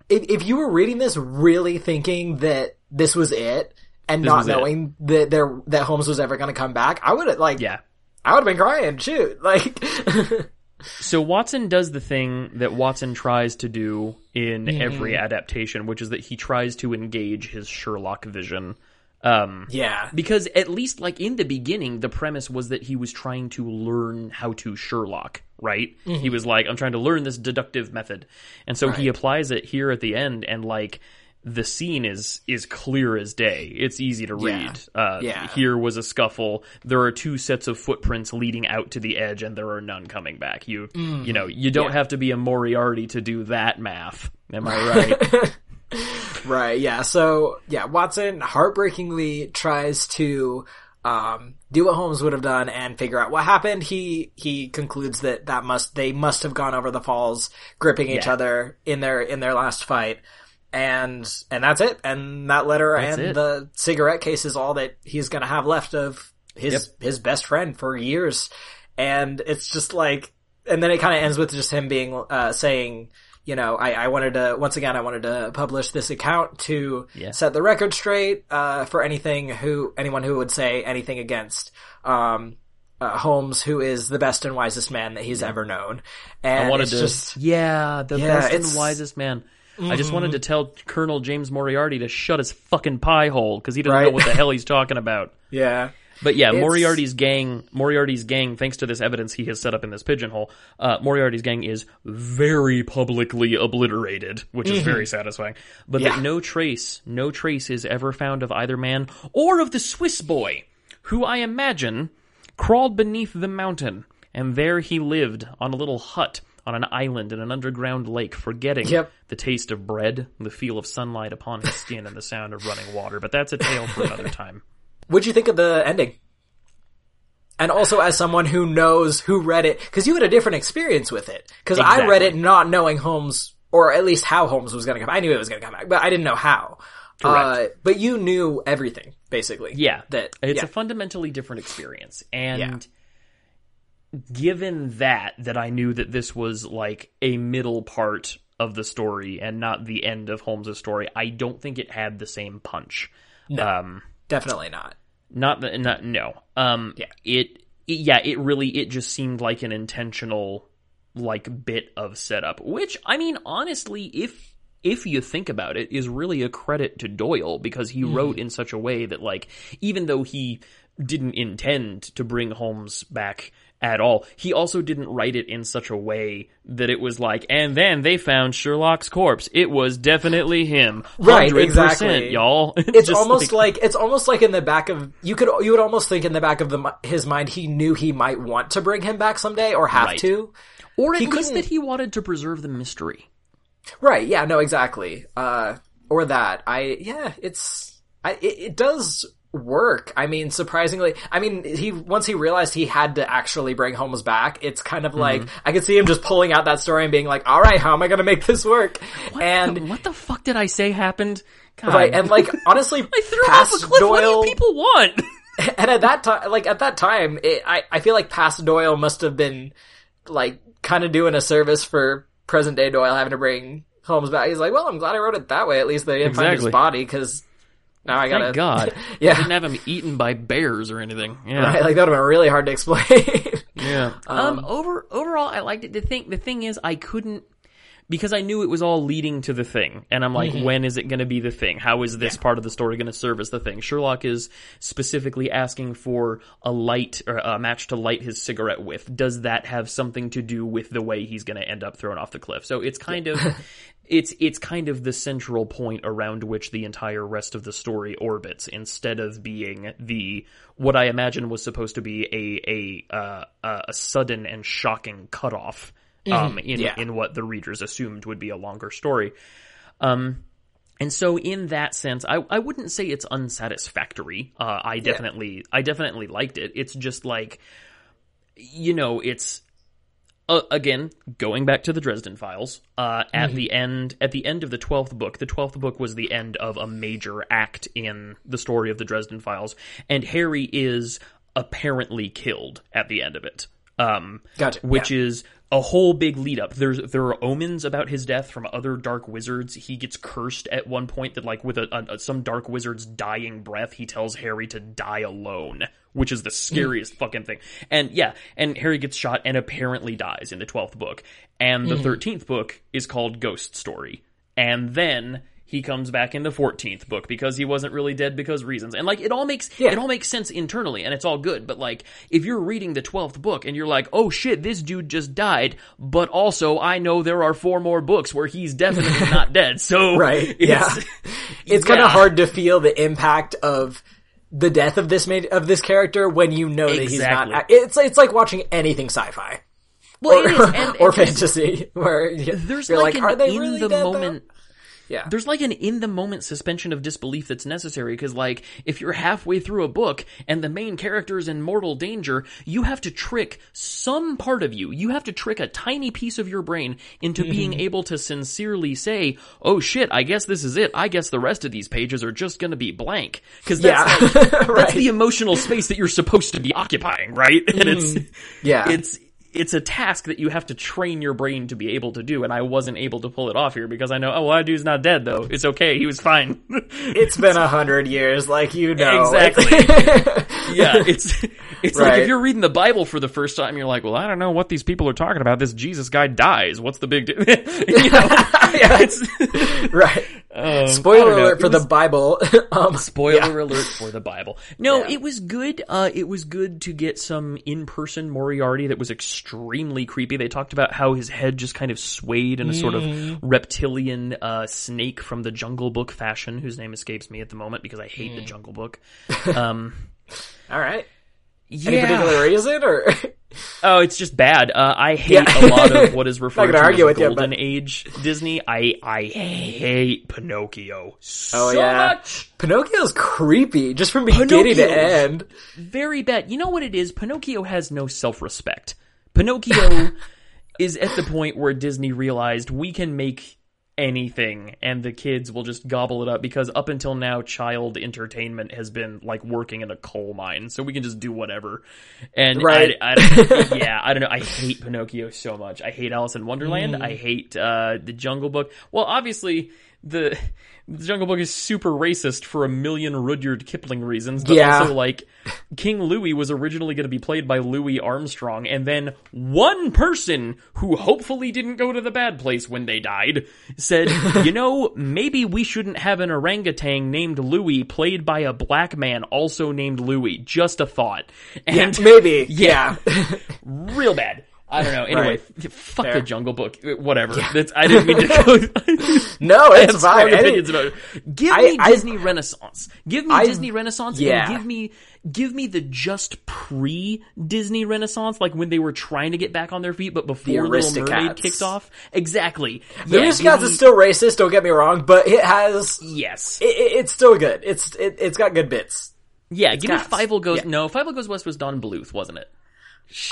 Speaker 1: if if you were reading this really thinking that this was it and not
Speaker 2: was it.
Speaker 1: knowing that there that Holmes was ever going to come back, I would have like
Speaker 2: Yeah.
Speaker 1: I would have been crying. Shoot, like
Speaker 2: So Watson does the thing that Watson tries to do in
Speaker 1: Mm-hmm.
Speaker 2: every adaptation, which is that he tries to engage his Sherlock vision. Um,
Speaker 1: yeah,
Speaker 2: because at least like in the beginning, the premise was that he was trying to learn how to Sherlock, right? He was like, I'm trying to learn this deductive method. And so he
Speaker 1: Mm-hmm.
Speaker 2: Applies it here at the end and like the scene is is clear as day. It's easy to
Speaker 1: Yeah.
Speaker 2: read. Uh,
Speaker 1: Yeah.
Speaker 2: Here was a scuffle. There are two sets of footprints leading out to the edge, and there are none coming back. You you know you don't
Speaker 1: Mm-hmm. Yeah.
Speaker 2: have to be a Moriarty to do that math. Am I right?
Speaker 1: Right. Yeah. So yeah, Watson heartbreakingly tries to um, do what Holmes would have done and figure out what happened. He he concludes that that must they must have gone over the falls, gripping each
Speaker 2: Yeah.
Speaker 1: other in their in their last fight, and and that's it. And that letter
Speaker 2: That's
Speaker 1: and
Speaker 2: it.
Speaker 1: the cigarette case is all that he's gonna have left of his his best friend for years. And it's just like, and then it kind of ends with just him being uh, saying. You know, I, I wanted to, once again, I wanted to publish this account to
Speaker 2: Yeah.
Speaker 1: set the record straight, uh, for anything who, anyone who would say anything against, um, uh, Holmes, who is the best and wisest man that he's ever known. And
Speaker 2: I wanted
Speaker 1: it's
Speaker 2: to,
Speaker 1: just,
Speaker 2: yeah, the
Speaker 1: Yeah,
Speaker 2: best
Speaker 1: Mm-hmm.
Speaker 2: and wisest man. I just wanted to tell Colonel James Moriarty to shut his fucking pie hole because he doesn't know what the hell he's talking about.
Speaker 1: yeah.
Speaker 2: But yeah,
Speaker 1: It's-
Speaker 2: Moriarty's gang, Moriarty's gang, thanks to this evidence he has set up in this pigeonhole, uh, Moriarty's gang is very publicly obliterated, which is very satisfying. But
Speaker 1: Mm-hmm. Yeah.
Speaker 2: that no trace, no trace is ever found of either man or of the Swiss boy, who I imagine crawled beneath the mountain, and there he lived on a little hut on an island in an underground lake, forgetting
Speaker 1: Yep.
Speaker 2: the taste of bread, the feel of sunlight upon his skin, and the sound of running water. But that's a tale for another time.
Speaker 1: What'd you think of the ending? And also as someone who knows, who read it, cause you had a different experience with it. Cause I read it not knowing Holmes, or at least how Holmes was gonna come I knew it was gonna come back, but I didn't know how. Uh, but you knew everything, basically.
Speaker 2: Yeah,
Speaker 1: That,
Speaker 2: it's
Speaker 1: yeah.
Speaker 2: a fundamentally different experience, and
Speaker 1: Yeah.
Speaker 2: given that that I knew that this was like a middle part of the story and not the end of Holmes's story, I don't think it had the same punch. Um,
Speaker 1: Definitely not.
Speaker 2: Not the not no. Um,
Speaker 1: Yeah.
Speaker 2: It, it yeah, it really it just seemed like an intentional like bit of setup, which I mean honestly, if if you think about it, is really a credit to Doyle because he wrote in such a way that like even though he didn't intend to bring Holmes back at all, he also didn't write it in such a way that it was like, and then they found Sherlock's corpse. It was definitely him,
Speaker 1: Right,
Speaker 2: 100%,
Speaker 1: exactly.
Speaker 2: y'all.
Speaker 1: It's
Speaker 2: Just
Speaker 1: almost
Speaker 2: like-
Speaker 1: like, it's almost like in the back of you could you would almost think in the back of the his mind he knew he might want to bring him back someday or have
Speaker 2: Right.
Speaker 1: to.
Speaker 2: Or at
Speaker 1: He
Speaker 2: least
Speaker 1: couldn't-
Speaker 2: that he wanted to preserve the mystery.
Speaker 1: Right. Yeah. No. Exactly. Uh, or that. I. Yeah. It's. I. It, it does work. I mean, surprisingly. I mean, he once he realized he had to actually bring Holmes back. It's kind of like
Speaker 2: Mm-hmm.
Speaker 1: I could see him just pulling out that story and being like, "All right, how am I going to make this work?" and
Speaker 2: what the fuck did I say happened? God,
Speaker 1: right. And like honestly,
Speaker 2: I threw
Speaker 1: past
Speaker 2: off a cliff.
Speaker 1: Doyle.
Speaker 2: What do people want?
Speaker 1: and at that time, like at that time, it, I I feel like past Doyle must have been like kind of doing a service for present day Doyle having to bring Holmes back. He's like, well, I'm glad I wrote it that way. At least they didn't find his body because now I gotta.
Speaker 2: Thank God.
Speaker 1: Yeah.
Speaker 2: I Didn't have him eaten by bears or anything. Yeah.
Speaker 1: Right, like that would have been really hard to explain.
Speaker 2: Yeah. Um, over overall I liked it. The thing the thing is I couldn't because I knew it was all leading to the thing. And I'm like,
Speaker 1: Mm-hmm.
Speaker 2: when is it going to be the thing? How is this part of the story going to serve as the thing? Sherlock is specifically asking for a light or a match to light his cigarette with. Does that have something to do with the way he's going to end up thrown off the cliff? So it's kind of it's it's kind of the central point around which the entire rest of the story orbits instead of being the what I imagine was supposed to be a a uh, uh, a sudden and shocking cutoff um in
Speaker 1: yeah.
Speaker 2: in what the readers assumed would be a longer story. Um and so in that sense, I, I wouldn't say it's unsatisfactory. Uh, I definitely, I definitely liked it. It's just like, you know, it's, uh, again, going back to the Dresden Files, uh, at the end, at the end of the twelfth book, the twelfth book was the end of a major act in the story of the Dresden Files, and Harry is apparently killed at the end of it. Um,
Speaker 1: Gotcha,
Speaker 2: Which
Speaker 1: yeah.
Speaker 2: is a whole big lead up. There's there are omens about his death from other dark wizards. He gets cursed at one point that like with a, a some dark wizard's dying breath, he tells Harry to die alone, which is the scariest fucking thing. And yeah, and Harry gets shot and apparently dies in the 12th book. And the mm. 13th book is called Ghost Story. And then he comes back in the 14th book because he wasn't really dead because reasons. And like it all makes
Speaker 1: Yeah.
Speaker 2: it all makes sense internally and it's all good, but like if you're reading the 12th book and you're like, "Oh shit, this dude just died, but also I know there are four more books where he's definitely not dead." So
Speaker 1: right.
Speaker 2: it's-
Speaker 1: Yeah. It's kind of hard to feel the impact of the death of this ma- of this character when you know that he's not. It's it's like watching anything sci-fi.
Speaker 2: Well,
Speaker 1: or,
Speaker 2: it is and,
Speaker 1: or
Speaker 2: and
Speaker 1: fantasy, where you-
Speaker 2: There's
Speaker 1: you're
Speaker 2: like,
Speaker 1: like,
Speaker 2: an
Speaker 1: are they
Speaker 2: in
Speaker 1: really
Speaker 2: the
Speaker 1: dead, though?" Yeah.
Speaker 2: there's like an in the moment suspension of disbelief that's necessary because like if you're halfway through a book and the main character is in mortal danger, you have to trick some part of you. You have to trick a tiny piece of your brain into being able to sincerely say, "Oh shit, I guess this is it. I guess the rest of these pages are just going to be blank." Because that's
Speaker 1: Yeah.
Speaker 2: like, that's the emotional space that you're supposed to be occupying, right? And it's mm-hmm.
Speaker 1: Yeah.
Speaker 2: it's it's a task that you have to train your brain to be able to do, and I wasn't able to pull it off here because I know, oh, well, that dude's not dead though. It's okay, he was fine.
Speaker 1: it's been a hundred years, like you know.
Speaker 2: Exactly. yeah, it's it's like if you're reading the Bible for the first time, you're like, well, I don't know what these people are talking about. This Jesus guy dies. What's the big deal? you know, it's
Speaker 1: right.
Speaker 2: Um,
Speaker 1: Spoiler alert for
Speaker 2: was-
Speaker 1: the Bible. um,
Speaker 2: Spoiler
Speaker 1: yeah.
Speaker 2: alert for the Bible. No,
Speaker 1: Yeah.
Speaker 2: it was good. Uh, it was good to get some in-person Moriarty that was extremely creepy. They talked about how his head just kind of swayed in a sort of
Speaker 1: Mm-hmm.
Speaker 2: reptilian uh, snake from the Jungle Book fashion, whose name escapes me at the moment because I hate
Speaker 1: Mm.
Speaker 2: the Jungle Book. Um,
Speaker 1: All right.
Speaker 2: Yeah.
Speaker 1: Any particular reason, or
Speaker 2: Oh, it's just bad. Uh, I hate
Speaker 1: Yeah.
Speaker 2: a lot of what is referred
Speaker 1: argue
Speaker 2: as
Speaker 1: with you,
Speaker 2: Golden
Speaker 1: but-
Speaker 2: Age Disney. I I hate Pinocchio so
Speaker 1: oh yeah,
Speaker 2: much.
Speaker 1: Pinocchio's creepy just from beginning to end.
Speaker 2: very bad. You know what it is? Pinocchio has no self-respect. Pinocchio is at the point where Disney realized we can make anything and the kids will just gobble it up because up until now child entertainment has been like working in a coal mine so we can just do whatever and
Speaker 1: Right.
Speaker 2: I, I- yeah i don't know i hate pinocchio so much i hate alice in wonderland
Speaker 1: Mm.
Speaker 2: i hate uh the jungle book well obviously the the The jungle Book is super racist for a million Rudyard Kipling reasons, but
Speaker 1: Yeah.
Speaker 2: also like King Louis was originally going to be played by Louis Armstrong, and then one person who hopefully didn't go to the bad place when they died said, "You know, maybe we shouldn't have an orangutan named Louis played by a black man also named Louis." Just a thought, and
Speaker 1: Maybe,
Speaker 2: Yeah.
Speaker 1: yeah.
Speaker 2: real bad. I don't know. Anyway,
Speaker 1: Right.
Speaker 2: fuck
Speaker 1: Fair.
Speaker 2: the Jungle Book. Whatever. That's, I didn't mean to go.
Speaker 1: no, it's fine.
Speaker 2: opinions about it. Give
Speaker 1: I-
Speaker 2: me
Speaker 1: I-
Speaker 2: Disney Renaissance. Give me
Speaker 1: I-
Speaker 2: Disney Renaissance
Speaker 1: yeah.
Speaker 2: give me give me the just pre Disney Renaissance, like when they were trying to get back on their feet, but before Little Mermaid kicked off. Exactly.
Speaker 1: The
Speaker 2: Yeah,
Speaker 1: Aristocats
Speaker 2: give
Speaker 1: is still racist. Don't get me wrong, but it has.
Speaker 2: Yes.
Speaker 1: it, it's still good. It's it, it's got good bits.
Speaker 2: yeah. Give me
Speaker 1: got-
Speaker 2: Fievel Goes.
Speaker 1: yeah.
Speaker 2: No, Fievel Goes West was Don Bluth, wasn't it?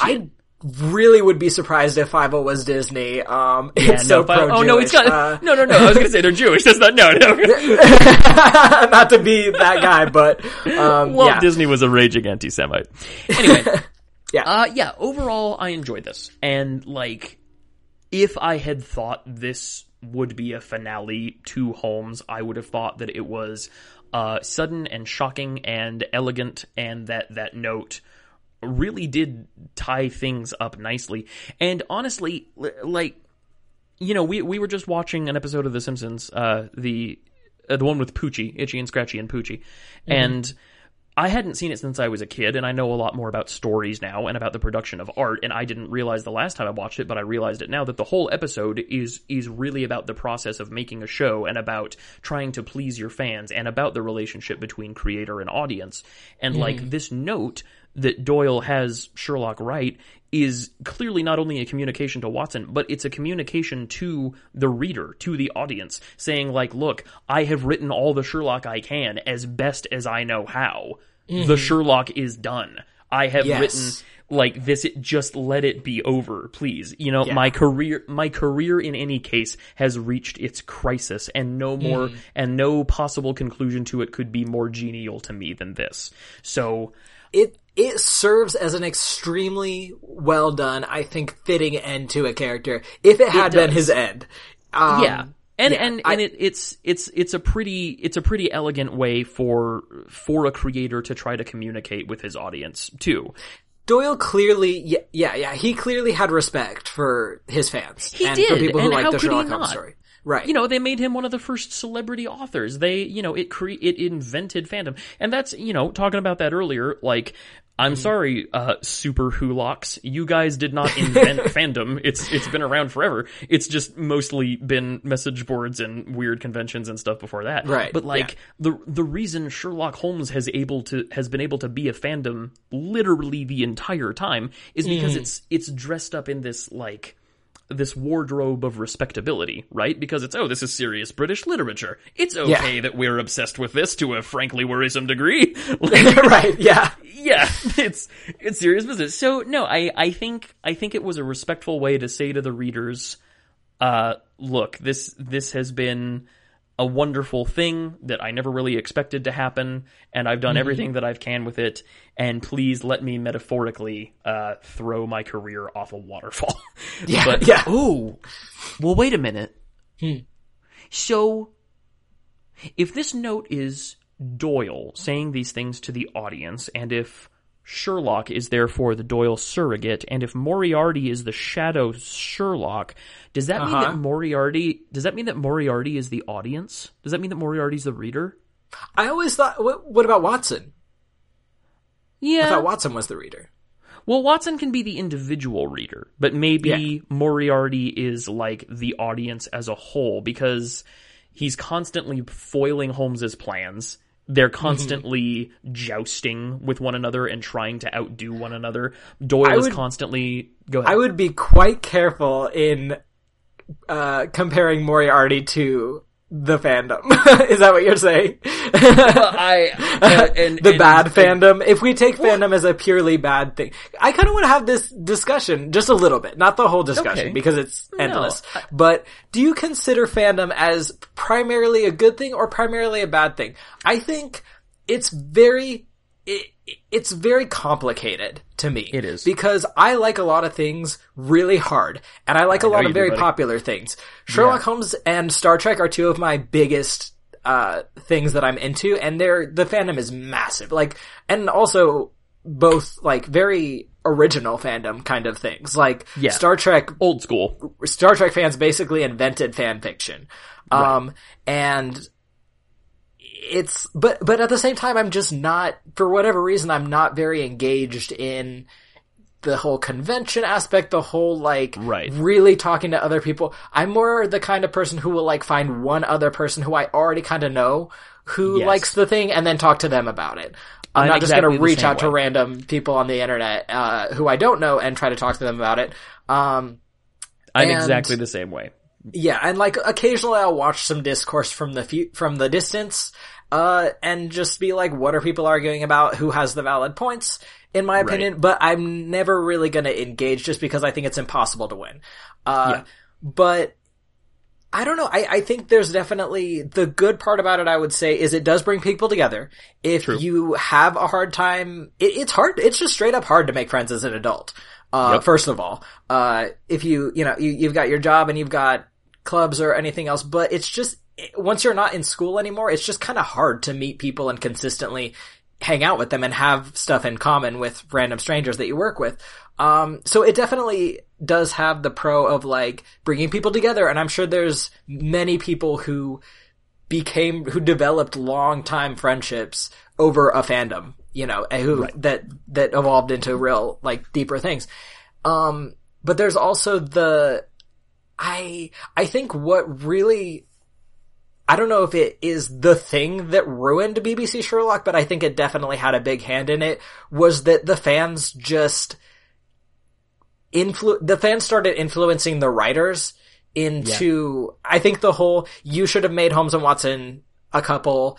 Speaker 1: I really would be surprised if Fievel was Disney. Um,
Speaker 2: Yeah,
Speaker 1: it's so
Speaker 2: no, Five-
Speaker 1: pro
Speaker 2: oh no, it's got
Speaker 1: Uh,
Speaker 2: no, no, no. I was gonna say they're Jewish. That's not no, no.
Speaker 1: not to be that guy, but um,
Speaker 2: Walt
Speaker 1: yeah,
Speaker 2: Disney was a raging anti-Semite. Anyway,
Speaker 1: Yeah.
Speaker 2: uh, yeah. Overall, I enjoyed this, and like, if I had thought this would be a finale to Holmes, I would have thought that it was uh, sudden and shocking and elegant, and that that note really did tie things up nicely. And honestly, like you know, we we were just watching an episode of The Simpsons, uh, the uh, the one with Poochie, Itchy and Scratchy and Poochie, and I hadn't seen it since I was a kid, and I know a lot more about stories now and about the production of art. And I didn't realize the last time I watched it, but I realized it now that the whole episode is is really about the process of making a show and about trying to please your fans and about the relationship between creator and audience. And like this note that Doyle has Sherlock write is clearly not only a communication to Watson, but it's a communication to the reader, to the audience, saying like, look, I have written all the Sherlock I can as best as I know how. The mm-hmm. Sherlock is done. I have
Speaker 1: Yes.
Speaker 2: written like this it just let it be over please you know my career my career in any case has reached its crisis and no more mm. and no possible conclusion to it could be more genial to me than this so
Speaker 1: it it serves as an extremely well done, I think, fitting end to a character. If it had been his end, um,
Speaker 2: yeah and
Speaker 1: yeah,
Speaker 2: and
Speaker 1: I-
Speaker 2: and it, it's it's it's a pretty it's a pretty elegant way for for a creator to try to communicate with his audience too
Speaker 1: Doyle clearly, yeah, yeah, yeah, he clearly had respect for his fans.
Speaker 2: He
Speaker 1: and
Speaker 2: did,
Speaker 1: for people who
Speaker 2: and
Speaker 1: like
Speaker 2: how
Speaker 1: the Sherlock Holmes
Speaker 2: not?
Speaker 1: story. Right.
Speaker 2: you know they made him one of the first celebrity authors they you know it cre- it invented fandom and that's you know talking about that earlier like I'm sorry, uh, Superwholocks. You guys did not invent fandom. It's it's been around forever. It's just mostly been message boards and weird conventions and stuff before that.
Speaker 1: Right,
Speaker 2: But like the the reason Sherlock Holmes has able to has been able to be a fandom literally the entire time is because it's it's dressed up in this like this wardrobe of respectability, right? Because it's oh, this is serious British literature. It's okay
Speaker 1: Yeah.
Speaker 2: that we're obsessed with this to a frankly worrisome degree.
Speaker 1: right, yeah.
Speaker 2: yeah, it's it's serious business. So no, I I think I think it was a respectful way to say to the readers, uh, look, this this has been a wonderful thing that I never really expected to happen, and I've done everything that I've can with it. And please let me metaphorically uh, throw my career off a waterfall.
Speaker 1: Yeah,
Speaker 2: but
Speaker 1: yeah.
Speaker 2: oh, well, wait a minute. So, if this note is Doyle saying these things to the audience, and if Sherlock is therefore the Doyle surrogate, and if Moriarty is the shadow Sherlock, does that mean
Speaker 1: Uh-huh.
Speaker 2: that Moriarty does that mean that Moriarty is the audience? Does that mean that Moriarty's the reader?
Speaker 1: I always thought, what, what about Watson?
Speaker 2: Yeah, I
Speaker 1: thought Watson was the reader.
Speaker 2: Well, Watson can be the individual reader, but maybe Moriarty is like the audience as a whole because he's constantly foiling Holmes's plans. They're
Speaker 1: Mm-hmm.
Speaker 2: constantly jousting with one another and trying to outdo one another. Doyle is
Speaker 1: would-
Speaker 2: constantly go ahead.
Speaker 1: I would be quite careful in uh, comparing Moriarty to the fandom. Is that what you're saying?
Speaker 2: I uh, and,
Speaker 1: the
Speaker 2: and-
Speaker 1: bad
Speaker 2: and-
Speaker 1: fandom. If we take fandom as a purely bad thing, I kind of want to have this discussion just a little bit, not the whole discussion
Speaker 2: Okay.
Speaker 1: because it's endless. But do you consider fandom as primarily a good thing or primarily a bad thing? I think it's very, it, it's very complicated to me.
Speaker 2: It is.
Speaker 1: because I like a lot of things really hard, and I like a lot of very
Speaker 2: buddy.
Speaker 1: popular things. Sherlock Holmes and Star Trek are two of my biggest uh things that I'm into and they're the fandom is massive. Like and also both like very original fandom kind of things. Like
Speaker 2: Yeah.
Speaker 1: Star Trek
Speaker 2: old school.
Speaker 1: Star Trek fans basically invented fan fiction. Um and it's but but at the same time I'm just not for whatever reason I'm not very engaged in the whole convention aspect, the whole like
Speaker 2: Right.
Speaker 1: really talking to other people. I'm more the kind of person who will like find one other person who I already kind of know who
Speaker 2: Yes.
Speaker 1: likes the thing and then talk to them about it. I'm,
Speaker 2: I'm
Speaker 1: not just going to reach out to random people on the internet uh, who I don't know and try to talk to them about it. Um,
Speaker 2: I'm exactly the same way.
Speaker 1: Yeah, and like occasionally I'll watch some discourse from the fu- from the distance, uh, and just be like, what are people arguing about? Who has the valid points? In my opinion, but I'm never really going to engage just because I think it's impossible to win. Uh,
Speaker 2: Yeah.
Speaker 1: but I don't know. I, I think there's definitely the good part about it. I would say is it does bring people together. If you have a hard time, it, it's hard. It's just straight up hard to make friends as an adult. Uh,
Speaker 2: Yep.
Speaker 1: first of all, uh, if you, you know, you, you've got your job and you've got clubs or anything else, but it's just, once you're not in school anymore, it's just kind of hard to meet people and consistently hang out with them and have stuff in common with random strangers that you work with. Um, so it definitely does have the pro of like bringing people together. And I'm sure there's many people who became, who developed long time friendships over a fandom, you know, who, that, that evolved into real, like, deeper things. Um, but there's also the, I, I think what really I don't know if it is the thing that ruined BBC Sherlock, but I think it definitely had a big hand in it, was that the fans just influ- the fans started influencing the writers into, I think the whole, you should have made Holmes and Watson a couple,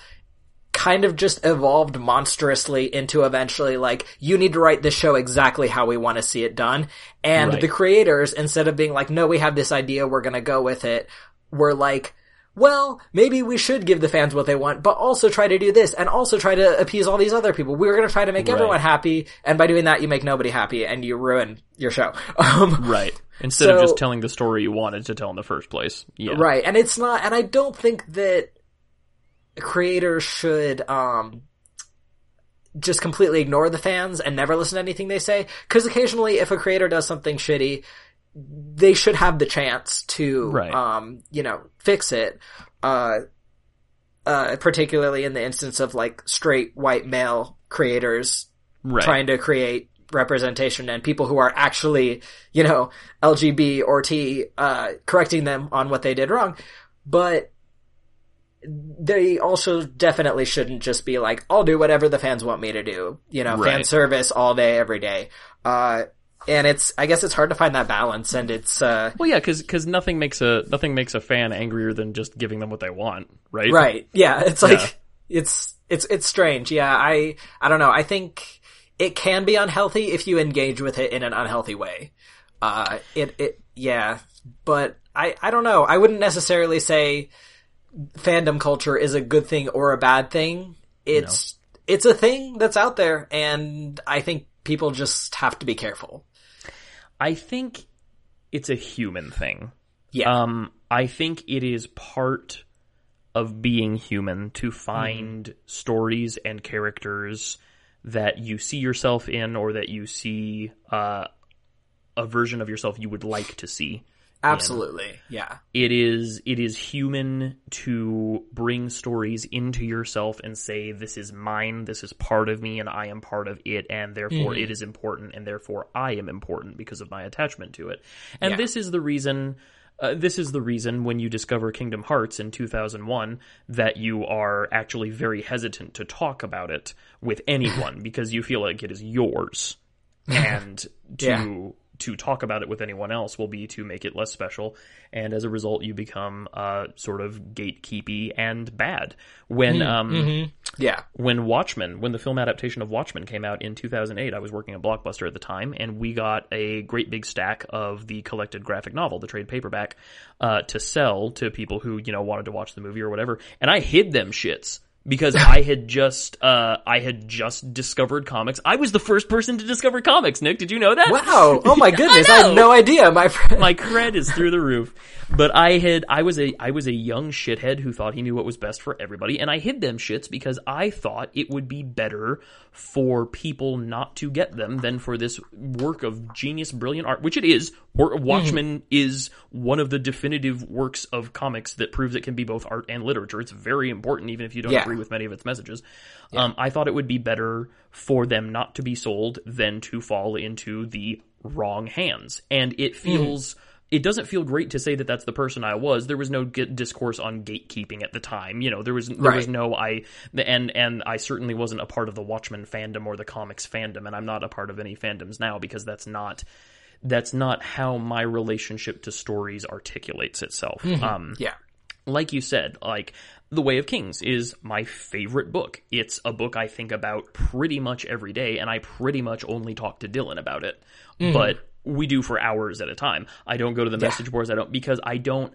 Speaker 1: kind of just evolved monstrously into eventually like, you need to write this show exactly how we want to see it done. And
Speaker 2: Right.
Speaker 1: the creators, instead of being like, no, we have this idea, we're gonna go with it, were like, well, maybe we should give the fans what they want, but also try to do this and also try to appease all these other people. We're going to try to make
Speaker 2: Right.
Speaker 1: everyone happy, and by doing that, you make nobody happy and you ruin your show. Um,
Speaker 2: Right. Instead of just telling the story you wanted to tell in the first place. Yeah.
Speaker 1: Right, and it's not, and I don't think that creators should, um, just completely ignore the fans and never listen to anything they say. Cause occasionally if a creator does something shitty, they should have the chance to,
Speaker 2: Right.
Speaker 1: um, you know, fix it. Uh, uh, particularly in the instance of like straight white male creators
Speaker 2: Right.
Speaker 1: trying to create representation and people who are actually, you know, LGB or T, uh, correcting them on what they did wrong. But they also definitely shouldn't just be like, I'll do whatever the fans want me to do. You know, fan service all day, every day. Uh, and it's I guess it's hard to find that balance, and it's uh,
Speaker 2: Well, yeah, because nothing makes a nothing makes a fan angrier than just giving them what they want, right?
Speaker 1: right, yeah, it's like
Speaker 2: Yeah.
Speaker 1: it's it's it's strange. Yeah, I I don't know. I think it can be unhealthy if you engage with it in an unhealthy way. Uh, it it yeah, but I I don't know. I wouldn't necessarily say fandom culture is a good thing or a bad thing. It's it's a thing that's out there, and I think people just have to be careful.
Speaker 2: I think it's a human thing.
Speaker 1: Yeah.
Speaker 2: Um, I think it is part of being human to find stories and characters that you see yourself in or that you see uh, a version of yourself you would like to see.
Speaker 1: Absolutely. Yeah.
Speaker 2: It is it is human to bring stories into yourself and say this is mine, this is part of me and I am part of it and therefore it is important and therefore I am important because of my attachment to it. And
Speaker 1: Yeah.
Speaker 2: this is the reason uh, this is the reason when you discover Kingdom Hearts in 2001 that you are actually very hesitant to talk about it with anyone because you feel like it is yours. And to
Speaker 1: Yeah.
Speaker 2: To talk about it with anyone else will be to make it less special, and as a result, you become uh, sort of gatekeepy and bad. When um,
Speaker 1: Yeah.
Speaker 2: when Watchmen, when the film adaptation of Watchmen came out in 2008, I was working at Blockbuster at the time, and we got a great big stack of the collected graphic novel, the trade paperback, uh, to sell to people who you know wanted to watch the movie or whatever, and I hid them shits. Because I had just, uh, I had just discovered comics. I was the first person to discover comics. Nick, did you know that?
Speaker 1: Wow. Oh my goodness. I,
Speaker 2: know.
Speaker 1: had no idea. My friend.
Speaker 2: my cred is through the roof. But I had I was a I was a young shithead who thought he knew what was best for everybody, and I hid them shits because I thought it would be better for people not to get them than for this work of genius, brilliant art, which it is. Wa- Watchmen is one of the definitive works of comics that proves it can be both art and literature. It's very important, even if you don't
Speaker 1: Yeah.
Speaker 2: agree with many of its messages. Um, I thought it would be better for them not to be sold than to fall into the wrong hands. And it feels, it doesn't feel great to say that that's the person I was. There was no g- discourse on gatekeeping at the time. You know, there was, there was no, I, and, and I certainly wasn't a part of the Watchmen fandom or the comics fandom, and I'm not a part of any fandoms now because that's not, that's not how my relationship to stories articulates itself. Um,
Speaker 1: yeah.
Speaker 2: like you said, like The Way of Kings is my favorite book. It's a book I think about pretty much every day, and I pretty much only talk to Dylan about it. But we do for hours at a time. I don't go to the message boards. I don't because I don't.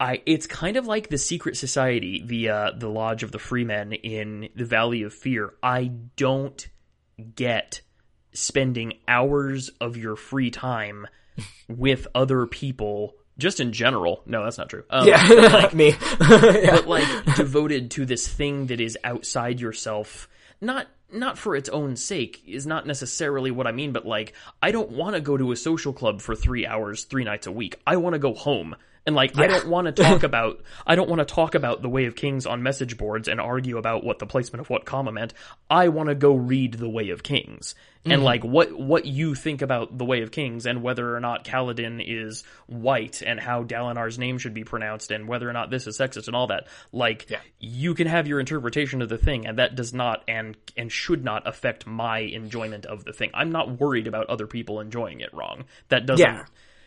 Speaker 2: I it's kind of like the secret society, the uh, the lodge of the freemen in the Valley of Fear. I don't get spending hours of your free time with other people just in general. No, that's not true. Um,
Speaker 1: Yeah. Me. yeah.
Speaker 2: but like devoted to this thing that is outside yourself not not for its own sake is not necessarily what i mean but like i don't want to go to a social club for 3 hours 3 nights a week. I want to go home and like i don't want to talk about i don't want to talk about the way of kings on message boards and argue about what the placement of what comma meant. I want to go read the way of kings. And mm-hmm. like what what you think about the way of kings and whether or not Kaladin is white and how Dalinar's name should be pronounced and whether or not this is sexist and all that like
Speaker 1: Yeah.
Speaker 2: you can have your interpretation of the thing and that does not and and should not affect my enjoyment of the thing. I'm not worried about other people enjoying it wrong. That doesn't
Speaker 1: Yeah.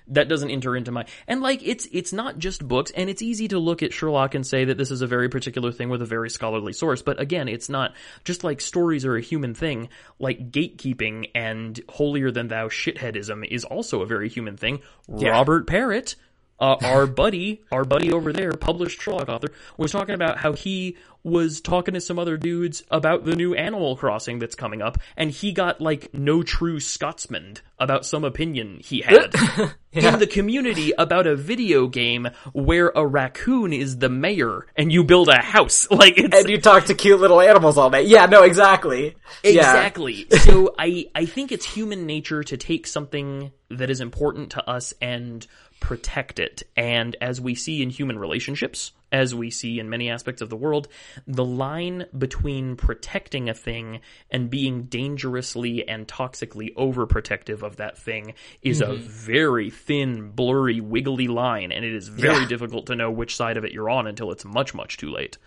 Speaker 2: That doesn't enter into my and like it's it's not just books and it's easy to look at Sherlock and say that this is a very particular thing with a very scholarly source but again it's not just like stories are a human thing like gatekeeping and holier than thou shitheadism is also a very human thing. Robert Perret uh, our buddy, our buddy over there, published Sherlock author, was talking about how he was talking to some other dudes about the new Animal Crossing that's coming up, and he got like no true Scotsman about some opinion he had in the community about a video game where a raccoon is the mayor and you build a house. Like it's
Speaker 1: and you talk to cute little animals all day. Yeah, no, exactly. Yeah.
Speaker 2: Exactly. so I I think it's human nature to take something that is important to us and protect it. And as we see in human relationships, as we see in many aspects of the world, the line between protecting a thing and being dangerously and toxically overprotective of that thing is a very thin, blurry, wiggly line, and it is very
Speaker 1: Yeah.
Speaker 2: difficult to know which side of it you're on until it's much, much too late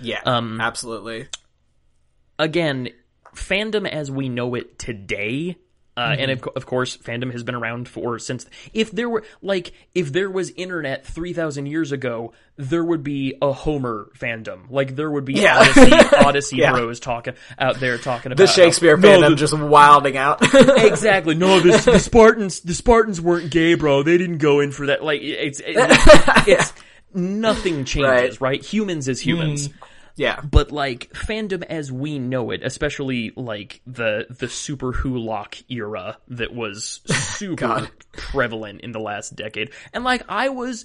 Speaker 1: Yeah.
Speaker 2: Um,
Speaker 1: absolutely.
Speaker 2: again, fandom as we know it today Uh, And mm-hmm. of, of course, fandom has been around for since. If there were like, if there was internet three thousand years ago, there would be a Homer fandom. Like there would be
Speaker 1: Yeah.
Speaker 2: Odyssey, Odyssey
Speaker 1: Yeah.
Speaker 2: bros talking out there talking about
Speaker 1: The
Speaker 2: how-
Speaker 1: Shakespeare
Speaker 2: No,
Speaker 1: fandom
Speaker 2: the-
Speaker 1: just wilding out.
Speaker 2: exactly. No, the, the Spartans, the Spartans weren't gay, bro. They didn't go in for that. Like it's, it's, it's nothing changes, right. Humans as humans. Mm-hmm.
Speaker 1: Yeah.
Speaker 2: But like fandom as we know it, especially like the the Superwholock era that was super prevalent in the last decade. And like I was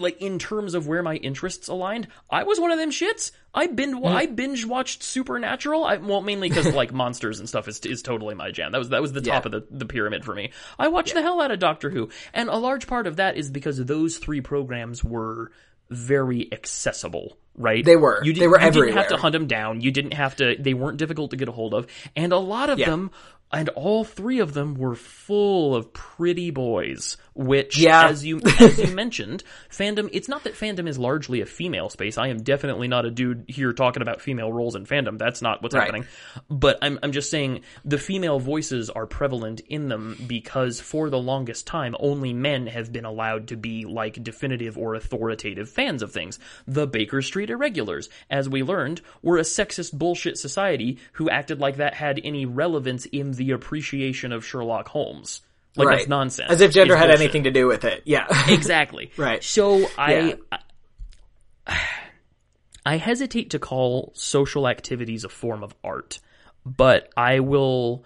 Speaker 2: like in terms of where my interests aligned, I was one of them shits. I binge mm. I binge watched Supernatural. I well mainly because like monsters and stuff is is totally my jam. That was that was the top of the, the pyramid for me. I watched the hell out of Doctor Who, and a large part of that is because those three programs were very accessible. Right?
Speaker 1: They were.
Speaker 2: You
Speaker 1: They were
Speaker 2: you didn't have to hunt them down. You didn't have to. They weren't difficult to get a hold of, and a lot of
Speaker 1: Yeah.
Speaker 2: them, and all three of them, were full of pretty boys. Which,
Speaker 1: Yeah.
Speaker 2: as you as you mentioned, fandom. It's not that fandom is largely a female space. I am definitely not a dude here talking about female roles in fandom. That's not what's
Speaker 1: Right.
Speaker 2: happening. But I'm I'm just saying the female voices are prevalent in them because for the longest time only men have been allowed to be like definitive or authoritative fans of things. The Baker Street Irregulars, as we learned, were a sexist bullshit society who acted like that had any relevance in the appreciation of Sherlock Holmes. Like
Speaker 1: right.
Speaker 2: that's nonsense.
Speaker 1: As if gender
Speaker 2: It's
Speaker 1: had
Speaker 2: bullshit.
Speaker 1: anything to do with it. Yeah.
Speaker 2: Exactly.
Speaker 1: Right.
Speaker 2: So I,
Speaker 1: Yeah.
Speaker 2: I I hesitate to call social activities a form of art, but I will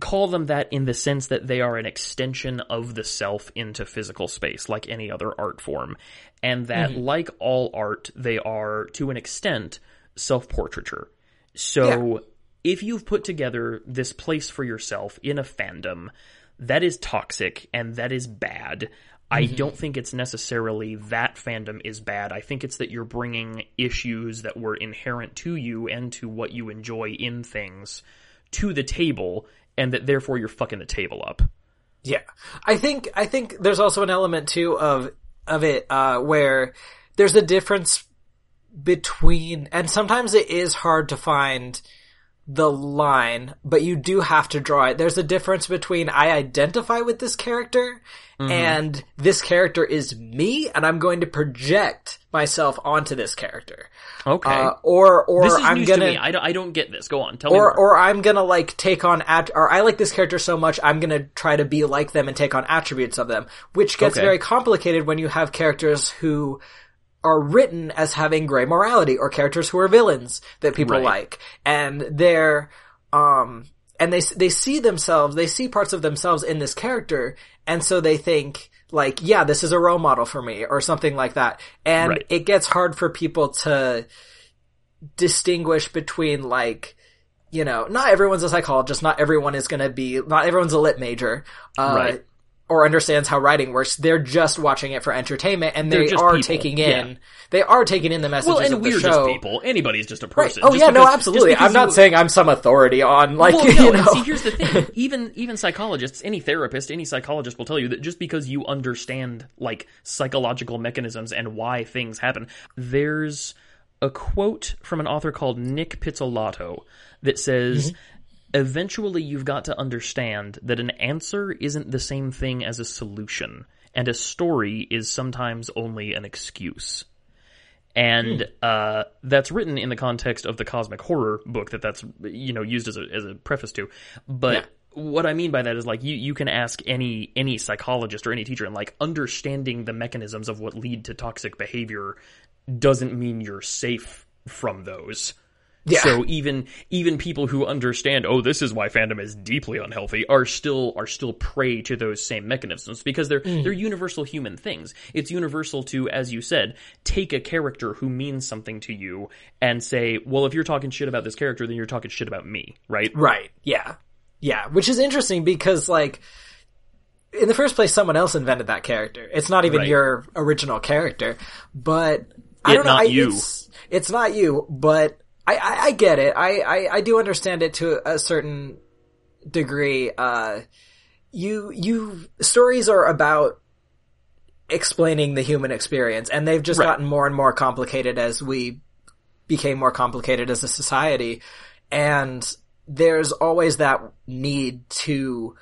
Speaker 2: call them that in the sense that they are an extension of the self into physical space, like any other art form. And that,
Speaker 1: Mm-hmm.
Speaker 2: like all art, they are, to an extent, self portraiture. So, if you've put together this place for yourself in a fandom, that is toxic and that is bad. I
Speaker 1: Mm-hmm.
Speaker 2: don't think it's necessarily that fandom is bad. I think it's that you're bringing issues that were inherent to you and to what you enjoy in things to the table, and that therefore you're fucking the table up.
Speaker 1: Yeah. I think I think there's also an element too of of it uh where there's a difference between and sometimes it is hard to find the line, but you do have to draw it. There's a difference between I identify with this character
Speaker 2: Mm-hmm.
Speaker 1: and this character is me and I'm going to project myself onto this character.
Speaker 2: Okay.
Speaker 1: Uh, or or
Speaker 2: this is
Speaker 1: I'm
Speaker 2: news
Speaker 1: gonna
Speaker 2: to me. I don't, I don't get this. Go on. Tell me
Speaker 1: or
Speaker 2: more.
Speaker 1: or I'm gonna like take on at or I like this character so much I'm gonna try to be like them and take on attributes of them, which gets
Speaker 2: Okay.
Speaker 1: very complicated when you have characters who are written as having gray morality or characters who are villains that people
Speaker 2: Right.
Speaker 1: like and they're um and they they see themselves they see parts of themselves in this character and so they think like yeah this is a role model for me or something like that and
Speaker 2: Right.
Speaker 1: it gets hard for people to distinguish between like you know not everyone's a psychologist not everyone is going to be not everyone's a lit major uh
Speaker 2: Right.
Speaker 1: Or understands how writing works they're just watching it for entertainment and they are
Speaker 2: people.
Speaker 1: taking in
Speaker 2: Yeah.
Speaker 1: they are taking in the messages
Speaker 2: well, and
Speaker 1: of the
Speaker 2: we're
Speaker 1: show
Speaker 2: just people. Anybody's just a
Speaker 1: Right.
Speaker 2: person.
Speaker 1: Oh
Speaker 2: Just
Speaker 1: yeah, no,
Speaker 2: because- just
Speaker 1: absolutely. I'm not
Speaker 2: you-
Speaker 1: saying I'm some authority on like
Speaker 2: well,
Speaker 1: you
Speaker 2: no,
Speaker 1: know.
Speaker 2: and see, here's the thing. Even even psychologists, any therapist, any psychologist will tell you that just because you understand like psychological mechanisms and why things happen, there's a quote from an author called Nic Pizzolatto that says.
Speaker 1: Mm-hmm.
Speaker 2: Eventually, you've got to understand that an answer isn't the same thing as a solution, and a story is sometimes only an excuse and uh, that's written in the context of the cosmic horror book that that's you know used as a as a preface to. But what I mean by that is like you you can ask any any psychologist or any teacher, and like understanding the mechanisms of what lead to toxic behavior doesn't mean you're safe from those.
Speaker 1: Yeah.
Speaker 2: So even even people who understand, oh, this is why fandom is deeply unhealthy, are still are still prey to those same mechanisms because they're mm. they're universal human things. It's universal to, as you said, take a character who means something to you and say, well, if you're talking shit about this character, then you're talking shit about me, right?
Speaker 1: Right. Yeah. Yeah. Which is interesting because like in the first place someone else invented that character. It's not even
Speaker 2: Right.
Speaker 1: your original character. But I
Speaker 2: It
Speaker 1: don't know.
Speaker 2: not
Speaker 1: I,
Speaker 2: you.
Speaker 1: It's, it's not you, but I, I, I get it. I, I, I do understand it to a certain degree. Uh you you stories are about explaining the human experience and they've just
Speaker 2: Right.
Speaker 1: gotten more and more complicated as we became more complicated as a society and there's always that need to,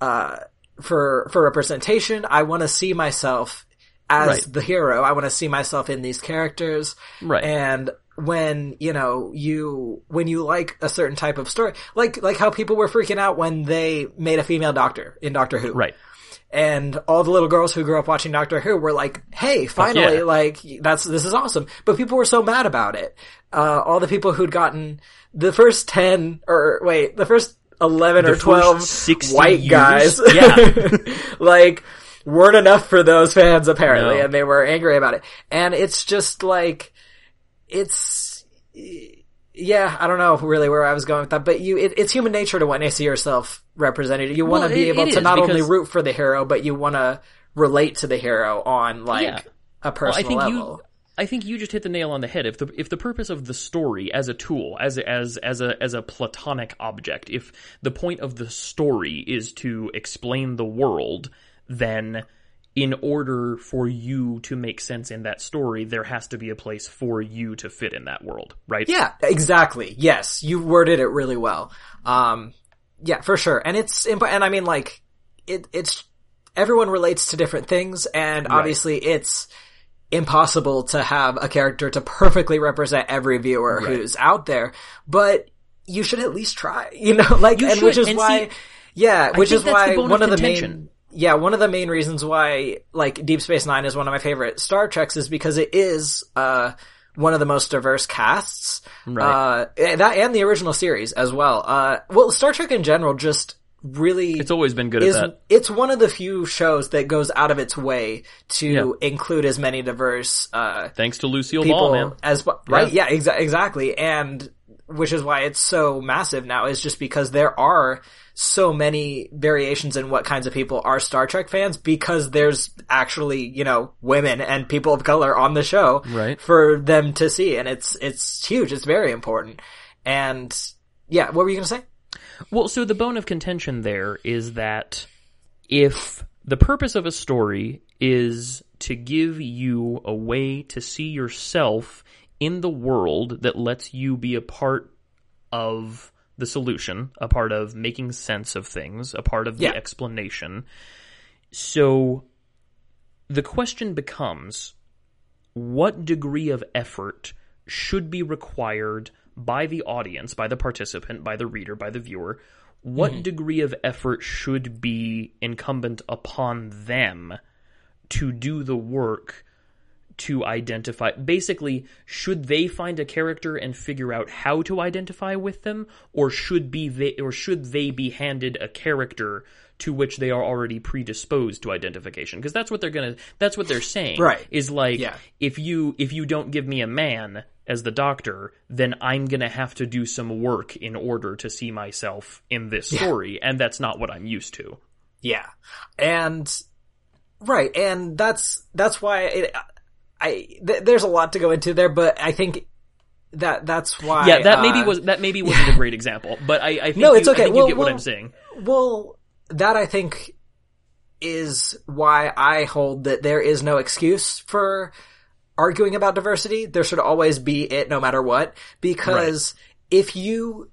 Speaker 1: uh, for, for representation. I want to see myself as
Speaker 2: Right.
Speaker 1: the hero. I want to see myself in these characters.
Speaker 2: Right.
Speaker 1: And when, you know, you, when you like a certain type of story, like, like how people were freaking out when they made a female doctor in Doctor Who.
Speaker 2: right.
Speaker 1: And all the little girls who grew up watching Doctor Who were like, hey, finally,
Speaker 2: yeah.
Speaker 1: like, that's, this is awesome. But people were so mad about it. Uh, all the people who'd gotten the first 10, or wait, the first 11
Speaker 2: The
Speaker 1: or 12 white
Speaker 2: years?
Speaker 1: guys.
Speaker 2: Yeah.
Speaker 1: like, weren't enough for those fans apparently,
Speaker 2: No.
Speaker 1: and they were angry about it. And it's just like, it's, yeah, I don't know really where I was going with that, but you, it, it's human nature to want to see yourself represented. You want to
Speaker 2: Well,
Speaker 1: be able to not only root for the hero, but you want to relate to the hero on like
Speaker 2: Yeah.
Speaker 1: a
Speaker 2: Well,
Speaker 1: personal
Speaker 2: I think
Speaker 1: level.
Speaker 2: you. I think you just hit the nail on the head. If the if the purpose of the story as a tool, as a, as as a as a platonic object, if the point of the story is to explain the world, then in order for you to make sense in that story, there has to be a place for you to fit in that world, right?
Speaker 1: Yeah, exactly. Yes, you worded it really well. Um, yeah, for sure. And it's, imp- and I mean like, it, it's, everyone relates to different things and obviously it's impossible to have a character to perfectly represent every viewer
Speaker 2: Right.
Speaker 1: who's out there, but you should at least try, you know, like,
Speaker 2: You
Speaker 1: and which is
Speaker 2: and
Speaker 1: why,
Speaker 2: see,
Speaker 1: yeah, which is why one
Speaker 2: of
Speaker 1: the main. Yeah, one of the main reasons why like Deep Space Nine is one of my favorite Star Treks is because it is uh one of the most diverse casts.
Speaker 2: Right.
Speaker 1: Uh that and the original series as well. Uh well Star Trek in general just really
Speaker 2: it's always been good
Speaker 1: is
Speaker 2: at that.
Speaker 1: it's one of the few shows that goes out of its way to
Speaker 2: Yeah.
Speaker 1: include as many diverse uh
Speaker 2: Thanks to Lucille
Speaker 1: people
Speaker 2: Ball, man.
Speaker 1: as right yeah, exa- exactly and which is why it's so massive now is just because there are so many variations in what kinds of people are Star Trek fans because there's actually you know women and people of color on the show
Speaker 2: Right.
Speaker 1: for them to see. And it's it's huge. It's very important. And yeah what were you gonna say?
Speaker 2: Well, so the bone of contention there is that if the purpose of a story is to give you a way to see yourself in the world that lets you be a part of the solution, a part of making sense of things, a part of the
Speaker 1: Yeah.
Speaker 2: explanation. So the question becomes what degree of effort should be required by the audience, by the participant, by the reader, by the viewer? What mm-hmm. degree of effort should be incumbent upon them to do the work to identify? Basically, should they find a character and figure out how to identify with them, or should be they, or should they be handed a character to which they are already predisposed to identification? Because that's what they're gonna. That's what they're saying.
Speaker 1: Right.
Speaker 2: Is like
Speaker 1: Yeah.
Speaker 2: if you if you don't give me a man as the doctor, then I'm gonna have to do some work in order to see myself in this story, and that's not what I'm used to.
Speaker 1: Yeah. And right, and that's that's why it I th- there's a lot to go into there, but I think that that's why
Speaker 2: Yeah, that maybe
Speaker 1: uh,
Speaker 2: was that maybe wasn't a great example, but I, I think
Speaker 1: No, it's
Speaker 2: you,
Speaker 1: okay. Well,
Speaker 2: you get what I'm saying.
Speaker 1: well that I think is why I hold that there is no excuse for arguing about diversity. There should always be it no matter what because if you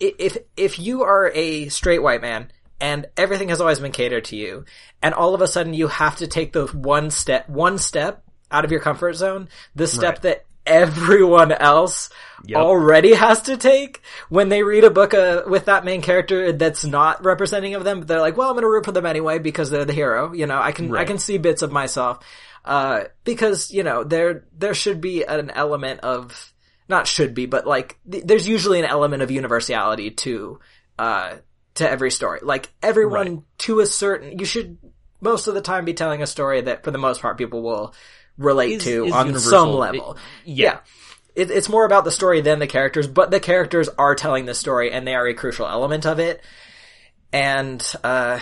Speaker 1: if if you are a straight white man and everything has always been catered to you and all of a sudden you have to take the one step one step out of your comfort zone the step
Speaker 2: Right.
Speaker 1: that everyone else
Speaker 2: Yep.
Speaker 1: already has to take when they read a book uh, with that main character that's not representing of them they're like well i'm gonna root for them anyway because they're the hero you know i can i can see bits of myself uh because you know there there should be an element of not should be, but like th- there's usually an element of universality to uh to every story. Like everyone
Speaker 2: Right.
Speaker 1: to a certain you should most of the time be telling a story that for the most part people will relate
Speaker 2: Is-
Speaker 1: to
Speaker 2: is
Speaker 1: on
Speaker 2: universal.
Speaker 1: some
Speaker 2: It-
Speaker 1: level.
Speaker 2: yeah.
Speaker 1: It, it's more about the story than the characters, but the characters are telling the story and they are a crucial element of it. And uh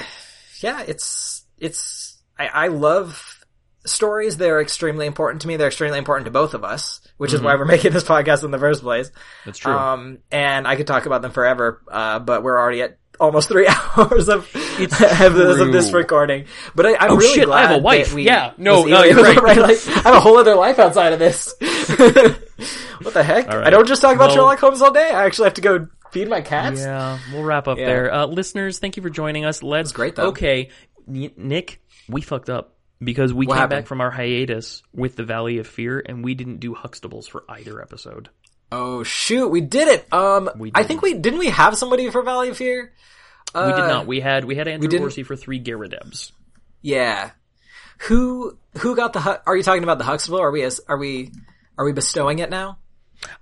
Speaker 1: yeah, it's it's I, I love stories. They're extremely important to me. They're extremely important to both of us, which is why we're making this podcast in the first place.
Speaker 2: That's true.
Speaker 1: Um, and I could talk about them forever, uh, but we're already at almost three hours of, of, this, of this recording. But I, I'm
Speaker 2: Oh,
Speaker 1: really
Speaker 2: shit, I have a wife. Yeah, no, no,
Speaker 1: able-
Speaker 2: you're right.
Speaker 1: like, I have a whole other life outside of this. what the heck?
Speaker 2: Right.
Speaker 1: I don't just talk about
Speaker 2: Well-
Speaker 1: Sherlock Holmes all day. I actually have to go feed my cats.
Speaker 2: Yeah, we'll wrap up
Speaker 1: Yeah.
Speaker 2: there. Uh, listeners, thank you for joining us. Let's
Speaker 1: great, though.
Speaker 2: Okay, N- Nick, we fucked up because we
Speaker 1: What
Speaker 2: came
Speaker 1: happened?
Speaker 2: back from our hiatus with the Valley of Fear, and we didn't do Huxtables for either episode.
Speaker 1: Oh shoot, we did it. Um,
Speaker 2: We
Speaker 1: I think we didn't we have somebody for Valley of Fear. Uh,
Speaker 2: we did not. We had we had Andrew
Speaker 1: didn't-
Speaker 2: Orsi for three Garridebs.
Speaker 1: Yeah. Who who got the? Are you talking about the Huxtable? Are we as are we are we bestowing it now?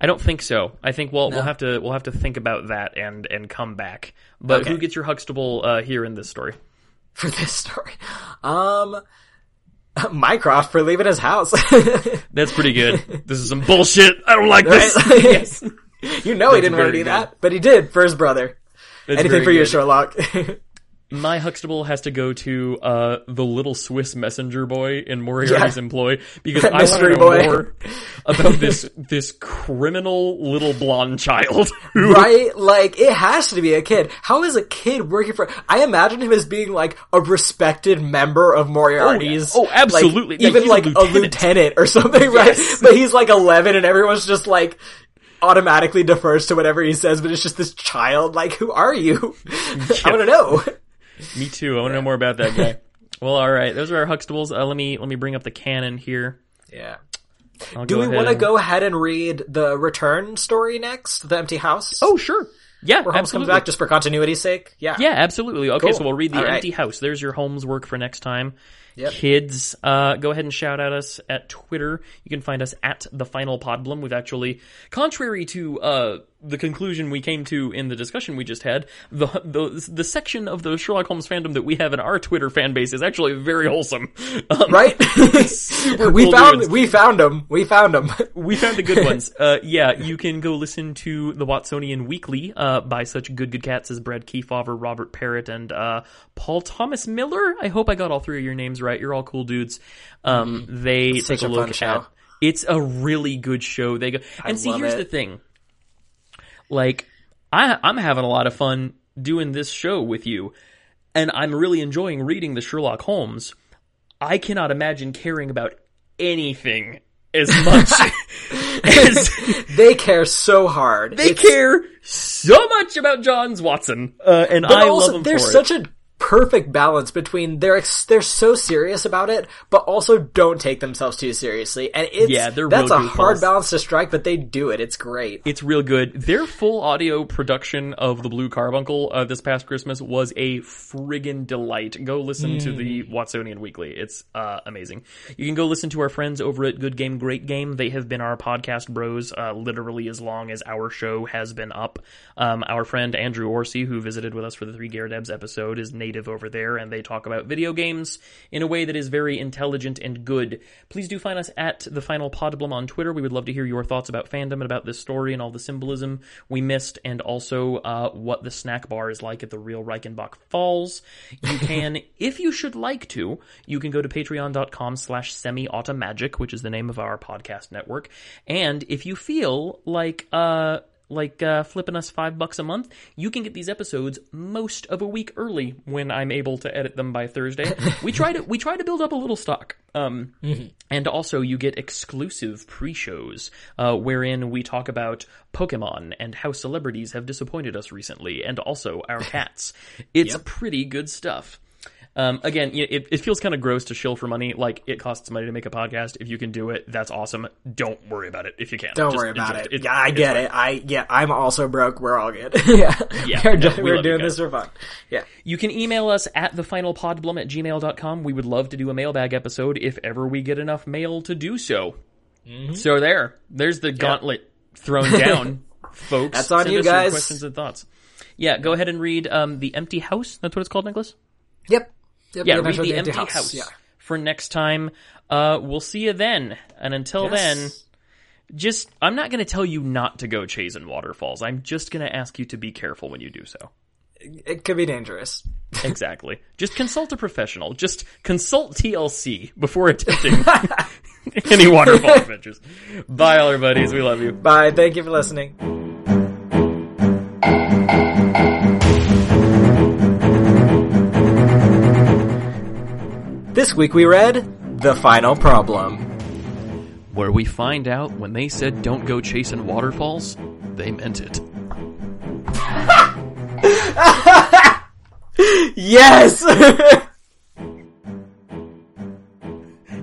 Speaker 2: I don't think so. I think we'll we'll have to we'll have to think about that and and come back. But
Speaker 1: Okay.
Speaker 2: who gets your Huxtable uh, here in this story?
Speaker 1: for this story. Um, Mycroft for leaving his house.
Speaker 2: That's pretty good. this is some bullshit. I don't like this.
Speaker 1: Right?
Speaker 2: yes.
Speaker 1: you know he didn't want to do
Speaker 2: good.
Speaker 1: that, but he did for his brother.
Speaker 2: That's
Speaker 1: Anything for you,
Speaker 2: good.
Speaker 1: Sherlock.
Speaker 2: My Huxtable has to go to uh, the little Swiss messenger boy in Moriarty's
Speaker 1: Yeah.
Speaker 2: employ because I want to know
Speaker 1: boy.
Speaker 2: more about this this criminal little blonde child. Who,
Speaker 1: right? Like, it has to be a kid. How is a kid working for, I imagine him as being like a respected member of Moriarty's.
Speaker 2: Oh, yeah. Oh, absolutely.
Speaker 1: Like, even
Speaker 2: he's a
Speaker 1: like a
Speaker 2: lieutenant.
Speaker 1: lieutenant or something, right? But he's like 11 and everyone's just like, automatically defers to whatever he says, but it's just this child. Like, who are you? I want to know.
Speaker 2: Me too. I want to know more about that guy. well, all right. Those are our Huxtables. Uh, let me let me bring up the canon here.
Speaker 1: Yeah.
Speaker 2: I'll
Speaker 1: Do we want to
Speaker 2: and-
Speaker 1: go ahead and read the return story next? The empty house?
Speaker 2: Oh, sure. Yeah,
Speaker 1: Where Holmes
Speaker 2: absolutely.
Speaker 1: comes back just for continuity's sake? Yeah.
Speaker 2: Yeah, absolutely. Okay,
Speaker 1: Cool.
Speaker 2: so we'll read the
Speaker 1: All right.
Speaker 2: empty house. There's your Holmes work for next time.
Speaker 1: Yep.
Speaker 2: Kids, uh, go ahead and shout at us at Twitter. You can find us at the Final Podblum. We've actually, contrary to uh, the conclusion we came to in the discussion we just had, the the the section of the Sherlock Holmes fandom that we have in our Twitter fan base is actually very wholesome. Um,
Speaker 1: Right?
Speaker 2: super
Speaker 1: we
Speaker 2: cool
Speaker 1: found,
Speaker 2: dudes.
Speaker 1: we found them. We found him.
Speaker 2: We found the good ones. Uh, yeah, you can go listen to the Watsonian Weekly uh, by such good good cats as Brad Keefauver, Robert Perret, and uh, Paul Thomas Miller. I hope I got all three of your names right. You're all cool dudes. Um, they take a
Speaker 1: a
Speaker 2: look
Speaker 1: fun show.
Speaker 2: at. It's a really good show. They go and see. Here's
Speaker 1: it.
Speaker 2: the thing. Like, I I'm having a lot of fun doing this show with you, and I'm really enjoying reading the Sherlock Holmes. I cannot imagine caring about anything as much as
Speaker 1: they care so hard.
Speaker 2: they
Speaker 1: It's-
Speaker 2: care so much about Johns Watson, uh, and
Speaker 1: But
Speaker 2: I
Speaker 1: also,
Speaker 2: love them
Speaker 1: there's such
Speaker 2: it.
Speaker 1: a perfect balance between they're ex- they're so serious about it, but also don't take themselves too seriously. And it's
Speaker 2: Yeah, they're
Speaker 1: that's a hard balance to strike, but they do it. It's great.
Speaker 2: It's real good. Their full audio production of the Blue Carbuncle uh, this past Christmas was a friggin' delight. Go listen to the Watsonian Weekly. It's uh, amazing. You can go listen to our friends over at Good Game Great Game. They have been our podcast bros uh, literally as long as our show has been up. Um, our friend Andrew Orsi, who visited with us for the Three Garridebs episode, is native over there, and they talk about video games in a way that is very intelligent and good. Please do find us at the Final Podblum on Twitter. We would love to hear your thoughts about fandom and about this story and all the symbolism we missed, and also uh, what the snack bar is like at the real Reichenbach Falls. You can, if you should like to, you can go to patreon.com slash semi-automagic, which is the name of our podcast network. And if you feel like, uh, like uh, flipping us five bucks a month, you can get these episodes most of a week early when I'm able to edit them by Thursday. we try to we try to build up a little stock, um, and also you get exclusive pre-shows uh, wherein we talk about Pokemon and how celebrities have disappointed us recently, and also our cats. It's pretty good stuff. Um, again, it, it feels kind of gross to shill for money. Like it costs money to make a podcast. If you can do it, that's awesome. Don't worry about it if you can't.
Speaker 1: Don't
Speaker 2: Just
Speaker 1: worry about it.
Speaker 2: It's-
Speaker 1: Yeah, I get it. I yeah, I'm also broke. We're all good. yeah,
Speaker 2: Yeah,
Speaker 1: we're,
Speaker 2: no, we you
Speaker 1: doing this for fun. Yeah,
Speaker 2: You can email us at thefinalpodblum at gmail.com. We would love to do a mailbag episode if ever we get enough mail to do so.
Speaker 1: Mm-hmm.
Speaker 2: So there, there's the gauntlet thrown down, folks.
Speaker 1: That's on
Speaker 2: Send
Speaker 1: you guys.
Speaker 2: questions and thoughts. Yeah, go ahead and read um, the Empty House. That's what it's called, Nicholas.
Speaker 1: yep. Yep
Speaker 2: Yeah,
Speaker 1: the
Speaker 2: read the Empty, House,
Speaker 1: Yeah.
Speaker 2: for next time. Uh, we'll see you then, and until
Speaker 1: Yes.
Speaker 2: then, just I'm not going to tell you not to go chasing waterfalls. I'm just going to ask you to be careful when you do so.
Speaker 1: it could be dangerous.
Speaker 2: Exactly. Just consult a professional. Just consult TLC before attempting any waterfall adventures. Bye, all our buddies. We love you.
Speaker 1: Bye. Thank you for listening. This week we read The Final Problem.
Speaker 2: Where we find out when they said don't go chasing waterfalls, they meant it.
Speaker 1: yes.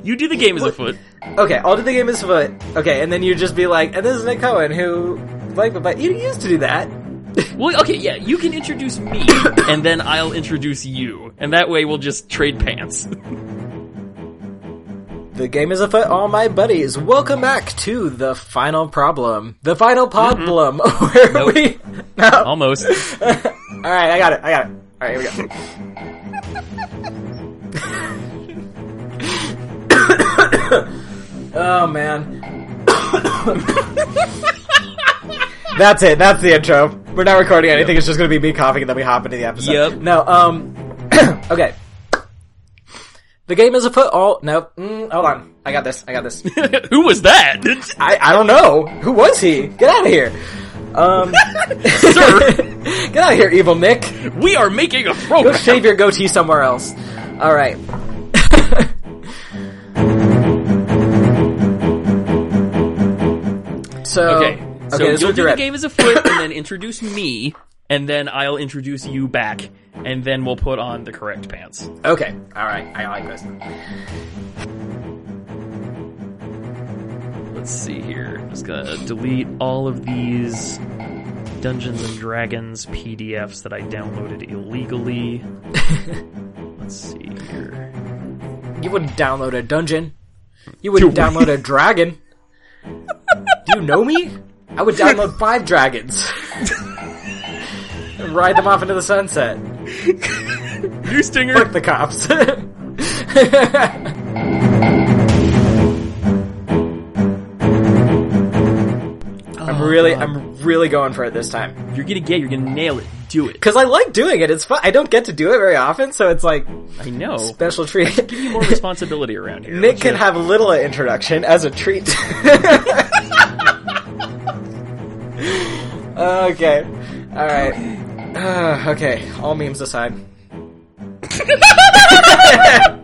Speaker 2: You do the game as a foot.
Speaker 1: okay, I'll do the game as a foot. Okay, and then you just be like, and this is Nick Cohen who like, but you used to do that.
Speaker 2: Well, okay, yeah, you can introduce me, and then I'll introduce you, and that way we'll just trade pants.
Speaker 1: The game is afoot, all my buddies. Welcome back to the final problem, the final mm-hmm. problem, where
Speaker 2: Nope.
Speaker 1: we. No.
Speaker 2: Almost.
Speaker 1: All right, I got it. I got it. All right, here we go. oh man. That's it. That's the intro. We're not recording anything. It's just going to be me coughing and then we hop into the episode.
Speaker 2: Yep.
Speaker 1: No. Um. okay. The game is afoot. All no. Mm, hold on. I got this. I got this.
Speaker 2: Who was that?
Speaker 1: I I don't know. Who was he? Get out of here. Um.
Speaker 2: Sir,
Speaker 1: Get out of here, evil Nick.
Speaker 2: we are making a
Speaker 1: Go shave your goatee somewhere else. All right. so
Speaker 2: Okay, so
Speaker 1: okay,
Speaker 2: you'll do the game as a foot, and then introduce me, and then I'll introduce you back, and then we'll put on the correct pants.
Speaker 1: Okay, all right, I like this.
Speaker 2: Let's see here. Just gonna delete all of these Dungeons and Dragons PDFs that I downloaded illegally. Let's see here.
Speaker 1: You wouldn't download a dungeon. You wouldn't download a dragon. Do you know me? I would download five dragons. and ride them off into the sunset.
Speaker 2: New stinger.
Speaker 1: Fuck the cops. I'm really, I'm really going for it this time.
Speaker 2: You're gonna get. You're gonna nail it. Do it.
Speaker 1: Cause I like doing it. It's fun. I don't get to do it very often, so it's like
Speaker 2: I know.
Speaker 1: special treat.
Speaker 2: Give you more responsibility around here.
Speaker 1: Nick
Speaker 2: don't
Speaker 1: can
Speaker 2: you?
Speaker 1: have little introduction as a treat. okay. Alright. Uh, okay, all memes aside.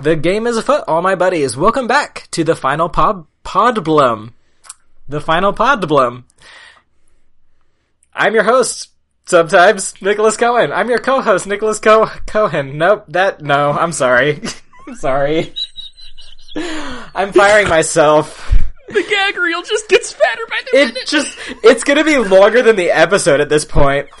Speaker 1: The game is afoot, all my buddies. Welcome back to the final pod podblum. The final podblum. I'm your host, sometimes, Nicholas Cohen. I'm your co-host, Nicholas Co- Cohen. Nope, that, no, I'm sorry. I'm sorry. I'm firing myself.
Speaker 2: the gag reel just gets fatter by the minute.
Speaker 1: It just, it's gonna be longer than the episode at this point.